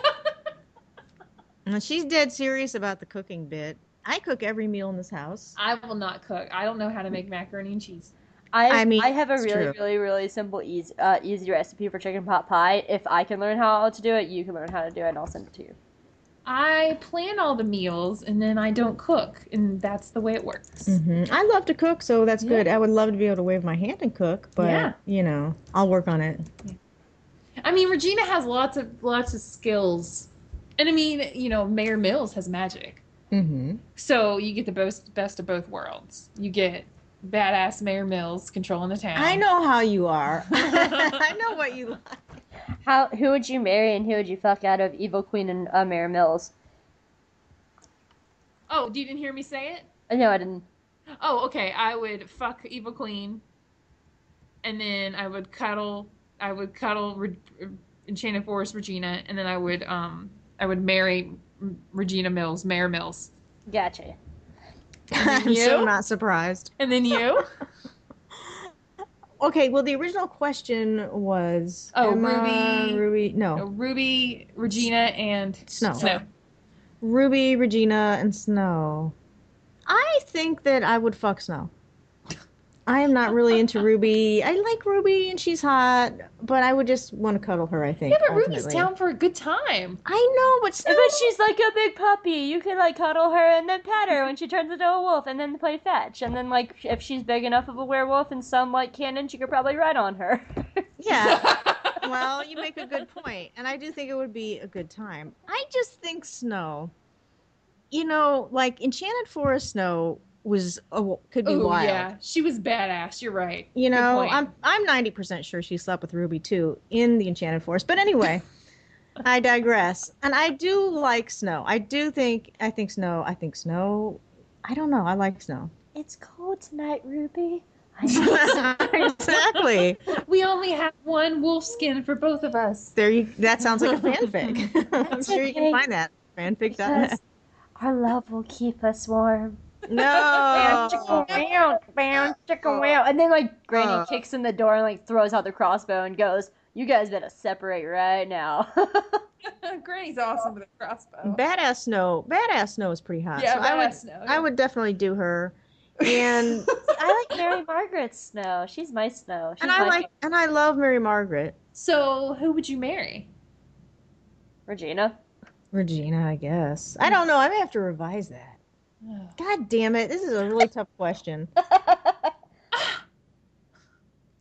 And she's dead serious about the cooking bit. I cook every meal in this house. I will not cook. I don't know how to make macaroni and cheese. I I mean, I have a really true. really really simple easy uh, easy recipe for chicken pot pie. If I can learn how to do it, you can learn how to do it, and I'll send it to you. I plan all the meals and then I don't cook, and that's the way it works. hmm I love to cook, so that's good. I would love to be able to wave my hand and cook, but Yeah. you know, I'll work on it. I mean, Regina has lots of lots of skills, and I mean, you know, Mayor Mills has magic, hmm so you get the best best of both worlds. You get badass Mayor Mills controlling the town. I know how you are. I know what you like. How? Who would you marry and who would you fuck out of Evil Queen and uh, Mayor Mills? Oh, you didn't hear me say it? Uh, No, I didn't. Oh, okay. I would fuck Evil Queen, and then I would cuddle. I would cuddle Re- Enchanted Forest Regina, and then I would um I would marry R- Regina Mills, Mayor Mills, Gotcha. I'm you? so not surprised. and then you. Okay, well, the original question was Oh, Emma, Ruby- Ruby, no, Oh, Ruby, Regina, and Snow. Snow. Ruby, Regina, and Snow. I think that I would fuck Snow. I am not really into Ruby. I like Ruby and she's hot, but I would just want to cuddle her. I think. Yeah, but Ruby's ultimately. down for a good time. I know, but Snow. But she's like a big puppy. You can like cuddle her and then pet her when she turns into a wolf, and then play fetch. And then like if she's big enough of a werewolf and some like cannon, she could probably ride on her. Yeah. well, you make a good point, and I do think it would be a good time. I just think Snow. You know, like Enchanted Forest Snow was a, could be Ooh, wild. yeah, she was badass. You're right. You Good know, point. I'm I'm ninety percent sure she slept with Ruby too in the Enchanted Forest. But anyway, I digress. And I do like Snow. I do think I think Snow. I think Snow. I don't know. I like Snow. it's cold tonight, Ruby. exactly. We only have one wolf skin for both of us. There you. That sounds like a fanfic. I'm That's sure you can find that fanfic. Because our love will keep us warm. No. Meow, meow, chicken meow. And then like Granny Uh. kicks in the door and like throws out the crossbow and goes, "You guys better separate right now." Granny's awesome with a crossbow. Badass Snow. Badass Snow is pretty hot. Yeah, so I would. Snow, I would definitely do her. And I like Mary Margaret's snow. She's my snow. She's and I like and I love Mary Margaret. So, who would you marry? Regina. Regina, I guess. I don't know. I may have to revise that. God damn it. This is a really tough question.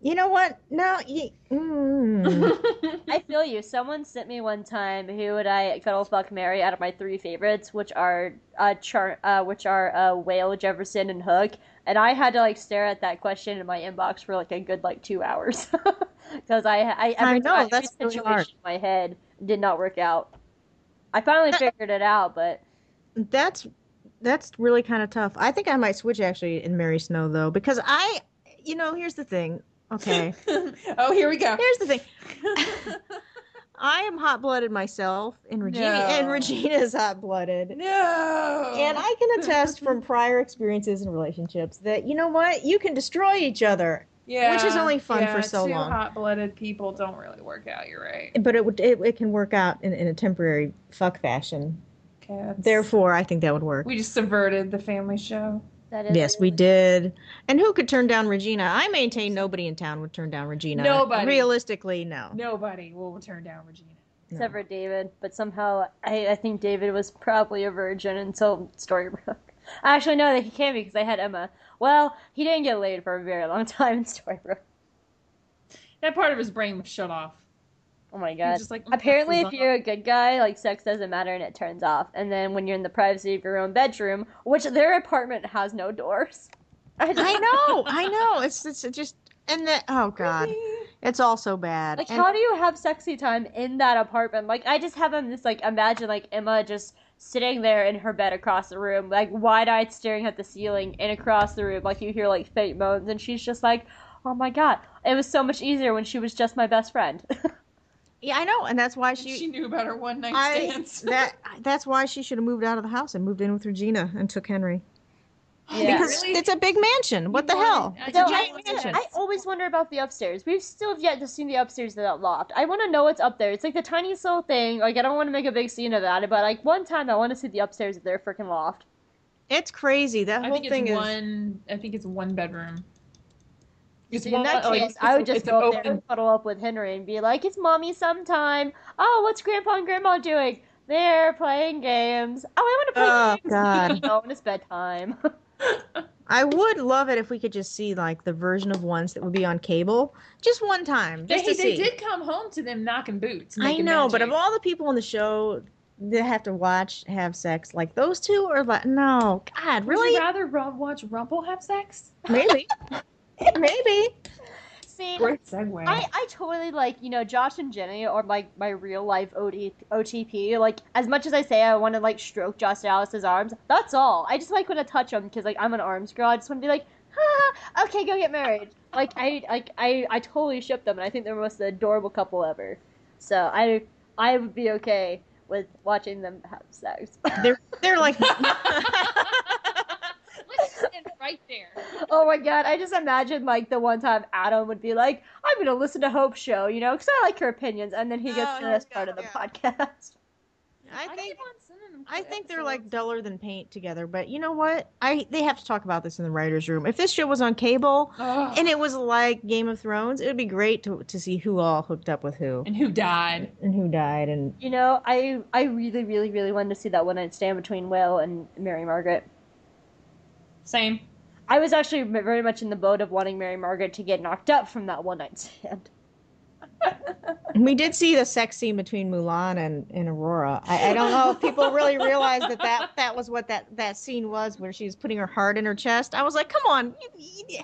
You know what? No, you, mm. I feel you. Someone sent me one time who would I cuddle fuck Mary out of my three favorites, which are uh, char- uh which are uh, Whale, Jefferson, and Hook, and I had to like stare at that question in my inbox for like a good like two hours because I I every I know, time- that's really situation hard. in my head did not work out. I finally figured it out, but that's that's really kind of tough. I think I might switch actually in Mary Snow though because I, you know, here's the thing. Okay, oh, here we go. here's the thing. I am hot blooded myself, and Regina and Regina is hot blooded. No. And I can attest from prior experiences and relationships that you know what you can destroy each other, yeah, which is only fun yeah, for so two long. hot-blooded people don't really work out. You're right. but it it, it can work out in, in a temporary fuck fashion. Okay, that's- Therefore, I think that would work. we just subverted the family show. that is Yes, we did. And who could turn down Regina? I maintain nobody in town would turn down Regina. Nobody. Realistically, no. Nobody will turn down Regina. except for David, but somehow I, I think David was probably a virgin until Storybrooke. Actually, no, that he can't be because I had Emma. Well, he didn't get laid for a very long time in Storybrooke. That part of his brain was shut off. Oh my god. just like, "Mm, Apparently, if you're a good guy, like sex doesn't matter and it turns off. And then when you're in the privacy of your own bedroom, which their apartment has no doors. I know, I know. It's it's just and then oh god, it's all so bad. Like, And- how do you have sexy time in that apartment? Like, I just have him just like imagine like Emma just sitting there in her bed across the room, like wide eyed staring at the ceiling and across the room, like you hear like faint moans, and she's just like, "Oh my god, it was so much easier when she was just my best friend." yeah, I know, and that's why She, she. knew about her one night I, stands. that that's why she should have moved out of the house and moved in with Regina and took Henry Yeah. because Really? it's a big mansion. What the wanted- hell? I It's No, did giant want mansion. I always wonder about the upstairs. We've still yet to see the upstairs of that loft. I want to know what's up there. It's like the tiniest little thing. Like I don't want to make a big scene about it, but like one time I want to see the upstairs of their freaking loft. It's crazy. That I whole think it's thing is. one. I think it's one bedroom. It's In that like, oh, case, it's- I would just go an up there and cuddle up with Henry and be like, "It's mommy sometime." Oh, what's Grandpa and Grandma doing? They're playing games. Oh, I want to play Oh, games. God. no, when it's bedtime. I would love it if we could just see like the version of once that would be on cable, just one time, They, just to they see. did come home to them knocking boots. I making know, but of all the people on the show that have to watch have sex, like those two are like, no, God, Would really? you rather ru- watch Rumple have sex? Maybe, maybe. See, Great segue. I, I totally like you know Josh and Jenny are like my real life OD, OTP. Like as much as I say I want to like stroke Josh Dallas's arms, that's all. I just like want to touch him because like I'm an arms girl. I just want to be like, ah, okay, go get married. Like I like I I totally ship them, and I think they're the most adorable couple ever. So I I would be okay with watching them have sex. They're they're like Let's just end right there. oh my god, I just imagine like the one time Adam would be like, I'm gonna listen to Hope's show, you know, because I like her opinions, and then he gets Oh, to no, this part of the yeah. podcast. I I think keep on them I think they're like duller than paint together. But you know what? I they have to talk about this in the writers' room. If this show was on cable Ugh. and it was like Game of Thrones, it would be great to to see who all hooked up with who and who died? and who died. And You know, I I really, really, really wanted to see that one night stand between Will and Mary Margaret. Same. I was actually very much in the boat of wanting Mary Margaret to get knocked up from that one night stand. we did see the sex scene between Mulan and, and Aurora. I, I don't know if people really realized that, that that was what that, that scene was, where she was putting her heart in her chest. I was like, come on, you, you,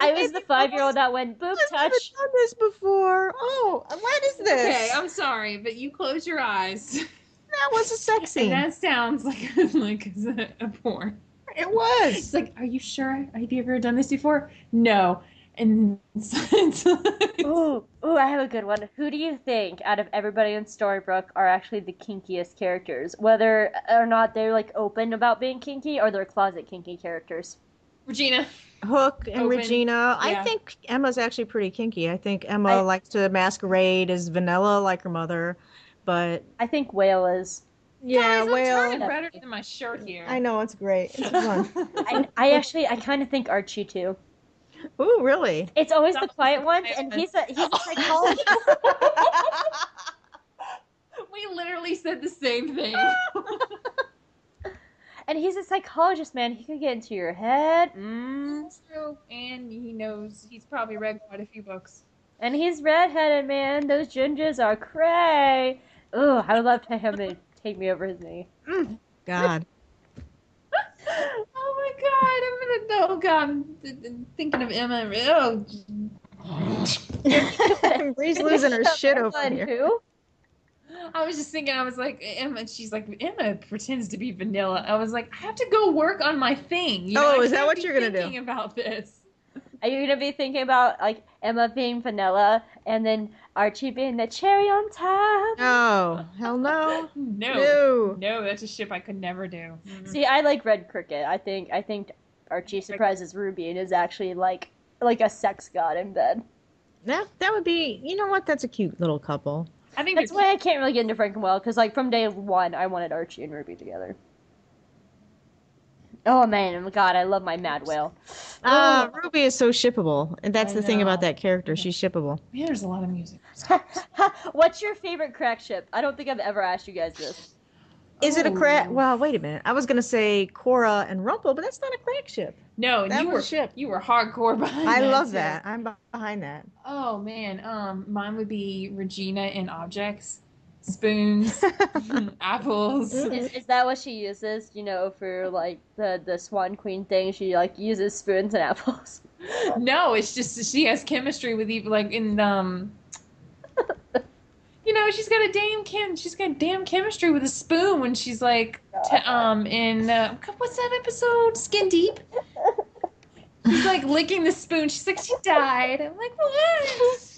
I was the five year old that went boob I've never touch. done this before. Oh, what is this? Okay, I'm sorry, but you close your eyes. that was a sex And scene. that sounds like like a, a porn. It was. It's like, are you sure? Have you ever done this before? No. And it's, it's like- Ooh, ooh, I have a good one. Who do you think out of everybody in Storybrooke are actually the kinkiest characters? Whether or not they're like open about being kinky or they're closet kinky characters. Regina. Hook and Open. Regina. I think Emma's actually pretty kinky. I think Emma I- likes to masquerade as vanilla like her mother, but I think Whale is. Yeah, Guys, I'm well, than my shirt here. I know it's great. It's fun. I, I actually, I kind of think Archie too. Ooh, really? It's always the quiet the ones, and he's a he's a psychologist. we literally said the same thing. and he's a psychologist, man. He could get into your head. Mm. True. And he knows he's probably read quite a few books. And he's redheaded, man. Those gingers are cray. Ugh, I would love to him to take me over his knee. God. Oh my god, I'm gonna. Oh god, I'm th- th- thinking of Emma. Oh, Bri's losing her shit over here. Who? I was just thinking. I was like Emma. She's like Emma pretends to be vanilla. I was like, I have to go work on my thing. You oh, know, Oh, is that what you're gonna do? thinking About this. Are you gonna be thinking about like Emma being vanilla and then Archie being the cherry on top? No, hell no. No, No. no, that's a ship I could never do. See, I like Red Cricket. I think I think Archie surprises Ruby and is actually like like a sex god in bed. That that would be. You know what? That's a cute little couple. I think That's why I can't really get into Frankenwolf because like from day one I wanted Archie and Ruby together. Oh man, oh God, I love my Mad Whale. Uh, Ruby is so shippable, and that's I the thing about that character. She's shippable. Man, there's a lot of music. What's your favorite crack ship? I don't think I've ever asked you guys this. Is it a crack? Oh. Well, wait a minute. I was gonna say Cora and Rumple, but that's not a crack ship. No, That you was were a ship. you were hardcore behind. I love too. that. I'm behind that. Oh man, um, mine would be Regina and objects, spoons, apples. Is, is that what she uses? You know, for like the the Swan Queen thing, she like uses spoons and apples. No, it's just she has chemistry with even like in um. You know, she's got a damn chem. She's got damn chemistry with a spoon when she's like, t- um, in uh, what's that episode? Skin Deep. She's like licking the spoon. She's like, she died. I'm like, what?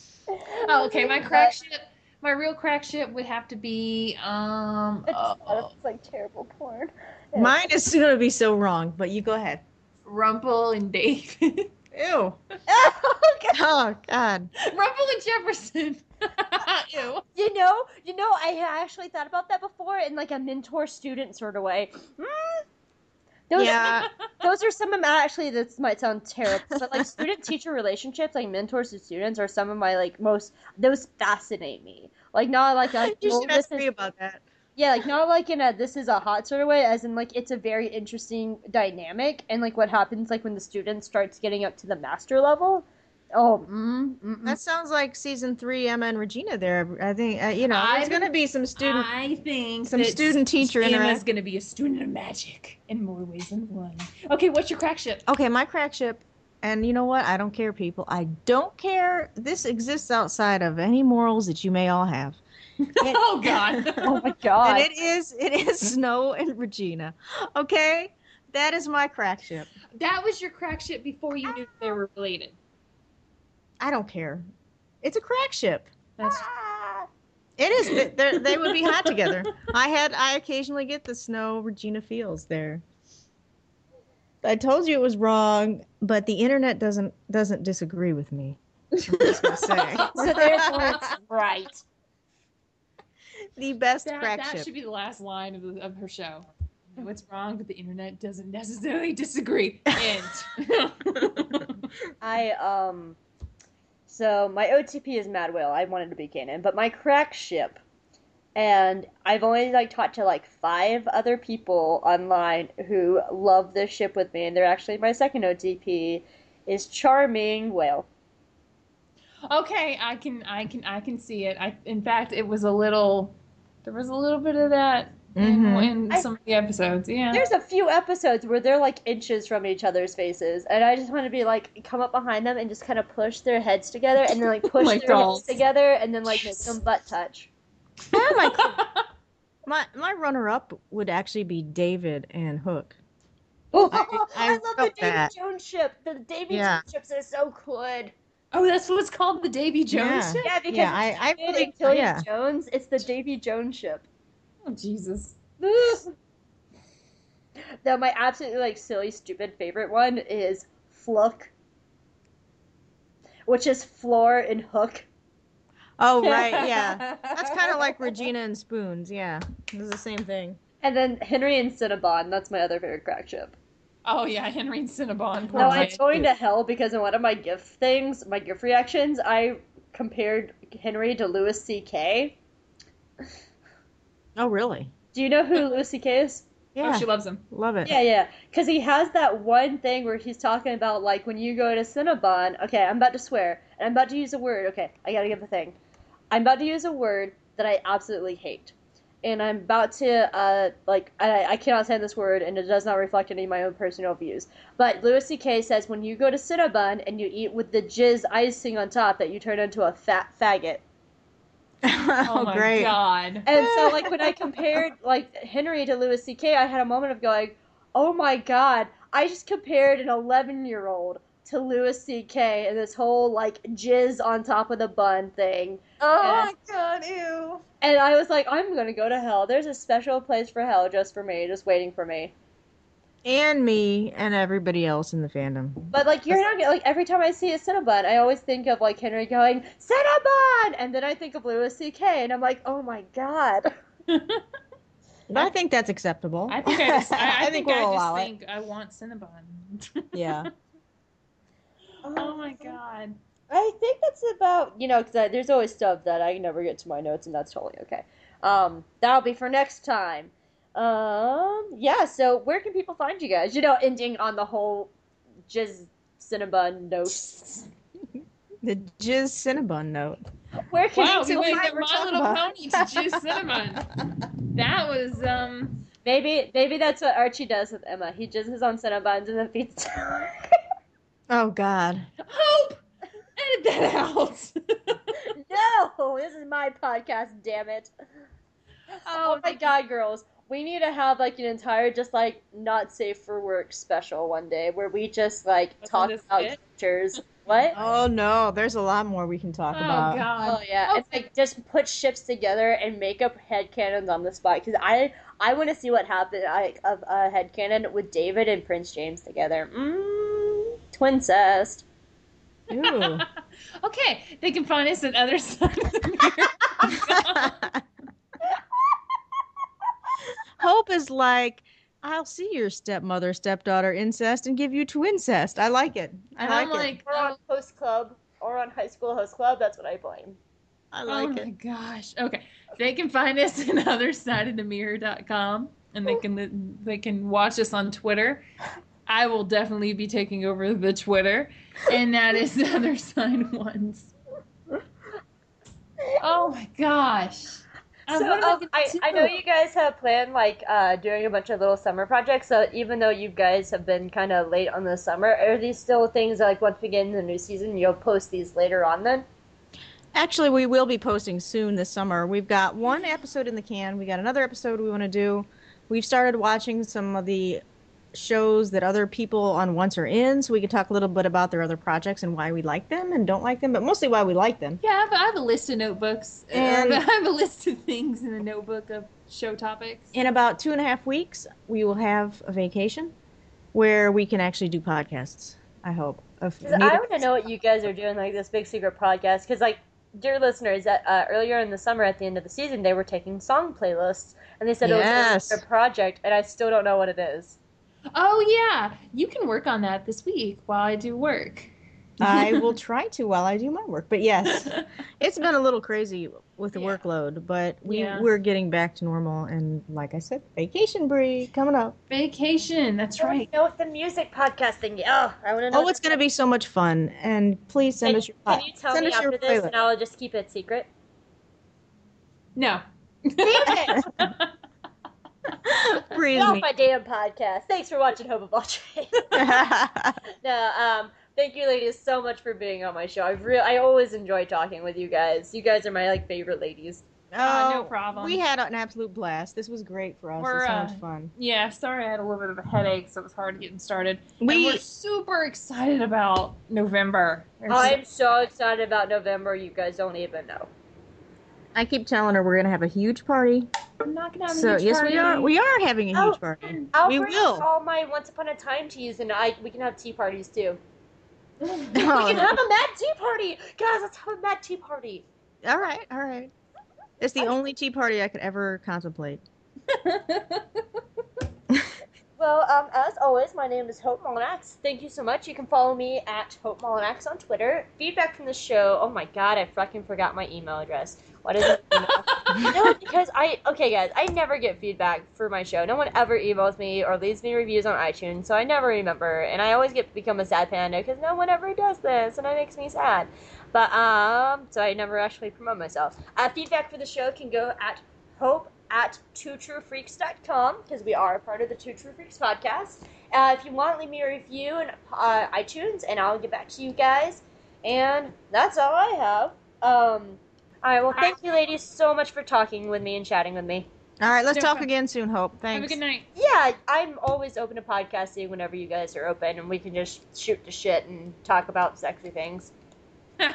Oh, okay. My crack ship, my real crack ship would have to be um. uh, It's like terrible porn. Mine is gonna be so wrong, but you go ahead. Rumple and Dave. Ew. Oh, God. Oh God. Rumple and Jefferson. Ew. You know, you know, I actually thought about that before in like a mentor student sort of way. Mm. Those, Yeah. those are some of my actually. This might sound terrible, but like student teacher relationships, like mentors to students, are some of my like most. Those fascinate me. Like not like like You well, should this ask me is- about that. Yeah, like not like in a this is a hot sort of way, as in like it's a very interesting dynamic, and like what happens like when the student starts getting up to the master level. Oh, mm. That sounds like season three, Emma and Regina. There, I think uh, you know I there's going to be some student. I think some student teacher Emma's interact- going to be a student of magic in more ways than one. Okay, what's your crack ship? Okay, my crack ship, and you know what? I don't care, people. I don't care. This exists outside of any morals that you may all have. oh God. oh my God. And it is it is Snow and Regina. Okay, that is my crack ship. That was your crack ship before you knew they were related. I don't care. It's a crack ship. That's It is. They- would be hot together. I had. I occasionally get the Snow Regina feels there. I told you it was wrong, but the internet doesn't doesn't disagree with me. I'm just gonna so therefore it's right. the best that, crack that ship. should be the last line of, the, of her show. No, it's wrong, but the internet doesn't necessarily disagree. End. I um so my OTP is Mad Whale. I wanted to be canon, but my crack ship and I've only like talked to like five other people online who love this ship with me and they're actually my second OTP is Charming Whale. okay, I can, I can, I can see it. I, in fact, it was a little. There was a little bit of that in, Mhm. in I- some of the episodes. Yeah. There's a few episodes where they're like inches from each other's faces, and I just want to be like, come up behind them and just kind of push their heads together, and then like push my their dolls. heads together, and then like make them butt touch. Oh my, my my runner up would actually be David and Hook. Oh, I- I, I love the felt Davy that. Jones ship. The Davy Yeah. Jones ships are so good. oh, that's what's called, the Davy Jones Yeah. ship. Yeah, because Yeah, I- I David really- and yeah. Jones, it's the Davy Jones ship. Oh Jesus. now my absolutely like silly, stupid favorite one is Fluck, which is Floor and Hook. Oh right, yeah. That's kind of like Regina and Spoons. Yeah, it's the same thing. And then Henry and Cinnabon. That's my other favorite crack ship. Oh yeah, Henry and Cinnabon. Poor No, I'm going to hell because in one of my gift things, my gift reactions, I compared Henry to Louis C.K. Oh really? Do you know who Louis C.K. is? Yeah, Oh, she loves him. love it. Yeah, yeah. Because he has that one thing where he's talking about, like, when you go to Cinnabon. Okay, I'm about to swear. And I'm about to use a word. Okay, I gotta give a thing. I'm about to use a word that I absolutely hate. And I'm about to, uh, like, I, I cannot say this word, and it does not reflect any of my own personal views. But Louis C.K. says when you go to Cinnabon and you eat with the jizz icing on top, that you turn into a fat faggot. oh, Oh, my great. god. And so, like, when I compared, like, Henry to Louis C.K., I had a moment of going, oh my god, I just compared an 11 year old to Louis C.K. and this whole, like, jizz on top of the bun thing. Oh Yeah. my god, ew. And I was like, I'm gonna go to hell. There's a special place for hell just for me, just waiting for me. And me and everybody else in the fandom. But, like, you're not, like, every time I see a Cinnabon, I always think of, like, Henry going, Cinnabon! And then I think of Louis C.K., and I'm like, oh my god. But I think that's acceptable. I think I just, I, I think, we'll I allow just it. think I want Cinnabon. Yeah. oh my god. I think that's about you know because there's always stuff that I never get to my notes and that's totally okay. Um, that'll be for next time. Um, yeah. So where can people find you guys? You know, ending on the whole jizz Cinnabon note. The Jizz Cinnabon note. Where can Wow, we people went find from My Little about. Pony to Jizz Cinnamon. That was um. Maybe maybe that's what Archie does with Emma. He jizzes on Cinnabons and then feeds. Oh God. Hope. Edit that out. no, this is my podcast. Damn it. Oh my god, girls. We need to have like an entire just like not safe for work special one day where we just like What's talk about bit? characters. What? Oh, oh no, there's a lot more we can talk Oh about. god. Oh yeah, it's like just put ships together and make up headcanons on the spot because I I want to see what happened I, of a headcanon with David and Prince James together. Mmm, twincest. Ooh. okay, they can find us at other side of the mirror. Hope is like, I'll see your stepmother, stepdaughter incest and give you twincest. I like it. I And like I'm it. like, Ouran host club Ouran high school host club. That's what I blame. I like it. oh like my it. gosh. Okay. they can find us at othersideofthemirror.com and they can they can watch us on Twitter. I will definitely be taking over the Twitter, and that is the other side ones. Oh my gosh. So, I um, I. I know you guys have planned like uh, doing a bunch of little summer projects. So even though you guys have been kind of late on the summer, are these still things that, like once we get into the new season, you'll post these later on then? Actually, we will be posting soon this summer. We've got one episode in the can. We got another episode we want to do. We've started watching some of the shows that other people on Once are in, so we can talk a little bit about their other projects and why we like them and don't like them, but mostly why we like them. Yeah, I have, I have a list of notebooks. And- I have a list of things in the notebook of show topics. In about two and a half weeks, we will have a vacation where we can actually do podcasts. I hope. Of 'Cause I want to know what you guys are doing, like this big secret podcast. Because, like, dear listeners, that uh, earlier in the summer, at the end of the season, they were taking song playlists, and they said it Yes. was a project, and I still don't know what it is. Oh yeah, you can work on that this week while I do work. I will try to while I do my work. But yes, it's been a little crazy with the workload, but we Yeah. we're getting back to normal. And like I said, vacation Bri, coming up. Vacation, that's right. No, the music podcasting. Oh, I want to know. Oh, it's gonna be so much fun! And please send Can, us your podcast. can po- you tell send me us your after this, playlist. and I'll just keep it secret? No. Breeze Get off my damn podcast. Thanks for watching Hope of All Trades. no, um, thank you, ladies, so much for being on my show. I real, I always enjoy talking with you guys. You guys are my like favorite ladies. Ah, no Oh, problem. We had an absolute blast. This was great for us. It We're, was so uh, much fun. Yeah, sorry I had a little bit of a headache, so it was hard getting started. We- and we're super excited about November. There's- I'm so excited about November. You guys don't even know. I keep telling her we're gonna have a huge party. I'm not gonna have a So huge yes, party. we are. We are having a huge Oh, huge party. I'll we bring will. all my Once Upon a Time teas, and I we can have tea parties too. We Oh, can have a mad tea party, guys. Let's have a mad tea party. all right, all right. It's the only tea party I could ever contemplate. Well, um, as always, my name is Hope Molinax. Thank you so much. You can follow me at Hope Molinax on Twitter. Feedback from the show. Oh my god, I fucking forgot my email address. What is it? no, because I okay, guys. I never get feedback for my show. No one ever emails me or leaves me reviews on iTunes, so I never remember. And I always get become a sad panda because no one ever does this, and it makes me sad. But um, so I never actually promote myself. Uh, feedback for the show can go at hope at twotruefreaks.com because we are a part of the Two True Freaks podcast. Uh, if you want, leave me a review on uh, iTunes, and I'll get back to you guys. And that's all I have. Um, all right. Well, thank you, ladies, so much for talking with me and chatting with me. All right, let's No talk problem. again soon. Hope. Thanks. Have a good night. Yeah, I'm always open to podcasting whenever you guys are open, and we can just shoot the shit and talk about sexy things. Very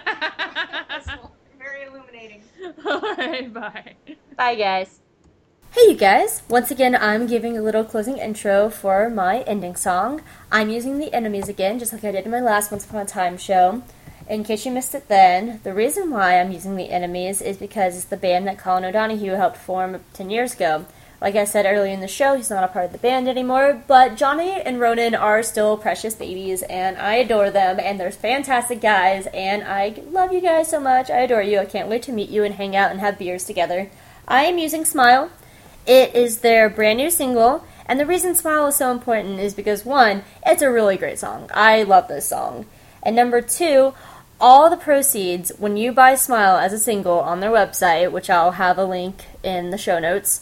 illuminating. All right, bye. Bye, guys. Hey, you guys. Once again, I'm giving a little closing intro for my ending song. I'm using the enemies again, just like I did in my last Once Upon a Time show. In case you missed it then, the reason why I'm using the enemies is because it's the band that Colin O'Donoghue helped form 10 years ago. Like I said earlier in the show, he's not a part of the band anymore, but Johnny and Ronan are still precious babies, and I adore them, and they're fantastic guys, and I love you guys so much. I adore you. I can't wait to meet you and hang out and have beers together. I am using Smile. It is their brand new single, and the reason Smile is so important is because one, it's a really great song. I love this song. And number two, all the proceeds when you buy Smile as a single on their website, which I'll have a link in the show notes,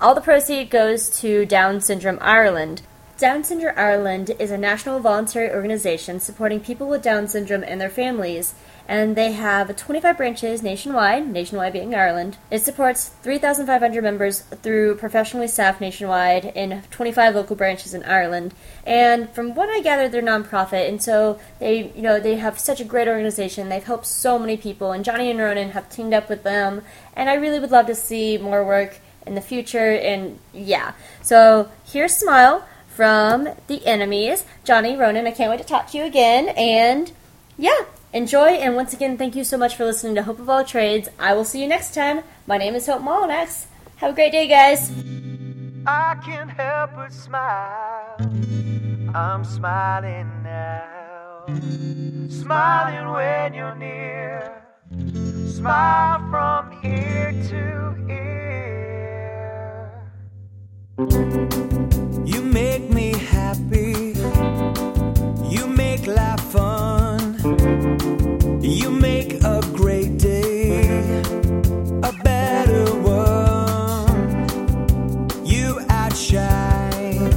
all the proceeds goes to Down Syndrome Ireland. Down Syndrome Ireland is a national voluntary organization supporting people with Down syndrome and their families, and they have 25 branches nationwide, nationwide being Ireland. It supports 3,500 members through professionally staffed nationwide in 25 local branches in Ireland. And from what I gather, they're nonprofit, and so they, you know, they have such a great organization. They've helped so many people, and Johnny and Ronan have teamed up with them. And I really would love to see more work in the future. And yeah, so here's Smile from the enemies. Johnny, Ronan, I can't wait to talk to you again. And yeah, Enjoy, and once again, thank you so much for listening to Hope of All Trades. I will see you next time. My name is Hope Molinax. Have a great day, guys. I can't help but smile. I'm smiling now. Smiling when you're near. Smile from ear to ear. You make me happy. You make life fun. You make a great day a better one. You outshine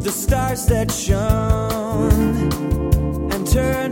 the stars that shone and turn.